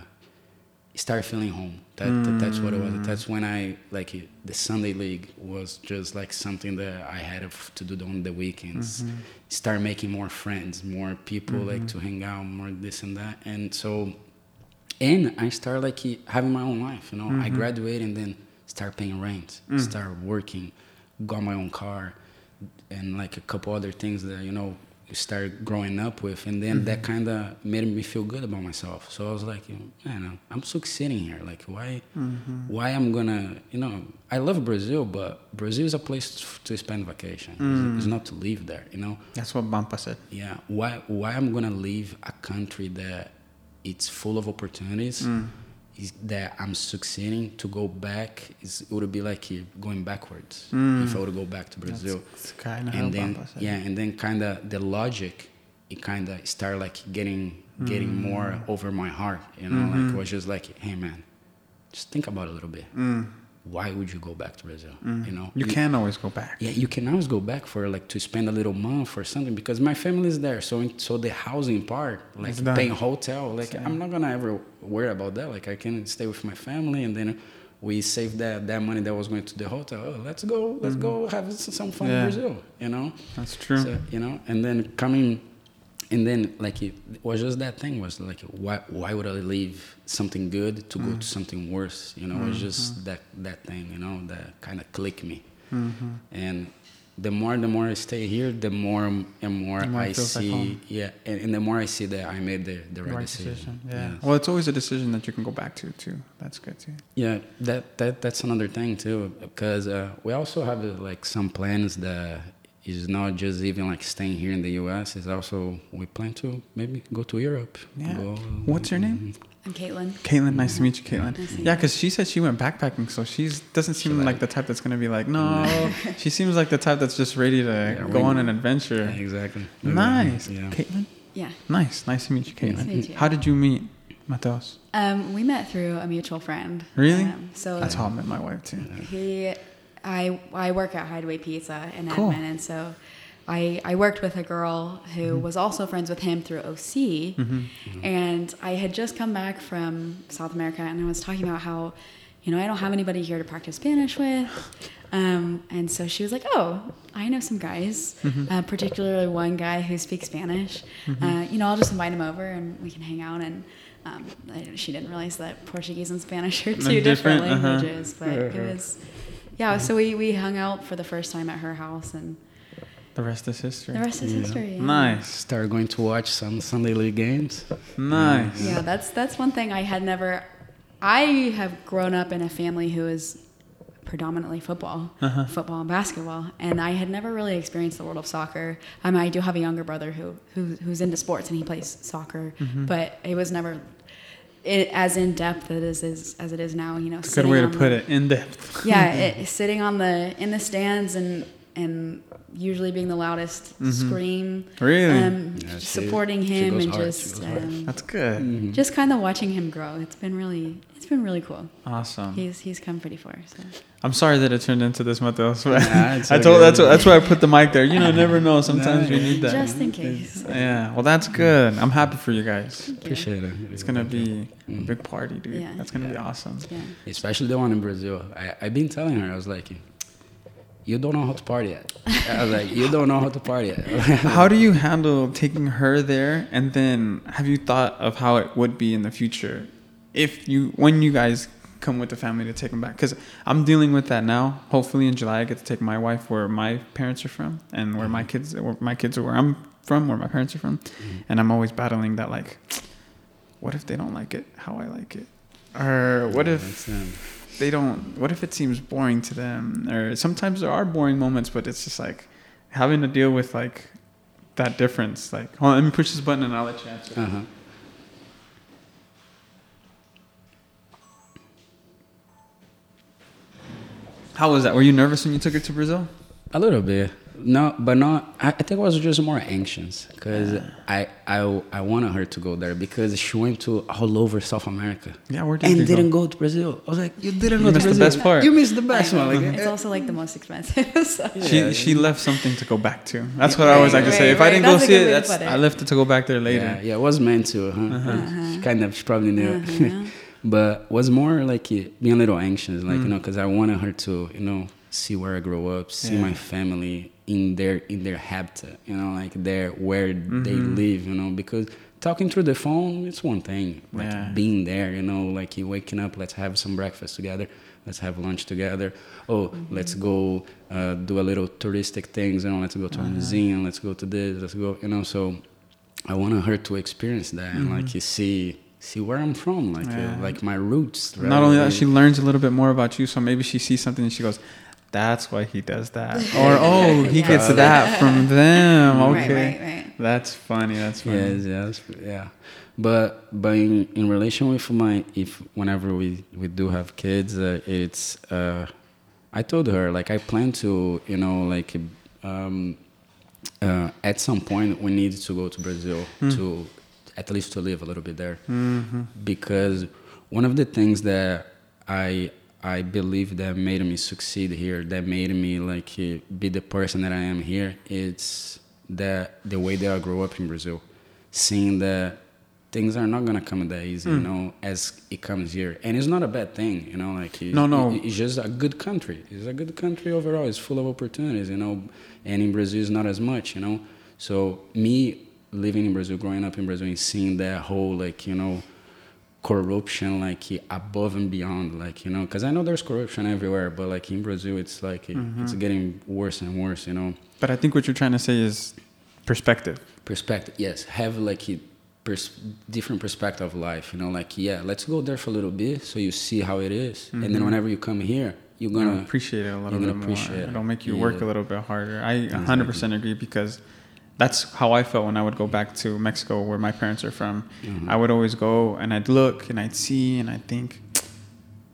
Speaker 1: started feeling home. That, that that's what it was. Mm. That's when I like it, the Sunday league was just like something that I had to do on the weekends. Mm-hmm. Start making more friends, more people like mm-hmm. to hang out, more this and that. And so and I start like having my own life. You know, I mm-hmm. graduated and then start paying rent, mm. start working, got my own car, and like a couple other things that you know started growing up with, and then that mm-hmm. kind of made me feel good about myself. So I was like, you know, man, I'm succeeding here. Like, why, mm-hmm. why I'm gonna, you know, I love Brazil, but Brazil is a place to spend vacation. It's, mm. it's not to live there. You know,
Speaker 2: That's what Bampa said.
Speaker 1: yeah why why i'm gonna leave a country that it's full of opportunities is that i'm succeeding to go back is it would be like uh, going backwards if i would go back to brazil.
Speaker 2: It's kind of
Speaker 1: and then yeah and then kind of the logic it kind of started like getting getting more over my heart you know like it was just like hey man just think about it a little bit why would you go back to brazil mm. you know
Speaker 2: You can always go back.
Speaker 1: yeah, you can always go back for like to spend a little month or something because my family is there. So so the housing part, like paying hotel, like I'm not gonna ever worry about that. Like I can stay with my family and then we save that that money that was going to the hotel. Oh, let's go, let's mm-hmm. go have some fun
Speaker 2: Yeah.
Speaker 1: in Brazil. You know,
Speaker 2: That's true.
Speaker 1: so, you know, and then coming, and then like it was just that thing was like why why would I leave something good to
Speaker 2: Mm.
Speaker 1: go to something worse? You know, it was
Speaker 2: Mm-hmm.
Speaker 1: just that that thing. You know, that kind of clicked me.
Speaker 2: Mm-hmm.
Speaker 1: And the more the more I stay here, the more and more,
Speaker 2: more
Speaker 1: I see. yeah, and, and the more I see that I made the the right,
Speaker 2: right
Speaker 1: decision.
Speaker 2: decision. Yeah.
Speaker 1: Yes.
Speaker 2: Well, it's always a decision that you can go back to too. That's good too.
Speaker 1: Yeah, that, that that's another thing too, because uh, we also have uh, like some plans that it's not just even like staying here in the U.S. It's also we plan to maybe go to Europe.
Speaker 2: Yeah.
Speaker 1: Go,
Speaker 2: What's your name?
Speaker 3: I'm Caitlin.
Speaker 2: Caitlin, nice to meet you, Caitlin.
Speaker 3: Nice to
Speaker 2: Yeah, because she said she went backpacking, so she's doesn't seem
Speaker 1: like-
Speaker 2: like the type that's gonna be like, no. she seems like the type that's just ready to
Speaker 1: Yeah,
Speaker 2: go
Speaker 1: we-
Speaker 2: on an adventure.
Speaker 1: Yeah, exactly.
Speaker 2: Nice,
Speaker 1: Yeah.
Speaker 2: Caitlin.
Speaker 3: Yeah.
Speaker 2: Nice, nice to meet you, Caitlin.
Speaker 3: Nice to meet you.
Speaker 2: How did you meet Matheus?
Speaker 3: Um, we met through a mutual friend.
Speaker 2: Really?
Speaker 3: Um, so
Speaker 2: That's how I met my wife too.
Speaker 3: he, I, I work at Hideaway Pizza in
Speaker 2: Cool.
Speaker 3: Edmond, and so I, I worked with a girl who
Speaker 2: Mm-hmm.
Speaker 3: was also friends with him through OC, and I had just come back from South America, and I was talking about how, you know, I don't have anybody here to practice Spanish with, um, and so she was like, "Oh, I know some guys,
Speaker 2: Mm-hmm.
Speaker 3: uh, particularly one guy who speaks Spanish. Uh, you know, I'll just invite him over, and we can hang out." And um, I, she didn't realize that Portuguese and Spanish are two
Speaker 2: different,
Speaker 3: different,
Speaker 2: uh-huh.
Speaker 3: languages, but it was, yeah. So we we hung out for the first time at her house, and
Speaker 2: The rest is history.
Speaker 3: the rest is history. yeah.
Speaker 2: Nice,
Speaker 1: Start going to watch some Sunday league games.
Speaker 2: nice.
Speaker 3: Yeah, that's that's one thing I had never. I have grown up in a family who is predominantly football,
Speaker 2: Uh-huh.
Speaker 3: football and basketball, and I had never really experienced the world of soccer. I mean, I do have a younger brother who, who who's into sports and he plays soccer,
Speaker 2: Mm-hmm.
Speaker 3: but it was never it, as in depth as it is as it is now. You know,
Speaker 2: good way to put it. In depth.
Speaker 3: yeah, it, sitting on the in the stands and and usually being the loudest scream.
Speaker 2: Mm-hmm. Really?
Speaker 3: Um,
Speaker 1: Yeah,
Speaker 3: supporting
Speaker 1: she
Speaker 3: him
Speaker 1: goes
Speaker 3: and
Speaker 1: hard,
Speaker 3: just
Speaker 1: goes hard.
Speaker 3: um,
Speaker 2: That's good.
Speaker 1: Mm-hmm.
Speaker 3: just kind of watching him grow. It's been really it's been really cool.
Speaker 2: Awesome.
Speaker 3: He's he's come pretty far. So
Speaker 2: I'm sorry that it turned into this, Matheus. but
Speaker 1: Nah,
Speaker 2: I told
Speaker 1: okay.
Speaker 2: that's why, that's why I put the mic there. You know, never know. Sometimes
Speaker 1: Nah,
Speaker 2: we need that.
Speaker 3: just in case.
Speaker 2: yeah. Well, that's good. I'm happy for you guys.
Speaker 3: You.
Speaker 1: Appreciate it.
Speaker 2: It's gonna be a
Speaker 1: Mm.
Speaker 2: big party, dude.
Speaker 3: Yeah.
Speaker 2: That's gonna be awesome.
Speaker 3: Yeah.
Speaker 1: especially the one in Brazil. I, I've been telling her, I was like, you don't know how to party yet. I was like, you don't know how to party yet.
Speaker 2: How do you handle taking her there, and then have you thought of how it would be in the future if you when you guys come with the family to take them back? Because I'm dealing with that now. Hopefully in July I get to take my wife where my parents are from, and where my mm-hmm. kids where my kids are where I'm from, where my parents are from, mm-hmm. and I'm always battling that like, what if they don't like it how I like it, or what if they don't what if it seems boring to them or sometimes there are boring moments but it's just like having to deal with like that difference like hold on let me push this button and i'll let you answer
Speaker 1: uh-huh.
Speaker 2: how was that were you nervous when you took her to brazil
Speaker 1: A little bit. No, but not. I, I think I was just more anxious because I, I I wanted her to go there because she went to all over South America.
Speaker 2: Yeah, where did
Speaker 1: and
Speaker 2: you go?
Speaker 1: didn't go? to Brazil. I was like, you didn't
Speaker 2: You
Speaker 1: go to
Speaker 2: missed the
Speaker 1: Brazil.
Speaker 2: best part.
Speaker 1: You missed the best one. Like,
Speaker 3: It's also like the most expensive. so.
Speaker 2: she
Speaker 1: Yeah.
Speaker 2: she left something to go back to that's what i always like to say
Speaker 3: Right,
Speaker 2: if i didn't go see it that's
Speaker 3: it.
Speaker 2: i left it to go back there later
Speaker 1: Yeah, yeah, it was meant to. Huh?
Speaker 2: Uh-huh.
Speaker 1: She kind of, she probably knew. it.
Speaker 3: Uh-huh.
Speaker 1: but was more like uh, being a little anxious, like
Speaker 2: Mm.
Speaker 1: you know, because I wanted her to, you know, see where I grew up, see
Speaker 2: Yeah.
Speaker 1: my family in their in their habitat, you know, like there where they
Speaker 2: Mhm.
Speaker 1: live, you know, because talking through the phone it's one thing, like
Speaker 2: Yeah.
Speaker 1: being there, you know, like you waking up, let's have some breakfast together. Let's have lunch together. Oh, let's go uh, do a little touristic things. You know, let's go to
Speaker 2: Uh-huh.
Speaker 1: a museum. Let's go to this. Let's go. You know, so I wanted her to experience that and like you see see where I'm from, like
Speaker 2: Mm-hmm. Yeah.
Speaker 1: uh, like my roots.
Speaker 2: not only that she learns a little bit more about you so maybe she sees something and she goes that's why he does that or oh he
Speaker 3: Yeah.
Speaker 2: gets that from them okay
Speaker 3: right, right.
Speaker 2: That's funny. That's funny.
Speaker 1: Yes, yes, yeah. But but in, in relation with my if whenever we we do have kids, uh, it's uh, I told her like I plan to you know like um, uh, at some point we need to go to Brazil to at least to live a little bit there
Speaker 2: Mm-hmm.
Speaker 1: because one of the things that I I believe that made me succeed here, that made me like be the person that I am here, it's that the way that I grew up in Brazil, seeing that things are not gonna come that easy,
Speaker 2: Hmm.
Speaker 1: you know, as it comes here, and it's not a bad thing, you know, like it-
Speaker 2: No, no.
Speaker 1: it- it's just a good country. It's a good country overall. It's full of opportunities, you know, and in Brazil is not as much, you know. So me living in Brazil, growing up in Brazil, and seeing that whole like you know corruption like above and beyond, like you know, because I know there's corruption everywhere, but like in Brazil, it's like it's mm-hmm. getting worse and worse, you know.
Speaker 2: But I think what you're trying to say is perspective.
Speaker 1: Perspective, yes, have like a pers- different perspective of life, you know, like yeah, let's go there for a little bit so you see how it is. and then mm-hmm. whenever you come here, you're gonna
Speaker 2: appreciate it a little
Speaker 1: you're
Speaker 2: bit
Speaker 1: gonna
Speaker 2: more.
Speaker 1: appreciate it.
Speaker 2: It'll make you work a little bit harder. I 100% agree because that's how I felt when I would go back to Mexico, where my parents are from.
Speaker 1: Mhm.
Speaker 2: I would always go and I'd look and I'd see and I'd think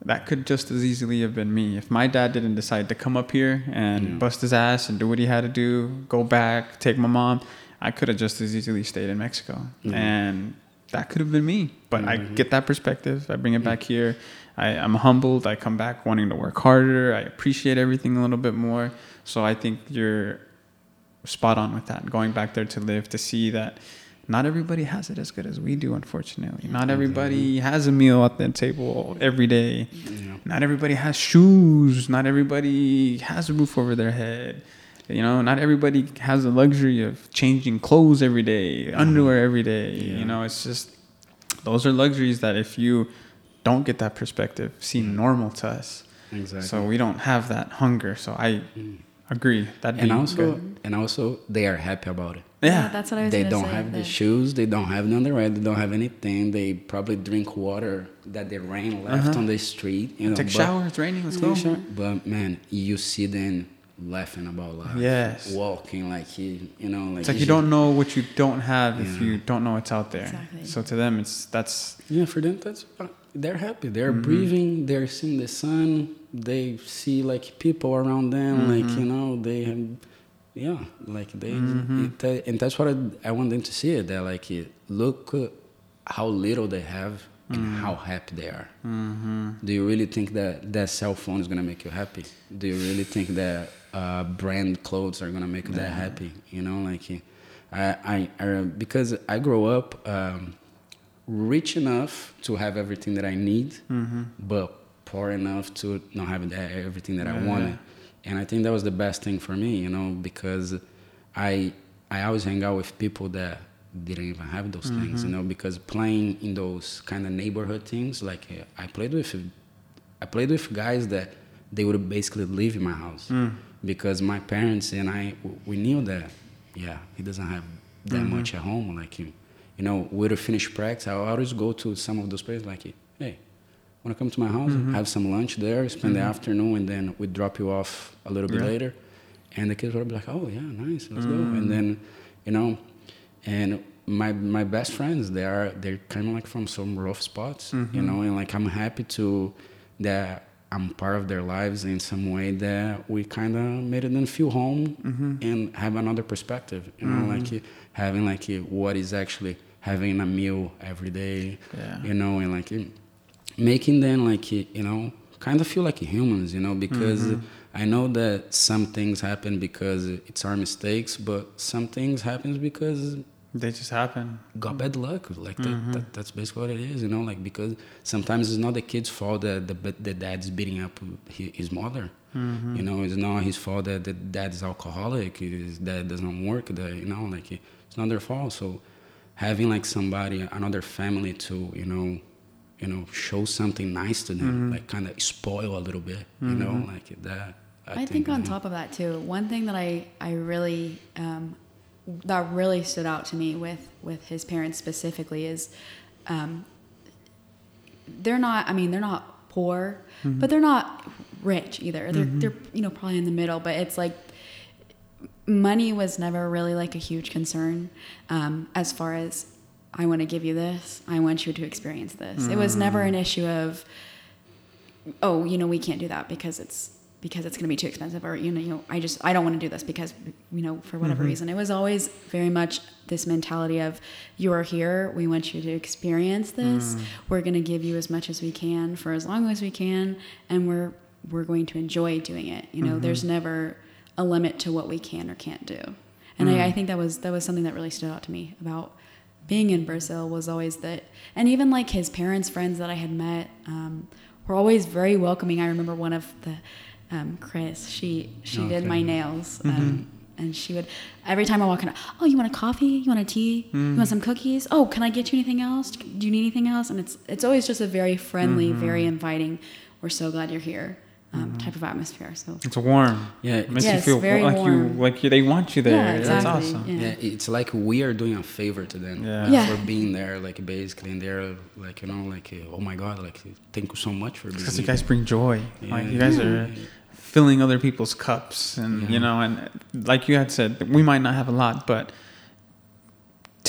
Speaker 2: that could just as easily have been me. If my dad didn't decide to come up here and
Speaker 1: Yeah.
Speaker 2: bust his ass and do what he had to do, go back, take my mom, I could have just as easily stayed in Mexico.
Speaker 1: Mhm.
Speaker 2: And that could have been me. But I
Speaker 1: Mhm.
Speaker 2: get that perspective. I bring it back here. I, I'm humbled. I come back wanting to work harder. I appreciate everything a little bit more. So I think you're spot on with that. Going back there to live, to see that not everybody has it as good as we do, unfortunately. Not mm-hmm. everybody has a meal at the table every day.
Speaker 1: know,
Speaker 2: Not everybody has shoes. Not everybody has a roof over their head. You know, not everybody has the luxury of changing clothes every day, mm-hmm. underwear every day.
Speaker 1: Yeah.
Speaker 2: You know, it's just those are luxuries that if you don't get that perspective, seem mm. normal to us.
Speaker 1: exactly.
Speaker 2: So we don't have that hunger. So I
Speaker 1: Mm.
Speaker 2: Agree. That'd
Speaker 1: and also
Speaker 2: good.
Speaker 1: and also they are happy about it.
Speaker 2: Yeah.
Speaker 3: that's what I was
Speaker 1: they
Speaker 3: gonna
Speaker 1: don't
Speaker 3: say,
Speaker 1: have the shoes, they don't have the underwear, they don't have anything. They probably drink water that the rain left
Speaker 2: Uh-huh.
Speaker 1: on the street. You know,
Speaker 2: Take a
Speaker 1: but-
Speaker 2: shower. It's raining. Let's go.
Speaker 1: a shower. But man, you see them laughing about life.
Speaker 2: Yes.
Speaker 1: Walking like he, you know, like
Speaker 2: It's like you don't know what you don't have if you don't know what's out there.
Speaker 3: Exactly.
Speaker 2: So to them, it's that's
Speaker 1: Yeah, for them, that's uh, they're happy. They're
Speaker 2: Mm-hmm.
Speaker 1: breathing. They're seeing the sun. They see like people around them. Like
Speaker 2: Mm-hmm.
Speaker 1: you know, they have, yeah, like they.
Speaker 2: Mm-hmm.
Speaker 1: It, and that's what I, I want them to see. It that like it, look how little they have and
Speaker 2: Mm-hmm.
Speaker 1: how happy they are. Do you really think that that cell phone is gonna make you happy? Do you really think that uh, brand clothes are gonna make that happy? You know, like I, I, I because I grew up um, rich enough to have everything that I need, mm-hmm. but poor enough to not have everything that I
Speaker 2: Yeah.
Speaker 1: wanted. And I think that was the best thing for me, you know, because I I always hang out with people that didn't even have those things, you mm-hmm. know, because playing in those kind of neighborhood things, like uh, I played with, I played with guys that they would basically live in my house mm. because my parents and I we knew that yeah he doesn't have that mm-hmm. much at home like you you know with a finish practice I always go to some of those places like hey want to come to my house? Mm-hmm. Have some lunch there spend the mm-hmm. afternoon and then we drop you off a little bit
Speaker 2: Yeah.
Speaker 1: later. And the kids would be like oh yeah nice let's go. And mm. then you know and my my best friends they are they're kind of like from some rough spots you mm-hmm. know and like i'm happy to that i'm part of their lives in some way that we kind of made them feel home and have another perspective you know like uh, having like what is actually having a meal every day
Speaker 2: Yeah.
Speaker 1: you know and like making them like you know kind of feel like humans you know because mm-hmm. i know that some things happen because it's our mistakes but some things happens because
Speaker 2: they just happen.
Speaker 1: got bad luck like that, mm-hmm. that that's basically what it is you know like because sometimes it's not the kid's fault that the, the dad's beating up his mother. Mm-hmm. You know it's not his fault that the dad's alcoholic his dad doesn't work that you know like it's not their fault. So having like somebody another family to you know you know show something nice to them like kind of spoil a little bit you know like that
Speaker 3: I, think, on
Speaker 1: you know,
Speaker 3: top of that too, one thing that I I really um, that really stood out to me with with his parents specifically is um, they're not. I mean, they're not poor, but they're not rich either. They're they're you know probably in the middle, but it's like money was never really like a huge concern um, as far as I want to give you this, I want you to experience this. It was never an mm. issue of oh, you know, we can't do that because it's because it's going to be too expensive, or you know, you know, I just I don't want to do this because you know for whatever mm-hmm. reason. It was always very much this mentality of you are here, we want you to experience this. Mm. We're going to give you as much as we can for as long as we can, and we're we're going to enjoy doing it. You know, there's mm-hmm. never a limit to what we can or can't do, and I, I think that was that was something that really stood out to me about being in Brazil was always that, and even like his parents' friends that I had met um, were always very welcoming. I remember one of the um, Chris. She she did my nails, um, and she would every time I walk in. Oh, you want a coffee? You want a tea? You want some cookies? Oh, can I get you anything else? Do you need anything else? And it's it's always just a very friendly, very inviting. We're so glad you're here. Um, type of atmosphere. So
Speaker 2: It's warm.
Speaker 1: Yeah,
Speaker 2: It makes
Speaker 3: Yeah,
Speaker 2: you feel
Speaker 3: very
Speaker 2: like you like you, they want you there.
Speaker 3: Yeah,
Speaker 2: That's
Speaker 3: exactly.
Speaker 2: awesome.
Speaker 3: Yeah.
Speaker 1: yeah, it's like we are doing a favor to them
Speaker 2: Yeah.
Speaker 3: Yeah.
Speaker 1: for being there, like basically, and they're like, you know, like, oh my god, like, thank you so much for being.
Speaker 2: Because you guys bring joy. Like
Speaker 1: Yeah.
Speaker 2: you guys
Speaker 3: Yeah.
Speaker 2: are filling other people's cups, and
Speaker 1: Yeah.
Speaker 2: you know, and like you had said, we might not have a lot, but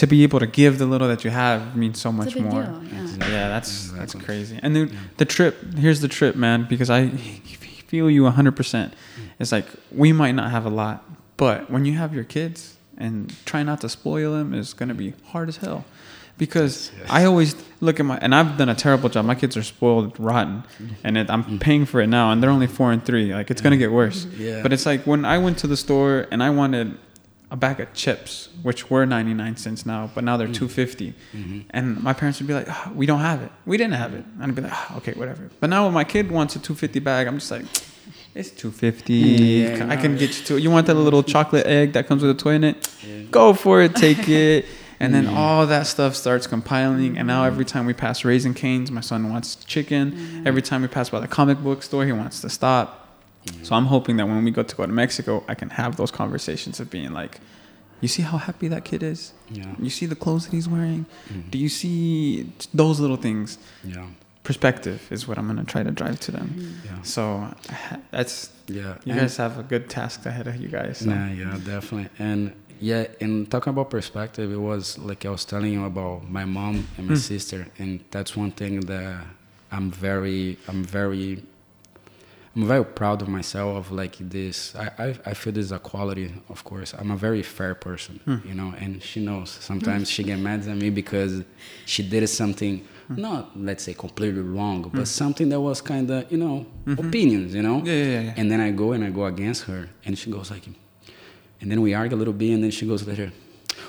Speaker 2: to be able to give the little that you have means so much
Speaker 3: it's a big
Speaker 2: more.
Speaker 3: deal. Yeah.
Speaker 2: Yeah, that's that's crazy. And then
Speaker 1: Yeah.
Speaker 2: the trip, here's the trip, man, because I feel you 100%. It's like we might not have a lot, but when you have your kids and try not to spoil them is going to be hard as hell. Because
Speaker 1: Yes, yes.
Speaker 2: I always look at my, and I've done a terrible job. My kids are spoiled rotten, and it, I'm paying for it now, and they're only four and three. Like it's going to get worse.
Speaker 1: Yeah.
Speaker 2: But it's like when I went to the store and I wanted a bag of chips, which were 99 cents now, but now they're 250.
Speaker 1: Mhm.
Speaker 2: And my parents would be like, "Ah, "We don't have it. We didn't have it." And I'd be like, "Ah, "Okay, whatever." But now when my kid wants a 250 bag, I'm just like, "It's 250.
Speaker 1: Yeah,
Speaker 2: I can get you to it. You want that little chocolate egg that comes with a toy in it?
Speaker 1: Yeah.
Speaker 2: Go for it. Take it." And then all that stuff starts compiling, and now every time we pass Raising Canes, my son wants chicken. Every time we pass by the comic book store, he wants to stop. So I'm hoping that when we go to go to Mexico, I can have those conversations of being like, "You see how happy that kid is?
Speaker 1: Yeah.
Speaker 2: You see the clothes that he's wearing?
Speaker 1: Mhm.
Speaker 2: Do you see those little things?
Speaker 1: Yeah.
Speaker 2: Perspective is what I'm gonna try to drive to them.
Speaker 1: Yeah.
Speaker 2: So that's
Speaker 1: Yeah.
Speaker 2: you
Speaker 1: And-
Speaker 2: guys have a good task ahead of you guys. So.
Speaker 1: Yeah, yeah, definitely. And yeah, and talking about perspective, it was like I was telling you about my mom and my
Speaker 2: Hmm.
Speaker 1: sister, and that's one thing that I'm very, I'm very, I'm very proud of myself of like this. I, I, I feel this is a quality, of course. I'm a very fair person,
Speaker 2: Hmm.
Speaker 1: you know, and she knows. Sometimes she get mad at me because she did something,
Speaker 2: Hmm.
Speaker 1: not let's say completely wrong, but something that was kind of, you know, opinions, you know.
Speaker 2: Mm-hmm. Yeah, yeah, yeah.
Speaker 1: And then I go and I go against her, and she goes like, and then we argue a little bit, and then she goes later,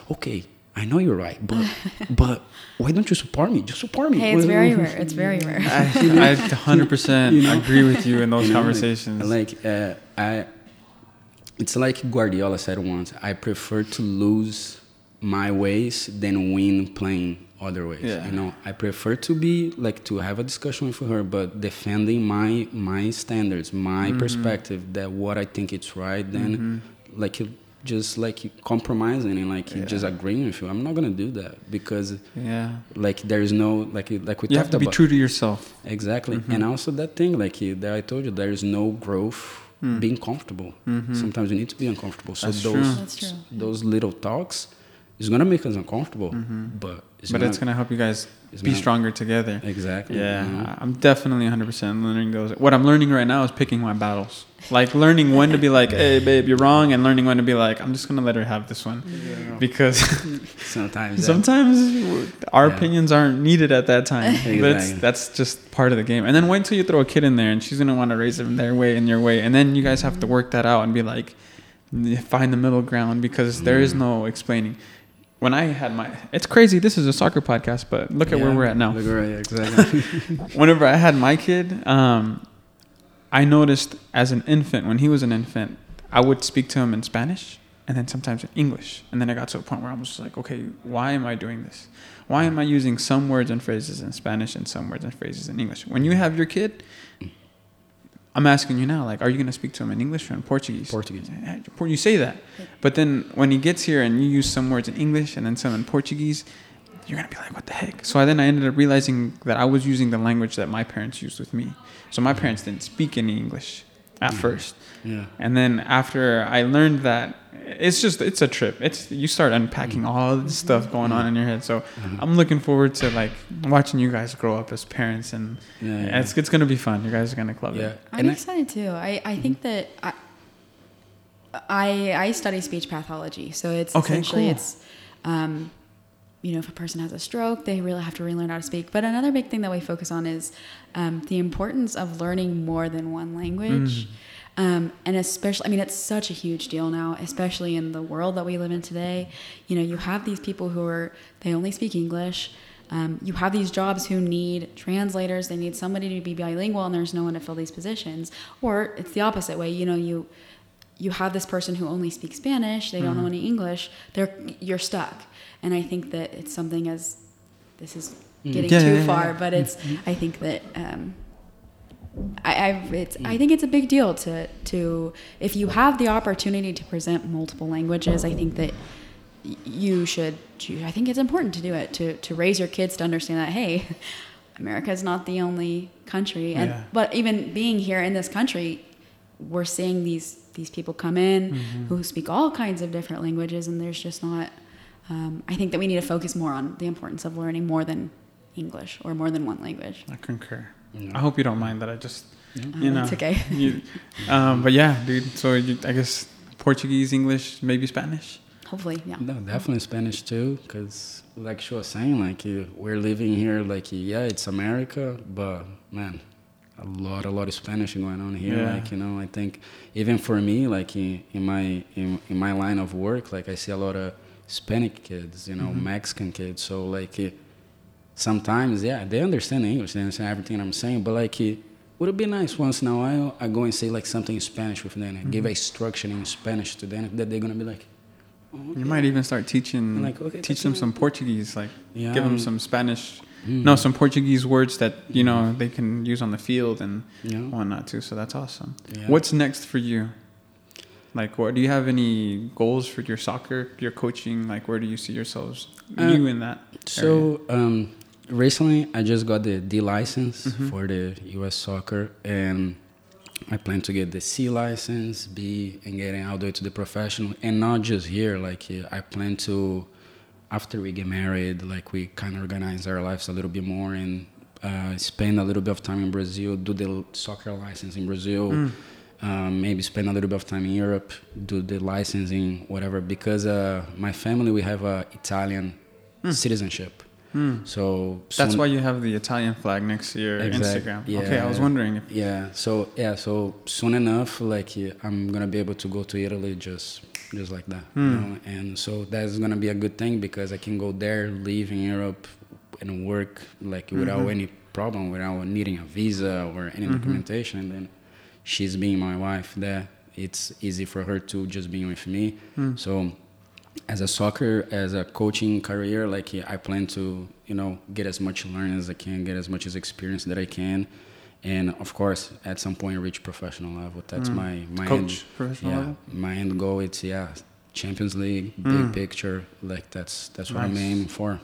Speaker 1: okay, I know you're right, but but why don't you support me? Just support me.
Speaker 3: Hey, it's very rare. It's very rare.
Speaker 2: I, I 100% agree with you in those
Speaker 1: You know, like-
Speaker 2: conversations.
Speaker 1: Like, uh, I, it's like Guardiola said once. I prefer to lose my ways than win playing other ways.
Speaker 2: Yeah.
Speaker 1: You know, I prefer to be like to have a discussion with her, but defending my my standards, my
Speaker 2: Mm-hmm.
Speaker 1: perspective, that what I think it's right. Then, like just like compromising and like
Speaker 2: Yeah.
Speaker 1: just agreeing with you. I'm not gonna do that because
Speaker 2: yeah.
Speaker 1: like there is no like like we
Speaker 2: You have
Speaker 1: talked
Speaker 2: to be
Speaker 1: about.
Speaker 2: true to yourself.
Speaker 1: Exactly,
Speaker 2: Mm-hmm.
Speaker 1: and also that thing like that I told you, there is no growth
Speaker 2: Mm.
Speaker 1: being comfortable. Sometimes you need to be uncomfortable. So
Speaker 2: Mm-hmm. That's
Speaker 1: those
Speaker 2: true.
Speaker 3: That's true.
Speaker 1: those little talks is gonna make us uncomfortable, but it's
Speaker 2: Mm-hmm. but it's going to help you guys be
Speaker 1: gonna-
Speaker 2: stronger together.
Speaker 1: exactly.
Speaker 2: Yeah,
Speaker 1: know?
Speaker 2: I'm definitely 100% learning those. What I'm learning right now is picking my battles. Like learning when to be like, "Hey, babe, you're wrong," and learning when to be like, "I'm just gonna let her have this one," because
Speaker 1: sometimes
Speaker 2: sometimes our
Speaker 1: Yeah.
Speaker 2: opinions aren't needed at that time. But it's,
Speaker 1: Exactly.
Speaker 2: that's just part of the game. And then wait until you throw a kid in there, and she's gonna want to raise them their way and your way, and then you guys have to work that out and be like, find the middle ground because there is no explaining. When I had my, it's crazy. This is a soccer podcast, but look at where we're at now
Speaker 1: where- exactly.
Speaker 2: whenever I had my kid, um, I noticed as an infant, when he was an infant, I would speak to him in Spanish and then sometimes in English. And then I got to a point where I was like, okay, why am I doing this? Why am I using some words and phrases in Spanish and some words and phrases in English? When you have your kid, I'm asking you now, like, are you going to speak to him in English or in Portuguese?
Speaker 1: Portuguese.
Speaker 2: Eh, eh, you say that. But then when he gets here and you use some words in English and then some in Portuguese, you're gonna be like, what the heck? So I, then I ended up realizing that I was using the language that my parents used with me. So my parents didn't speak any English at mm. first,
Speaker 1: yeah.
Speaker 2: and then after I learned that, it's just it's a trip. It's you start unpacking all this stuff going on in your head. So I'm looking forward to like watching you guys grow up as parents, and
Speaker 1: Yeah, yeah.
Speaker 2: it's it's gonna be fun. You guys are gonna love
Speaker 1: Yeah.
Speaker 2: it.
Speaker 3: I'm
Speaker 1: And I-
Speaker 3: excited too. I, I think that I, I I study speech pathology, so it's
Speaker 2: Okay,
Speaker 3: essentially
Speaker 2: cool.
Speaker 3: it's, um, you know, if a person has a stroke, they really have to relearn how to speak. But another big thing that we focus on is um, the importance of learning more than one language. Um, and especially, I mean, it's such a huge deal now, especially in the world that we live in today. You know, you have these people who are, they only speak English. Um, you have these jobs who need translators, they need somebody to be bilingual, and there's no one to fill these positions. Or it's the opposite way. You know, you you have this person who only speaks Spanish, they don't know any English, they're you're stuck. And I think that it's something as this is getting
Speaker 2: Yeah,
Speaker 3: too
Speaker 2: yeah, yeah,
Speaker 3: far, but it's I think that um, I, I it's I think it's a big deal to to if you have the opportunity to present multiple languages. I think that you should. I think it's important to do it to to raise your kids to understand that hey, America is not the only country, and
Speaker 2: Yeah.
Speaker 3: but even being here in this country, we're seeing these these people come in who speak all kinds of different languages, and there's just not. Um, I think that we need to focus more on the importance of learning more than English or more than one language.
Speaker 2: I concur.
Speaker 1: Yeah.
Speaker 2: I hope you don't mind that. I just, you
Speaker 3: Um,
Speaker 2: know,
Speaker 3: it's okay.
Speaker 2: you, um, but yeah, dude. So you, I guess Portuguese, English, maybe Spanish.
Speaker 3: Hopefully, yeah.
Speaker 1: No, definitely Spanish too, because like she was saying, like uh, we're living here, like yeah, it's America, but man, a lot, a lot of Spanish going on here.
Speaker 2: Yeah.
Speaker 1: Like you know, I think even for me, like in, in my in, in my line of work, like I see a lot of Hispanic kids, you know,
Speaker 2: Mhm.
Speaker 1: Mexican kids. So like sometimes, yeah, they understand English, they understand everything I'm saying, but like. Would it be nice once in a while I go and say like something in Spanish with them and give a instruction in Spanish to them that they're gonna be like, oh,
Speaker 2: You might even start teaching,
Speaker 1: Like, okay,
Speaker 2: teach them some Portuguese, like
Speaker 1: Yeah.
Speaker 2: give them some Spanish,
Speaker 1: Mm.
Speaker 2: no, some Portuguese words that you know they can use on the field and
Speaker 1: Yeah.
Speaker 2: whatnot too. So that's awesome.
Speaker 1: Yeah.
Speaker 2: What's next for you? Like, what do you have any goals for your soccer, your coaching? Like, where do you see yourselves,
Speaker 1: Uh,
Speaker 2: you in that?
Speaker 1: So um, recently, I just got the D license
Speaker 2: Mhm.
Speaker 1: for the U.S. soccer, and I plan to get the C license, B, and getting all the way to the professional, and not just here. Like I plan to, after we get married, like we kind of organize our lives a little bit more and uh, spend a little bit of time in Brazil, do the soccer license in Brazil.
Speaker 2: Mm.
Speaker 1: Um, maybe spend a little bit of time in Europe, do the licensing, whatever. Because uh, my family, we have a Italian citizenship.
Speaker 2: Hmm.
Speaker 1: So
Speaker 2: That's why you have the Italian flag next to your
Speaker 1: Exact-
Speaker 2: Instagram.
Speaker 1: yeah.
Speaker 2: Okay, I was wondering if
Speaker 1: Yeah. So yeah. So soon enough, like yeah, I'm gonna be able to go to Italy just just like that. You
Speaker 2: Hmm.
Speaker 1: know? And so that's gonna be a good thing because I can go there, live in Europe, and work like without
Speaker 2: Mhm.
Speaker 1: any problem, without needing a visa or any
Speaker 2: Mhm.
Speaker 1: documentation. And then she's being my wife there. It's easy for her to just be with me.
Speaker 2: Hmm.
Speaker 1: So as a soccer, as a coaching career, like yeah, I plan to, you know, get as much learning as I can, get as much as experience that I can, and of course, at some point, reach professional level. That's
Speaker 2: Mm.
Speaker 1: my my
Speaker 2: coach
Speaker 1: end,
Speaker 2: professional
Speaker 1: yeah,
Speaker 2: level.
Speaker 1: my end goal. It's yeah, Champions League, big
Speaker 2: Mm.
Speaker 1: picture. Like that's that's what I'm aiming for.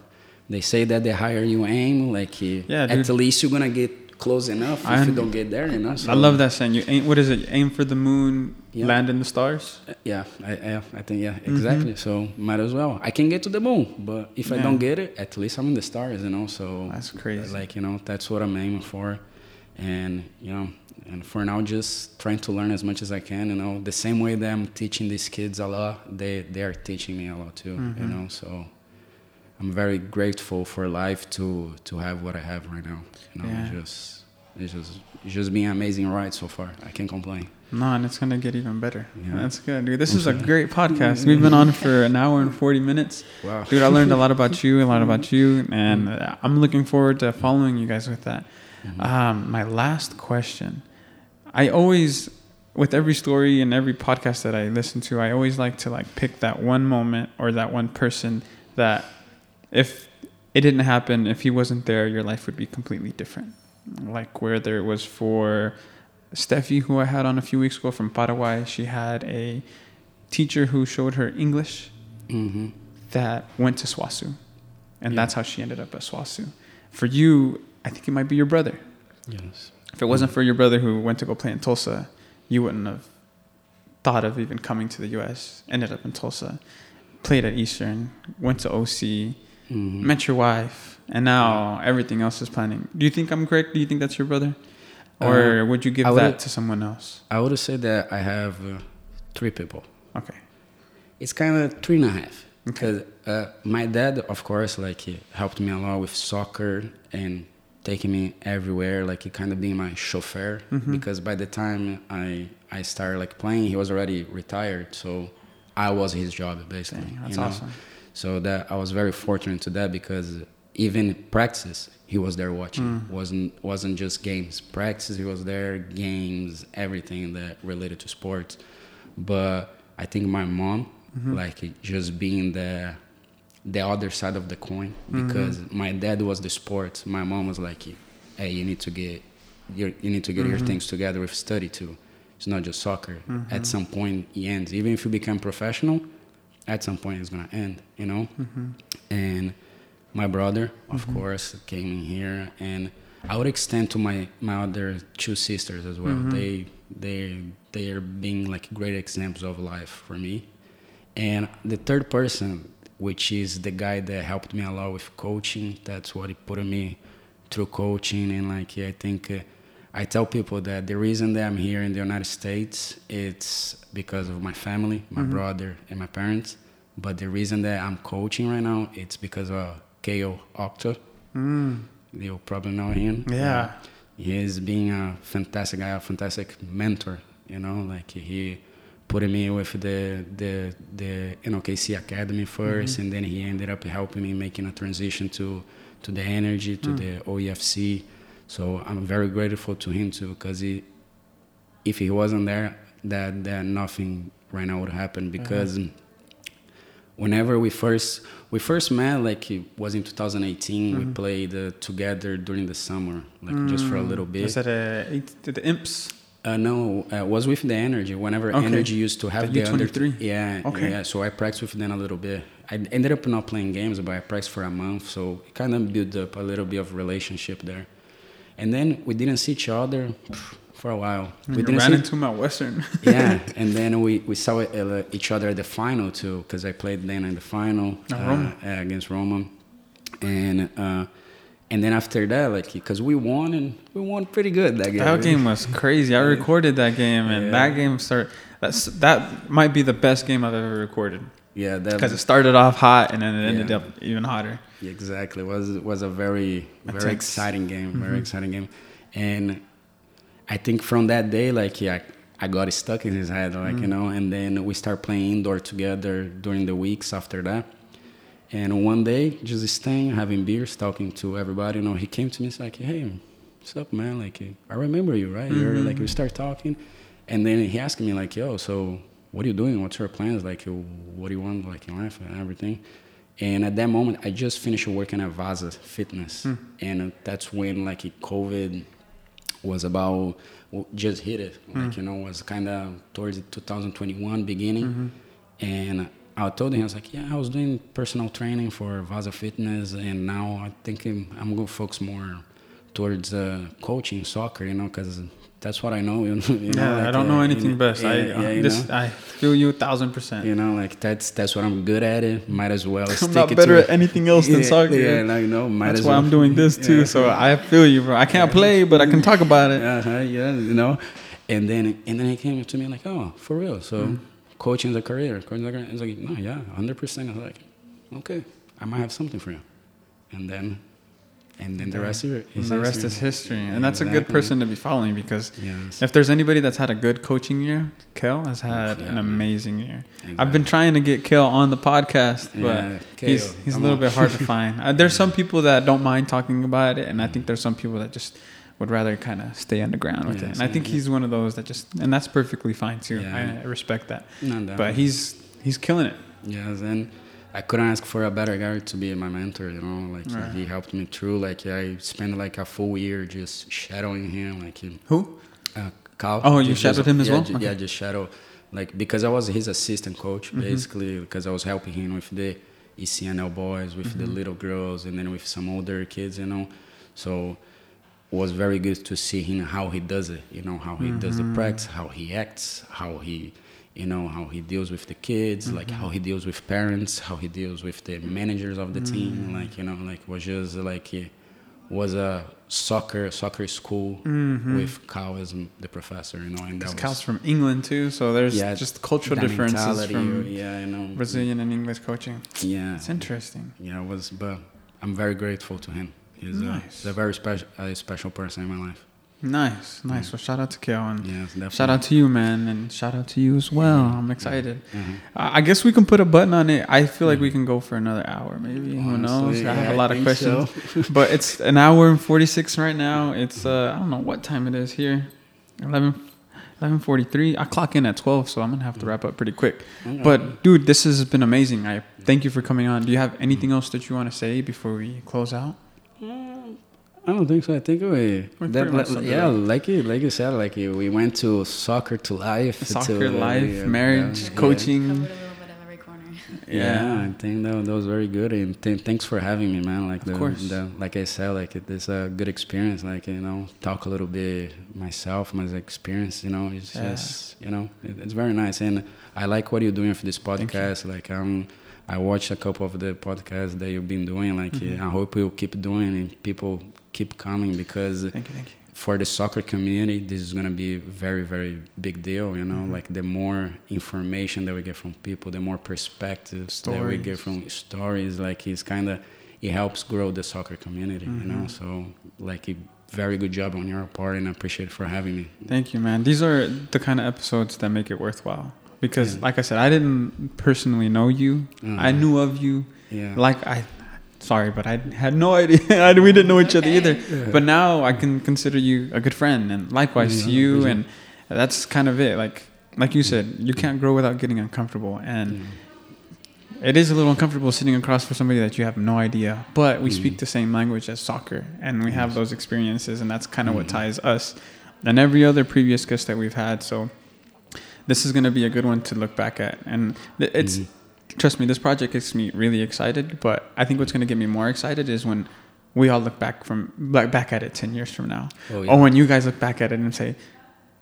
Speaker 1: They say that the higher you aim, like yeah,
Speaker 2: Yeah,
Speaker 1: at
Speaker 2: dude.
Speaker 1: least you're gonna get close enough.
Speaker 2: I
Speaker 1: if you don't get there, you know. So,
Speaker 2: I love that saying. You aim. What is it? Aim for the moon,
Speaker 1: Yeah.
Speaker 2: land in the stars.
Speaker 1: Yeah, I, I, I think yeah,
Speaker 2: Mm-hmm.
Speaker 1: exactly. So might as well. I can get to the moon, but if I don't get it, at least I'm in the stars, you know. So
Speaker 2: That's crazy.
Speaker 1: Like you know, that's what I'm aiming for, and you know, and for now, just trying to learn as much as I can. You know, the same way that I'm teaching these kids a lot, they they are teaching me a lot too. You
Speaker 2: Mhm.
Speaker 1: know, so I'm very grateful for life to to have what I have right now. You know,
Speaker 2: Yeah.
Speaker 1: just it's just it's just been an amazing ride so far. I can't complain.
Speaker 2: No, and it's gonna get even better.
Speaker 1: Yeah.
Speaker 2: That's good, dude. This is a great podcast. We've been on for an hour and forty minutes,
Speaker 1: Wow.
Speaker 2: dude. I learned a lot about you, a lot about you, and uh, I'm looking forward to following you guys with that.
Speaker 1: Mhm.
Speaker 2: Um, my last question. I always, with every story and every podcast that I listen to, I always like to like pick that one moment or that one person that, if it didn't happen, if he wasn't there, your life would be completely different. Like where there was for Steffi, who I had on a few weeks ago from Paraguay, she had a teacher who showed her English
Speaker 1: Mhm.
Speaker 2: that went to SWOSU, and
Speaker 1: Yeah.
Speaker 2: that's how she ended up at SWOSU. For you, I think it might be your brother.
Speaker 1: Yes.
Speaker 2: If it wasn't for your brother who went to go play in Tulsa, you wouldn't have thought of even coming to the U.S. Ended up in Tulsa, played at Eastern, went to OC,
Speaker 1: Mhm.
Speaker 2: met your wife, and now everything else is planning. Do you think I'm correct? Do you think that's your brother, or
Speaker 1: Uh,
Speaker 2: would you give that to someone else?
Speaker 1: I would say that I have uh, three people.
Speaker 2: Okay.
Speaker 1: It's kind of three and a half.
Speaker 2: Okay.
Speaker 1: Because uh, my dad, of course, like he helped me a lot with soccer and taking me everywhere. Like he kind of being my chauffeur.
Speaker 2: Mhm.
Speaker 1: Because by the time I I started like playing, he was already retired. So I was his job basically.
Speaker 2: Dang, that's
Speaker 1: you know?
Speaker 2: awesome.
Speaker 1: So that I was very fortunate to that because even practice he was there watching.
Speaker 2: Mm.
Speaker 1: wasn't wasn't just games. Practice he was there, games, everything that related to sports. But I think my mom,
Speaker 2: Mhm.
Speaker 1: like just being the the other side of the coin
Speaker 2: Mm-hmm.
Speaker 1: because my dad was the sports. My mom was like, "Hey, you need to get you you need to get your things together with study too. It's not just soccer. At some point, it ends. Even if you become professional, at some point it's gonna end. You know. And my brother, of mm-hmm. course, came in here, and I would extend to my my other two sisters as well. Mm-hmm. They they they are being like great examples of life for me. And the third person, which is the guy that helped me a lot with coaching, that's what he put me through coaching. And like, yeah, I think uh, I tell people that the reason that I'm here in the United States, it's because of my family, my mm-hmm. brother, and my parents. But the reason that I'm coaching right now, it's because of Keo Octo. You probably know him.
Speaker 2: Yeah.
Speaker 1: He is being a fantastic guy, a fantastic mentor. You know, like he put me with the the the NOKC Academy 1st mm-hmm. and then he ended up helping me making a transition to to the energy to mm. the OEFC. So I'm very grateful to him too, because he, if he wasn't there, that that nothing right now would happen uh-huh. because whenever we first we first met like it was in 2018 we played uh, together during the summer like just for a little bit
Speaker 2: Is that eight, the imps?
Speaker 1: uh, no uh, was with the energy whenever
Speaker 2: Okay.
Speaker 1: energy used to have
Speaker 2: The
Speaker 1: the, under
Speaker 2: U23?
Speaker 1: yeah
Speaker 2: Okay.
Speaker 1: yeah so i practiced with them a little bit i ended up not playing games but i practiced for a month so it kind of built up a little bit of relationship there and then we didn't see each other for a while we
Speaker 2: We ran
Speaker 1: see
Speaker 2: into Mount Western.
Speaker 1: yeah, and then we, we saw uh, each other at the final too, because I played then in the final uh,
Speaker 2: Roma.
Speaker 1: against Roma, and uh, and then after that, like because we won and we won pretty good that game.
Speaker 2: That game was crazy. I recorded that game, and
Speaker 1: Yeah.
Speaker 2: that game start. That's that might be the best game I've ever recorded
Speaker 1: yeah,
Speaker 2: because it started off hot and then it ended
Speaker 1: Yeah.
Speaker 2: up even hotter.
Speaker 1: exactly was was a very very exciting game, very
Speaker 2: Mm-hmm.
Speaker 1: exciting game, and I think from that day, like yeah. I got stuck in his head, like
Speaker 2: Mm.
Speaker 1: you know, and then we start playing indoor together during the weeks after that. And one day, just staying, having beers, talking to everybody, you know, he came to me, he's like, hey, what's up, man? Like, I remember you, right? You're
Speaker 2: Mm-hmm.
Speaker 1: like, we start talking. And then he asked me, like, yo, so what are you doing? What's your plans? Like, what do you want, like, in life and everything? And at that moment, I just finished working at Vaza Fitness.
Speaker 2: Hmm.
Speaker 1: And that's when, like, COVID was about, just hit it. Like, you know, was kind of towards 2021 beginning. And I told him, I was like, yeah, I was doing personal training for Vaza Fitness, and now I think I'm, I'm going to focus more towards uh, coaching soccer, you know, because that's what I know. You know, know,
Speaker 2: yeah, I don't
Speaker 1: uh,
Speaker 2: know
Speaker 1: you
Speaker 2: anything best. I
Speaker 1: yeah, yeah,
Speaker 2: this? I feel you a thousand percent.
Speaker 1: You know, like that's that's what I'm good at. It might as well.
Speaker 2: I'm
Speaker 1: stick
Speaker 2: not
Speaker 1: it
Speaker 2: better
Speaker 1: to
Speaker 2: at anything else than
Speaker 1: yeah,
Speaker 2: soccer.
Speaker 1: Yeah, like no, might
Speaker 2: That's
Speaker 1: as
Speaker 2: why
Speaker 1: well.
Speaker 2: I'm doing this too.
Speaker 1: Yeah.
Speaker 2: So I feel you, bro. I can't play, but I can talk about it.
Speaker 1: uh-huh, yeah, you know. And then and then he came to me like, oh, for real. So
Speaker 2: Mm.
Speaker 1: coaching is a career. Coaching is career. It's like, no, yeah, hundred percent. I was like, okay, I might have something for you. And then, and then the rest of it
Speaker 2: the rest
Speaker 1: history.
Speaker 2: is history, and that's a good person to be following because
Speaker 1: Yes.
Speaker 2: if there's anybody that's had a good coaching year, Kel has had
Speaker 1: Yeah,
Speaker 2: an amazing year. I've been trying to get Kel on the podcast, but
Speaker 1: Yeah,
Speaker 2: he's
Speaker 1: Kale,
Speaker 2: he's a little
Speaker 1: on.
Speaker 2: bit hard to find. Uh, there's some people that don't mind talking about it, and I think there's some people that just would rather kind of stay underground with
Speaker 1: Yeah,
Speaker 2: it. And I think
Speaker 1: same,
Speaker 2: he's one of those that just, and that's perfectly fine too.
Speaker 1: Yeah.
Speaker 2: I, I respect that.
Speaker 1: No, no.
Speaker 2: But he's he's killing it.
Speaker 1: Yes, and I couldn't ask for a better guy to be my mentor. You know, like
Speaker 2: Right.
Speaker 1: he helped me through. Like I spent like a full year just shadowing him. Like he,
Speaker 2: Who?
Speaker 1: uh, Cal.
Speaker 2: Oh, you shadowed him as
Speaker 1: yeah,
Speaker 2: well? Okay.
Speaker 1: Yeah, just shadow. Like because I was his assistant coach,
Speaker 2: Mm-hmm.
Speaker 1: basically, because I was helping him with the ECNL boys, with the
Speaker 2: Mm-hmm.
Speaker 1: little girls, and then with some older kids. You know, so it was very good to see him how he does it. You know, how he does
Speaker 2: Mm-hmm.
Speaker 1: the practice, how he acts, how he. You know how he deals with the kids, like
Speaker 2: Mm-hmm.
Speaker 1: how he deals with parents, how he deals with the managers of the
Speaker 2: Mm.
Speaker 1: team. Like you know, like was just like it was a soccer soccer school with Cal as the professor. You know, and that was
Speaker 2: Cal's from England too, so there's
Speaker 1: Yeah,
Speaker 2: just cultural differences from
Speaker 1: yeah, you know,
Speaker 2: Brazilian and English coaching.
Speaker 1: Yeah,
Speaker 2: It's interesting.
Speaker 1: yeah, it was, but I'm very grateful to him. He's, a, he's a very special, a special person in my life.
Speaker 2: Nice, nice. Well, shout out to Kel and
Speaker 1: Yes, definitely.
Speaker 2: shout out to you, man, and shout out to you as well. I'm excited.
Speaker 1: Mhm.
Speaker 2: I I guess we can put a button on it. I feel like we can go for another hour, maybe. Who knows?
Speaker 1: Honestly,
Speaker 2: I have a lot of
Speaker 1: think so.
Speaker 2: questions, but it's an hour and 46 right now. It's uh, I don't know what time it is here. 11. 11:43. I clock in at 12, so I'm gonna have to wrap up pretty quick.
Speaker 1: Okay.
Speaker 2: But dude, this has been amazing. I thank you for coming on. Do you have anything else that you want to say before we close out?
Speaker 1: I don't think so. I think we,
Speaker 2: We're
Speaker 1: that, like,
Speaker 2: it
Speaker 1: yeah, like you, like you said, like you, we went to soccer to life,
Speaker 2: Soccer,
Speaker 1: to,
Speaker 2: life,
Speaker 1: yeah,
Speaker 2: marriage,
Speaker 1: yeah,
Speaker 2: coaching.
Speaker 3: Covered a little bit of every corner.
Speaker 1: Yeah, I think that, that was very good, and th- thanks for having me, man. Like
Speaker 2: Of
Speaker 1: the,
Speaker 2: course.
Speaker 1: the, like I said, like it, it is a good experience. Like you know, talk a little bit myself, my experience. You know, it's
Speaker 2: Yeah.
Speaker 1: just you know, it, it's very nice, and I like what you're doing for this podcast. Like um, I watched a couple of the podcasts that you've been doing. Like
Speaker 2: Mhm.
Speaker 1: I hope you'll keep doing, and people keep coming because
Speaker 2: Thank you, thank you.
Speaker 1: for the soccer community, this is gonna be a very, very big deal. You know,
Speaker 2: Mhm.
Speaker 1: like the more information that we get from people, the more perspectives that we get from stories. Like it's kind of it helps grow the soccer community. You know,
Speaker 2: Mhm.
Speaker 1: so like a very good job on your part, and I appreciate for having me.
Speaker 2: Thank you, man. These are the kind of episodes that make it worthwhile. Because,
Speaker 1: Yeah.
Speaker 2: like I said, I didn't personally know you.
Speaker 1: Mm.
Speaker 2: I knew of you.
Speaker 1: Yeah.
Speaker 2: Like I, sorry, but I had no idea. We didn't know each other either.
Speaker 1: Yeah.
Speaker 2: But now I can consider you a good friend, and likewise to
Speaker 1: Yeah,
Speaker 2: you. And that's kind of it. Like, like you said, you can't grow without getting uncomfortable, and
Speaker 1: Mm.
Speaker 2: it is a little uncomfortable sitting across for somebody that you have no idea. But we
Speaker 1: Mm.
Speaker 2: speak the same language as soccer, and we have those experiences, and that's kind of what
Speaker 1: Mm.
Speaker 2: ties us and every other previous guest that we've had. So this is going to be a good one to look back at, and it's
Speaker 1: Mhm.
Speaker 2: Trust me, this project gets me really excited. But I think what's going to get me more excited is when we all look back from back back at it ten years from now,
Speaker 1: Oh,
Speaker 2: or when you guys look back at it and say.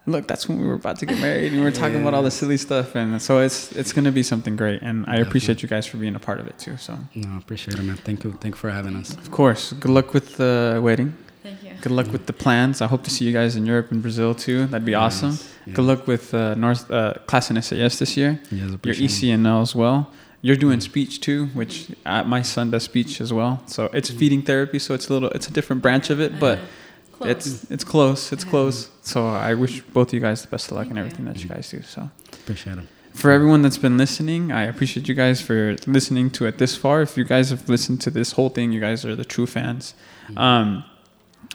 Speaker 2: Look, that's when we were about to get married, and we were talking about all the silly stuff, and so it's it's gonna be something great, and I appreciate you guys for being a part of it too. So,
Speaker 1: No, I appreciate it, man. Thank you. Thank you for having us.
Speaker 2: of course, good luck with the wedding.
Speaker 3: Thank you.
Speaker 2: Good luck with the plans. I hope to see you guys in Europe and Brazil too. That'd be awesome.
Speaker 1: Yes. Yeah.
Speaker 2: Good luck with uh, North uh, Classen SAS this year.
Speaker 1: Yes,
Speaker 2: Your
Speaker 1: appreciate it.
Speaker 2: ECNL as well. You're doing speech too, which uh, my son does speech as well. So it's feeding therapy, so it's a little, it's a different branch of it, but
Speaker 3: Uh, close.
Speaker 2: it's it's close. It's
Speaker 3: Yeah.
Speaker 2: close. So I wish both of you guys the best of luck in
Speaker 3: Thank you.
Speaker 2: everything that you guys do. So
Speaker 1: Appreciate it.
Speaker 2: for everyone that's been listening, I appreciate you guys for listening to it this far. If you guys have listened to this whole thing, you guys are the true fans. Um,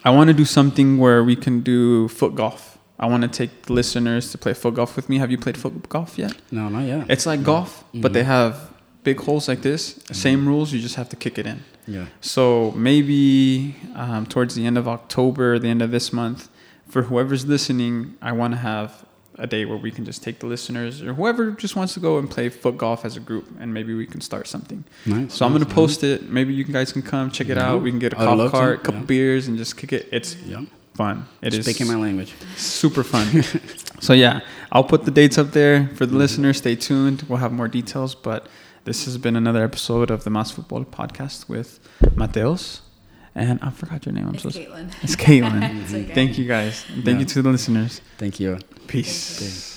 Speaker 2: I want to do something where we can do foot golf. I want to take listeners to play foot golf with me. Have you played foot golf yet?
Speaker 1: No, not yet.
Speaker 2: It's like golf, but they
Speaker 1: Mhm.
Speaker 2: have big holes like this. Same rules. You just have to kick it in.
Speaker 1: Yeah.
Speaker 2: So maybe um, towards the end of October, the end of this month, for whoever's listening, I want to have a day where we can just take the listeners or whoever just wants to go and play foot golf as a group, and maybe we can start something.
Speaker 1: Nice.
Speaker 2: So I'm gonna
Speaker 1: nice,
Speaker 2: post it. Maybe you guys can come check it
Speaker 1: Yeah.
Speaker 2: out. We can get a
Speaker 1: I'd
Speaker 2: golf
Speaker 1: love to,
Speaker 2: cart, couple
Speaker 1: yeah.
Speaker 2: beers, and just kick it. It's.
Speaker 1: Yeah.
Speaker 2: fun. It is
Speaker 1: Speaking my language.
Speaker 2: super fun. so yeah, I'll put the dates up there for the listeners. Stay tuned. We'll have more details. But this has been another episode of the Mas Futbol Podcast with Matheus, and I forgot your name. I'm
Speaker 3: It's
Speaker 2: so sorry.
Speaker 3: Caitlin.
Speaker 2: It's Caitlin.
Speaker 3: It's okay.
Speaker 2: Thank you guys. And thank you to the listeners.
Speaker 1: Thank you.
Speaker 2: Peace.
Speaker 1: Thanks.